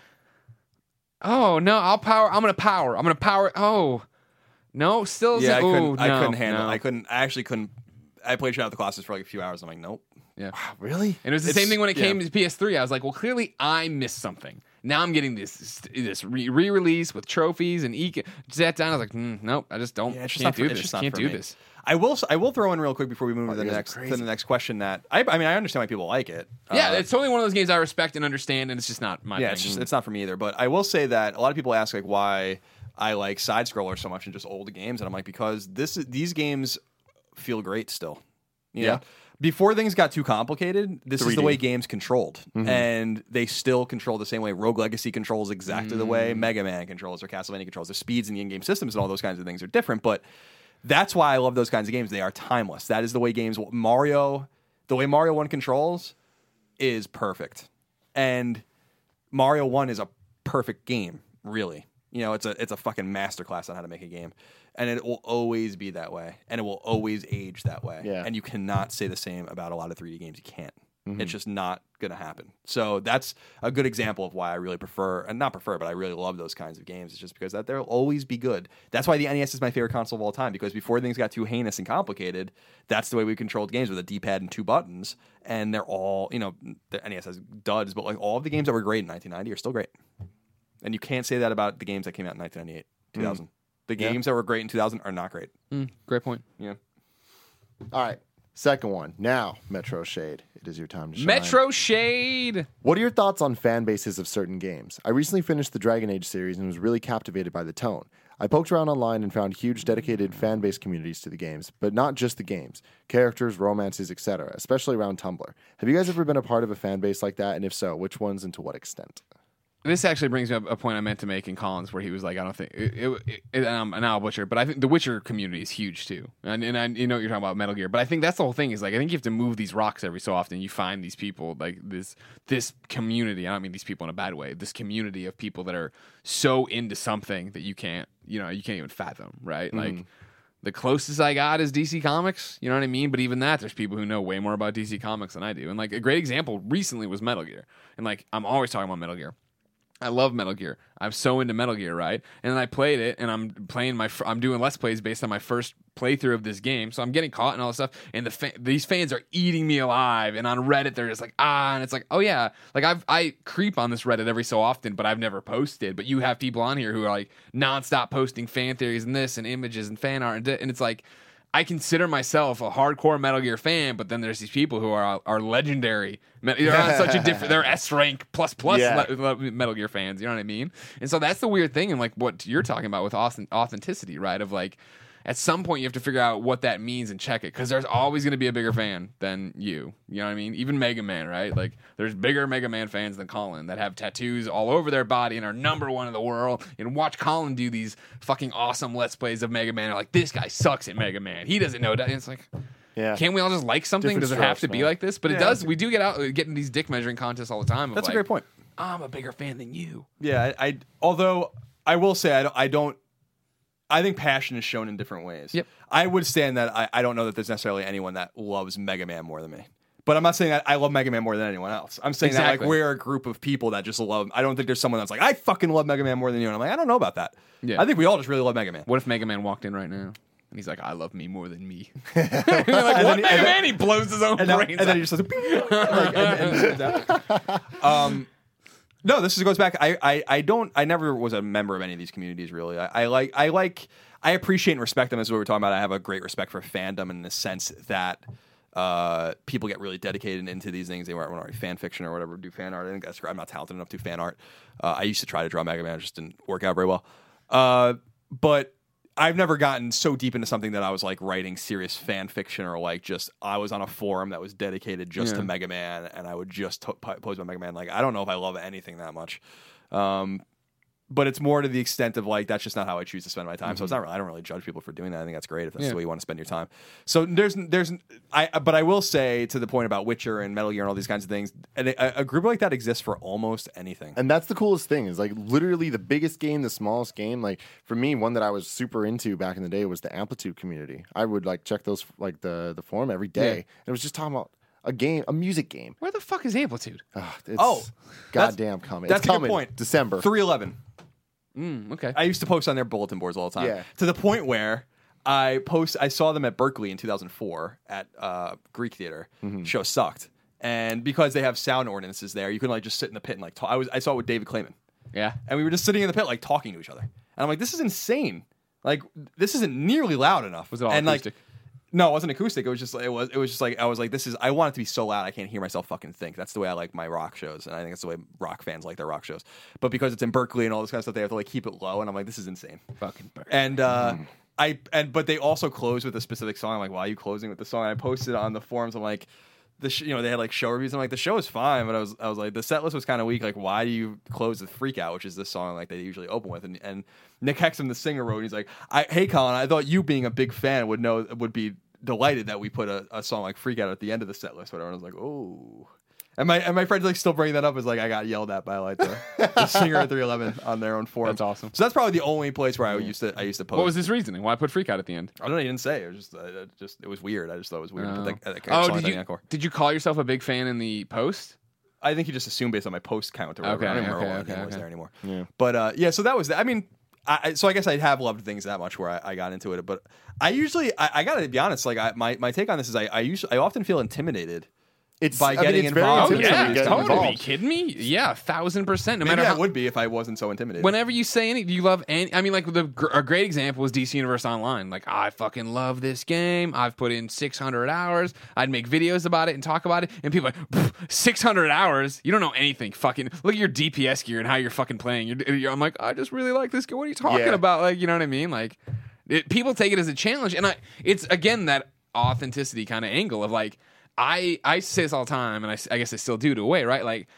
Oh, no, I'll power. I'm to power. I'm to power. Oh, no, still. Yeah, I couldn't. Ooh, I no, couldn't handle. no. I couldn't. I actually couldn't. I played Shadow of the Colossus for like a few hours. I'm like, nope. Yeah, really? And it was the It's- same thing when it yeah. came to PS3. I was like, well, clearly I missed something. Now I'm getting this this re release with trophies and e. Sat down. I was like, mm, nope, I just don't. Yeah, just can't for, do this. Can't do me. this. I will. s- I will throw in real quick before we move to the you guys are next to the next question. That I. I mean, I understand why people like it. Yeah, Uh, it's totally one of those games I respect and understand, and it's just not my yeah, thing. it's just it's not for me either. But I will say that a lot of people ask like why I like side scrollers so much and just old games, and I'm like because this these games feel great still. You Yeah. know? Before things got too complicated, this is the way games controlled, mm-hmm. and they still control the same way. Rogue Legacy controls exactly the way mm. Mega Man controls or Castlevania controls. The speeds in the in-game systems and all those kinds of things are different, but that's why I love those kinds of games. They are timeless. That is the way games Mario, the way Mario One controls, is perfect, and Mario One is a perfect game. Really, you know, it's a it's a fucking masterclass on how to make a game, and it will always be that way, and it will always age that way. Yeah. and you cannot say the same about a lot of 3D games. You can't. Mm-hmm. It's just not gonna happen. So that's a good example of why I really prefer, and not prefer, but I really love those kinds of games. It's just because that they'll always be good. That's why the NES is my favorite console of all time. Because before things got too heinous and complicated, that's the way we controlled games with a D-pad and two buttons, and they're all you know. The NES has duds, but like all of the games that were great in 1990 are still great. And you can't say that about the games that came out in 1998, 2000. Mm. The games that were great in 2000 are not great. Mm, great point. Yeah. All right, second one now. Metro Shade. It is your time to shine. Metro Shade. What are your thoughts on fan bases of certain games? I recently finished the Dragon Age series and was really captivated by the tone. I poked around online and found huge dedicated fan base communities to the games, but not just the games, characters, romances, etc., especially around Tumblr. Have you guys ever been a part of a fan base like that? And if so, which ones and to what extent? This actually brings me up a point I meant to make in Colin's, where he was like, "I don't think," it, it, it, um, and I'll butcher, but I think the Witcher community is huge too, and, and I, you know what you're talking about Metal Gear, but I think that's the whole thing. Is like I think you have to move these rocks every so often. You find these people, like this this community. I don't mean these people in a bad way. This community of people that are so into something that you can't, you know, you can't even fathom, right? Like. The closest I got is DC Comics, you know what I mean? But even that, there's people who know way more about DC Comics than I do. And like a great example recently was Metal Gear. And like I'm always talking about Metal Gear. I love Metal Gear. I'm so into Metal Gear, right? And then I played it, and I'm playing my. I'm doing let's plays based on my first playthrough of this game, so I'm getting caught and all this stuff. And the fa- these fans are eating me alive. And on Reddit, they're just like ah, and it's like oh yeah, like I've I creep on this Reddit every so often, but I've never posted. But you have people on here who are like nonstop posting fan theories and this and images and fan art, and, di- and it's like. I consider myself a hardcore Metal Gear fan, but then there's these people who are are legendary. They're on such a different. They're S rank plus plus Yeah. le- le- Metal Gear fans. You know what I mean? And so that's the weird thing, and like what you're talking about with auth- authenticity, right? Of like, at some point you have to figure out what that means and check it because there's always going to be a bigger fan than you. You know what I mean? Even Mega Man, right? Like, there's bigger Mega Man fans than Colin that have tattoos all over their body and are number one in the world. And watch Colin do these fucking awesome let's plays of Mega Man. Are like, this guy sucks at Mega Man. He doesn't know that. And it's like. Yeah. Can't we all just like something? Different Does it have strokes, to be like this? But it does. We do get out, uh, getting these dick measuring contests all the time. That's like, a great point. I'm a bigger fan than you. Yeah, I, I although I will say I don't, I don't I think passion is shown in different ways. Yep. I would stand that I, I don't know that there's necessarily anyone that loves Mega Man more than me. But I'm not saying that I love Mega Man more than anyone else. I'm saying that Exactly. like we're a group of people that just love. I don't think there's someone that's like I fucking love Mega Man more than you. And I'm like I don't know about that. Yeah. I think we all just really love Mega Man. What if Mega Man walked in right now? And he's like, I love me more than me. You're like, what Mega Man? He blows his own and, now- brains and then out. he just says, like, and- and- and- um, no, this is, goes back. I, I, I don't. I never was a member of any of these communities. Really, I, I like. I like. I appreciate and respect them as we were talking about. I have a great respect for fandom in the sense that uh, people get really dedicated into these things. They weren't already fan fiction or whatever, do fan art. I think that's I'm not talented enough to do fan art. Uh, I used to try to draw Mega Man, it just didn't work out very well. Uh, but I've never gotten so deep into something that I was like writing serious fan fiction or like just I was on a forum that was dedicated just to Mega Man and I would just po- post about Mega Man. Like I don't know if I love anything that much. Um, but it's more to the extent of like that's just not how I choose to spend my time. So it's mm-hmm. not really, I don't really judge people for doing that. I think that's great if that's Yeah. the way you want to spend your time. So there's there's I but I will say to the point about Witcher and Metal Gear and all these kinds of things, and a, a group like that exists for almost anything. And that's the coolest thing is like literally the biggest game, the smallest game. Like for me, one that I was super into back in the day was the Amplitude community. I would like check those like the the forum every day, Yeah. and it was just talking about a game, a music game. Where the fuck is Amplitude? Ugh, it's Oh, that's- goddamn coming! that's it's a good coming. point. December. Three eleven. Mm, okay. I used to post on their bulletin boards all the time. Yeah. To the point where I post I saw them at Berkeley in 2004 at uh, Greek Theater. Mm-hmm. Show sucked. And because they have sound ordinances there, you can like just sit in the pit and like talk. I was I saw it with David Clayman. yeah. And we were just sitting in the pit like talking to each other. And I'm like, this is insane. Like this isn't nearly loud enough. Was it all and acoustic? Like, no, it wasn't acoustic. It was just it was it was just like I was like this is I want it to be so loud I can't hear myself fucking think. That's the way I like my rock shows, and I think that's the way rock fans like their rock shows. But because it's in Berkeley and all this kind of stuff, they have to like keep it low, and I'm like, this is insane. Fucking bird. And uh, Mm. I and but they also close with a specific song. I'm like, why are you closing with the song? And I posted on the forums. I'm like, the sh- you know they had like show reviews. I'm like, the show is fine, but I was I was like, the set list was kind of weak. Like, why do you close with Freak Out, which is the song like they usually open with? And and Nick Hexum, the singer, wrote. He's like, I hey Colin, I thought you being a big fan would know would be delighted that we put a, a song like Freak Out at the end of the set list. Whatever. And I was like, oh. And my and my friends like still bringing that up is like I got yelled at by like the, the singer at 311 on their own forum. That's awesome. So that's probably the only place where I used to I used to post. What was his reasoning? Why I put freak out at the end? I don't know. He didn't say. It was just, uh, it just it was weird. I just thought it was weird. Oh, But that, that Oh, did you did you call yourself a big fan in the post? I think he just assumed based on my post count or whatever. Okay, I don't remember okay, what okay, game was okay. there anymore. Yeah. But uh, yeah, so that was. I mean, I, so I guess I have loved things that much where I, I got into it. But I usually, I, I got to be honest. Like I, my my take on this is, I I usually, I often feel intimidated. It's By I mean, getting it's very involved. Oh yeah, to get totally. Are you involved. kidding me? Yeah, a thousand percent. No Maybe matter I how, would be if I wasn't so intimidated. whenever you say anything, do you love any. I mean, like the a great example is DC Universe Online. Like, I fucking love this game. I've put in 600 hours. I'd make videos about it and talk about it, and people are like 600 hours. You don't know anything. Fucking look at your DPS gear and how you're fucking playing. You're, you're- I'm like, I just really like this game. What are you talking Yeah. about? Like, you know what I mean? Like, it, people take it as a challenge, and I. It's again that authenticity kind of angle of like. I I say this all the time, and I, I guess I still do to a way, right? Like,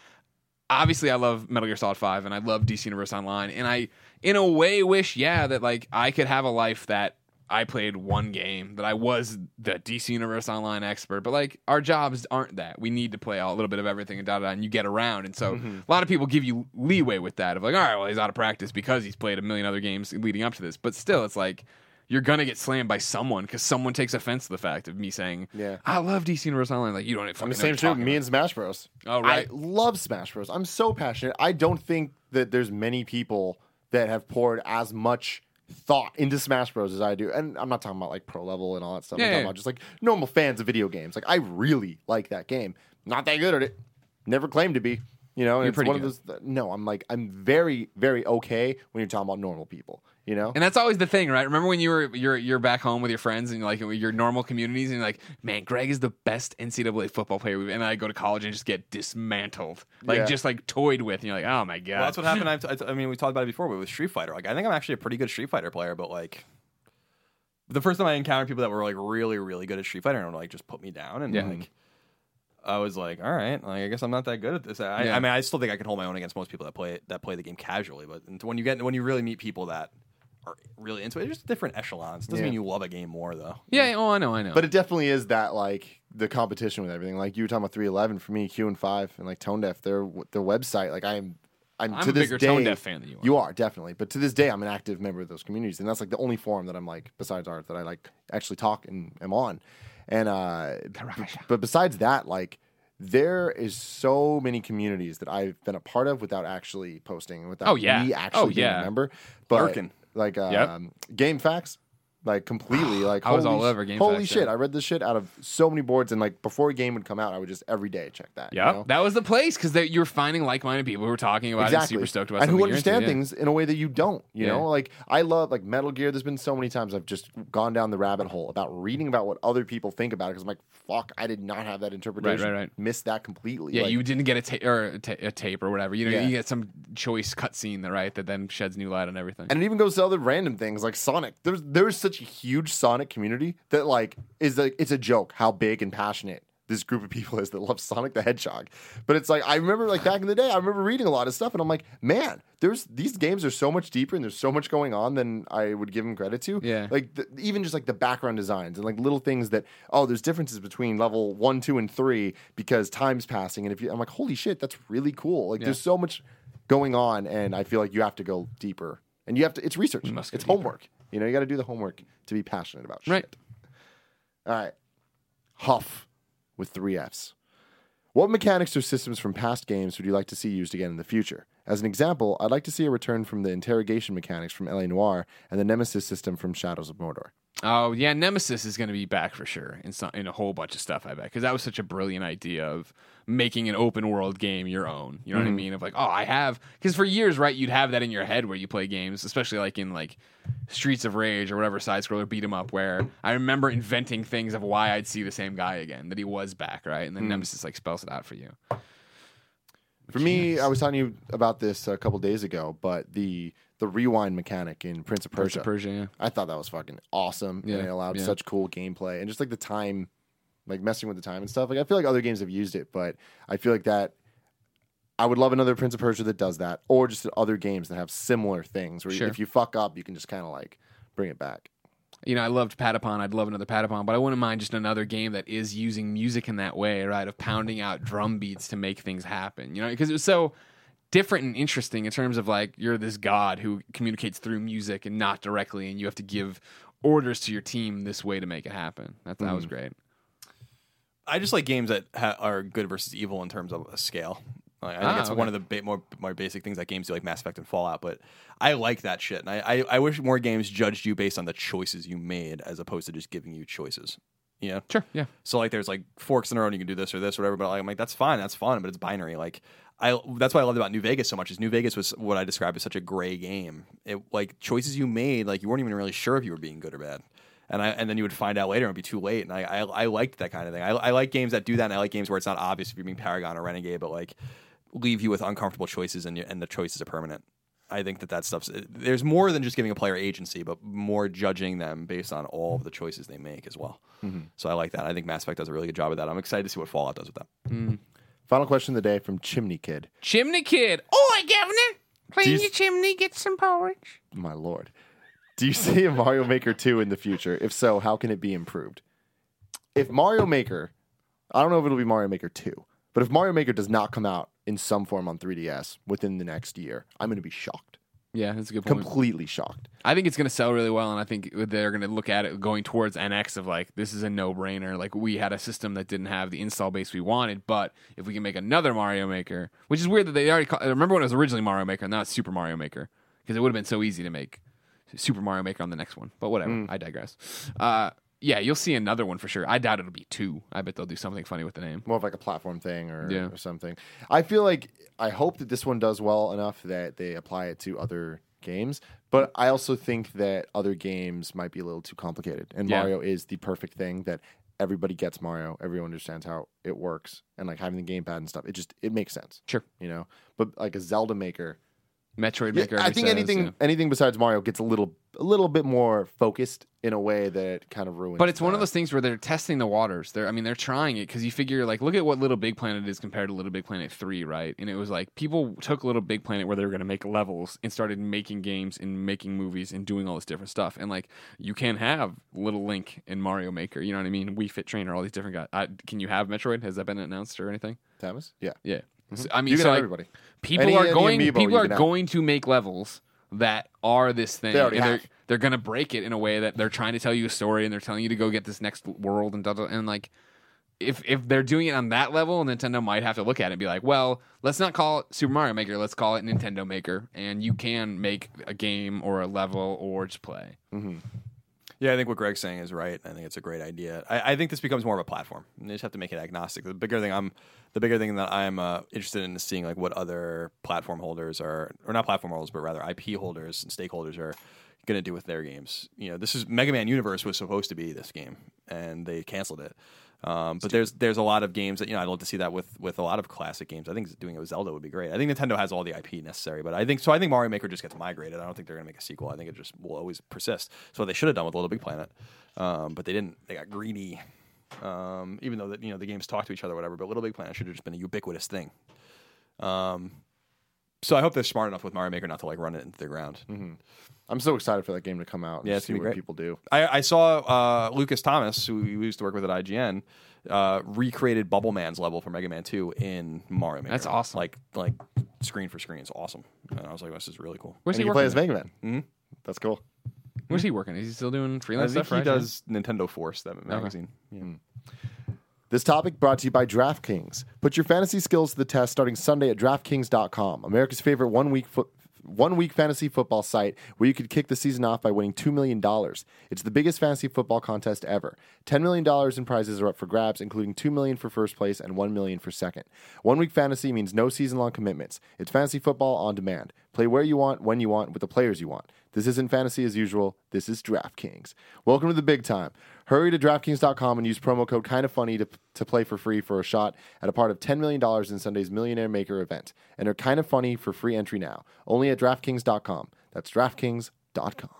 obviously I love Metal Gear Solid 5 and I love DC Universe Online and I in a way wish yeah that like I could have a life that I played one game that I was the DC Universe Online expert but like our jobs aren't that. We need to play a little bit of everything and da da da, and you get around and so mm-hmm. a lot of people give you leeway with that of like all right well he's out of practice because he's played a million other games leading up to this. But still it's like you're gonna get slammed by someone because someone takes offense to the fact of me saying, Yeah. I love DC Universe Online." Like you don't. I'm the same what shit you're with talking me about. and Smash Bros. Oh, right. I love Smash Bros. I'm so passionate. I don't think that there's many people that have poured as much thought into Smash Bros. as I do. And I'm not talking about like pro level and all that stuff. Yeah, I'm talking yeah. about just like normal fans of video games. Like I really like that game. Not that good at it. Never claimed to be. You know, and You're it's one of those. No, I'm like I'm very, very okay when you're talking about normal people. You know, And that's always the thing, right? Remember when you were you're you're back home with your friends and like your normal communities, and you're like, man, Greg is the best NCAA football player. we've-" And I go to college and just get dismantled, like Yeah. just like toyed with. And you're like, oh my god, Well, that's what happened. I've, I, I mean, we talked about it before, but with Street Fighter, like I think I'm actually a pretty good Street Fighter player, but like the first time I encountered people that were like really, really good at Street Fighter and would like just put me down, and Yeah. like I was like, all right, like I guess I'm not that good at this. I, Yeah. I mean, I still think I can hold my own against most people that play that play the game casually, but when you get when you really meet people that are really into it, it's just different echelons. Doesn't Yeah. mean you love a game more though. yeah. Oh, I know, I know. But it definitely is that like the competition with everything. Like you were talking about 311 for me, Q and Five, and like Tone Deaf. Their their website. Like I'm, I'm, I'm to a this bigger day, Tone Deaf fan than you are. You are definitely, but to this day, I'm an active member of those communities, and that's like the only forum that I'm like besides art that I like actually talk and am on. And uh, b- but besides that, like there is so many communities that I've been a part of without actually posting, and without Oh, yeah. me actually Oh, being yeah. a member. But Birkin. Like Yep. um, GameFAQs, like completely. Like I was holy all over GameFAQs, Holy shit! yeah. I read this shit out of so many boards, and like before a game would come out, I would just every day check that. you Yep, know? that was the place because you were finding like-minded people who were talking about it, and super stoked about and who you're understand into, yeah. things in a way that you don't. You Yeah. know, like I love like Metal Gear. There's been so many times I've just gone down the rabbit hole about reading about what other people think about it because I'm like, fuck, I did not have that interpretation. right, right. Missed that completely. Yeah, Like, you didn't get a, ta- or a, ta- a tape or whatever. You know, Yeah. you get some choice cutscene that right that then sheds new light on everything. And it even goes to other random things like Sonic. There's there's such a huge Sonic community that like is like it's a joke how big and passionate this group of people is that love Sonic the Hedgehog. But it's like I remember like back in the day, I remember reading a lot of stuff, and I'm like, man, there's these games are so much deeper and there's so much going on than I would give them credit to. Yeah. like the, even just like the background designs and like little things that oh, there's differences between level one, two, and three because time's passing. And if you, I'm like, holy shit, that's really cool. Like Yeah. there's so much going on, and I feel like you have to go deeper. And you have to. It's research. It's deeper. homework. You know, you got to do the homework to be passionate about shit. Right. All right. Huff with three Fs. What mechanics or systems from past games would you like to see used again in the future? As an example, I'd like to see a return from the interrogation mechanics from LA Noire and the Nemesis system from Shadows of Mordor. Oh yeah, Nemesis is going to be back for sure in some, in a whole bunch of stuff. I bet because that was such a brilliant idea of making an open world game your own. You know what I mm-hmm. mean? Of like, oh, I have because for years, right? You'd have that in your head where you play games, especially like in like Streets of Rage or whatever side scroller beat 'em up. Where I remember inventing things of why I'd see the same guy again, that he was back, right? And then mm. Nemesis like spells it out for you. For me, I was telling you about this a couple days ago, but the the rewind mechanic in Prince of Prince Persia, of Persia, yeah. I thought that was fucking awesome. Yeah, and it allowed yeah. such cool gameplay and just like the time, like messing with the time and stuff. Like I feel like other games have used it, but I feel like that I would love another Prince of Persia that does that, or just other games that have similar things where Sure. if you fuck up, you can just kind of like bring it back. you know, I loved Patapon. I'd love another Patapon, but I wouldn't mind just another game that is using music in that way, right? Of pounding out drum beats to make things happen, you know, because it was so different and interesting in terms of like you're this god who communicates through music and not directly, and you have to give orders to your team this way to make it happen. That that was great. I just like games that ha- are good versus evil in terms of a scale. Like, I think Ah, it's okay. one of the ba- more more basic things that games do, like Mass Effect and Fallout. But I like that shit, and I, I I wish more games judged you based on the choices you made as opposed to just giving you choices. Yeah. Sure, yeah. So like, there's like forks in the road. You can do this or this or whatever. But like, I'm like, that's fine, that's fun, but it's binary. Like, I that's what I loved about New Vegas so much. Is New Vegas was what I described as such a gray game. It like choices you made, like you weren't even really sure if you were being good or bad. And I and then you would find out later and it'd be too late. And I I, I liked that kind of thing. I, I like games that do that. And I like games where it's not obvious if you're being Paragon or Renegade, but like leave you with uncomfortable choices and you, and the choices are permanent. I think that that stuff's there's more than just giving a player agency, but more judging them based on all of the choices they make as well. Mm-hmm. So I like that. I think Mass Effect does a really good job of that. I'm excited to see what Fallout does with that. Mm-hmm. Final question of the day from Chimney Kid. Chimney Kid. Oi, Governor. Clean you- your chimney, get some porridge. My lord. Do you see a Mario Maker 2 in the future? If so, how can it be improved? If Mario Maker, I don't know if it'll be Mario Maker 2, but if Mario Maker does not come out in some form on 3DS within the next year, I'm going to be shocked. Yeah, that's a good point. Completely shocked. I think it's going to sell really well, and I think they're going to look at it going towards NX of like this is a no brainer. Like we had a system that didn't have the install base we wanted, but if we can make another Mario Maker, which is weird that they already call, I remember when it was originally Mario Maker, and now it's Super Mario Maker because it would have been so easy to make Super Mario Maker on the next one. But whatever, I digress. Uh, yeah, you'll see another one for sure. I doubt it'll be two. I bet they'll do something funny with the name. More of like a platform thing or, Yeah. or something. I feel like, I hope that this one does well enough that they apply it to other games, but I also think that other games might be a little too complicated. And Yeah. Mario is the perfect thing that everybody gets Mario, everyone understands how it works, and like having the gamepad and stuff, it just it makes sense. Sure. You know? But like a Zelda maker, Metroid yeah, Maker. I think says, anything yeah. anything besides Mario gets a little a little bit more focused in a way that kind of ruins But it's one of those things where they're testing the waters. They're, I mean, they're trying it because you figure, like, look at what Little Big Planet is compared to Little Big Planet 3, right? And it was like people took Little Big Planet where they were going to make levels and started making games and making movies and doing all this different stuff. And, like, you can have Little Link in Mario Maker, you know what I mean? Wii Fit Trainer, all these different guys. I, can you have Metroid? Has that been announced or anything? Samus? Yeah. Yeah. Mm-hmm. So, I mean, You can so, have like, everybody. people Any- are any going amiibo people are can have. going to make levels that are this thing They already and they're have. they're going to break it in a way that they're trying to tell you a story and they're telling you to go get this next world and da, da, and like if if they're doing it on that level Nintendo might have to look at it and be like well let's not call it Super Mario Maker let's call it Nintendo Maker and you can make a game or a level or just play mm-hmm. Yeah, I think what Greg's saying is right. I think it's a great idea. I, I think this becomes more of a platform. You just have to make it agnostic. The bigger thing I'm, the bigger thing that I'm uh, interested in is seeing like what other platform holders are, or not platform holders, but rather IP holders and stakeholders are going to do with their games. You know, this is Mega Man Universe was supposed to be this game, and they canceled it. Um, but there's there's a lot of games that you know I'd love to see that with with a lot of classic games. I think doing it with Zelda would be great. I think Nintendo has all the IP necessary, but I think so. I think Mario Maker just gets migrated. I don't think they're going to make a sequel. I think it just will always persist. So they should have done with Little Big Planet, um, but they didn't. They got greedy. Um, even though that you know the games talk to each other, or whatever. But Little Big Planet should have just been a ubiquitous thing. Um, so I hope they're smart enough with Mario Maker not to like run it into the ground. I'm so excited for that game to come out. and Yeah, it's see be what great. people do. I, I saw uh, Lucas Thomas, who we used to work with at IGN, uh, recreated Bubble Man's level for Mega Man 2 in Mario Maker. That's awesome. Like like screen for screen. It's awesome. And I was like, this is really cool. Where's and he you can play as Mega Man. Mhm. That's cool. Where's he working? Is he still doing I freelance think stuff? he right? does Nintendo Force, that magazine. Yeah. This topic brought to you by DraftKings. Put your fantasy skills to the test starting Sunday at DraftKings.com, America's favorite one week fo- one week fantasy football site where you could kick the season off by winning $2 million. It's the biggest fantasy football contest ever. $10 million in prizes are up for grabs, including 2 million for first place and 1 million for second. One week fantasy means no season long commitments. It's fantasy football on demand. Play where you want, when you want, with the players you want. This isn't fantasy as usual. This is DraftKings. Welcome to the big time. Hurry to DraftKings.com and use promo code Kinda Funny to, to play for free for a shot at a part of $10 million in Sunday's Millionaire Maker event. And are Kinda Funny for free entry now. Only at DraftKings.com. That's DraftKings.com. Thank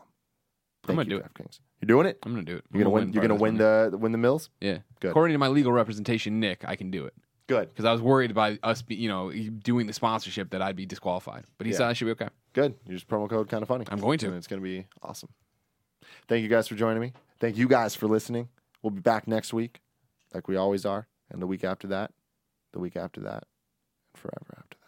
gonna you, do it. DraftKings. You're doing it? I'm gonna do it. You're gonna win. You're gonna win the win the mills. Yeah. Good. According to my legal representation, Nick, I can do it Good. because I was worried by us, be, you know, doing the sponsorship that I'd be disqualified. But he Yeah. said I should be okay. Good. Just promo code kind of funny. I'm going to. And it's going to be awesome. Thank you guys for joining me. Thank you guys for listening. We'll be back next week, like we always are, and the week after that, the week after that, and forever after that.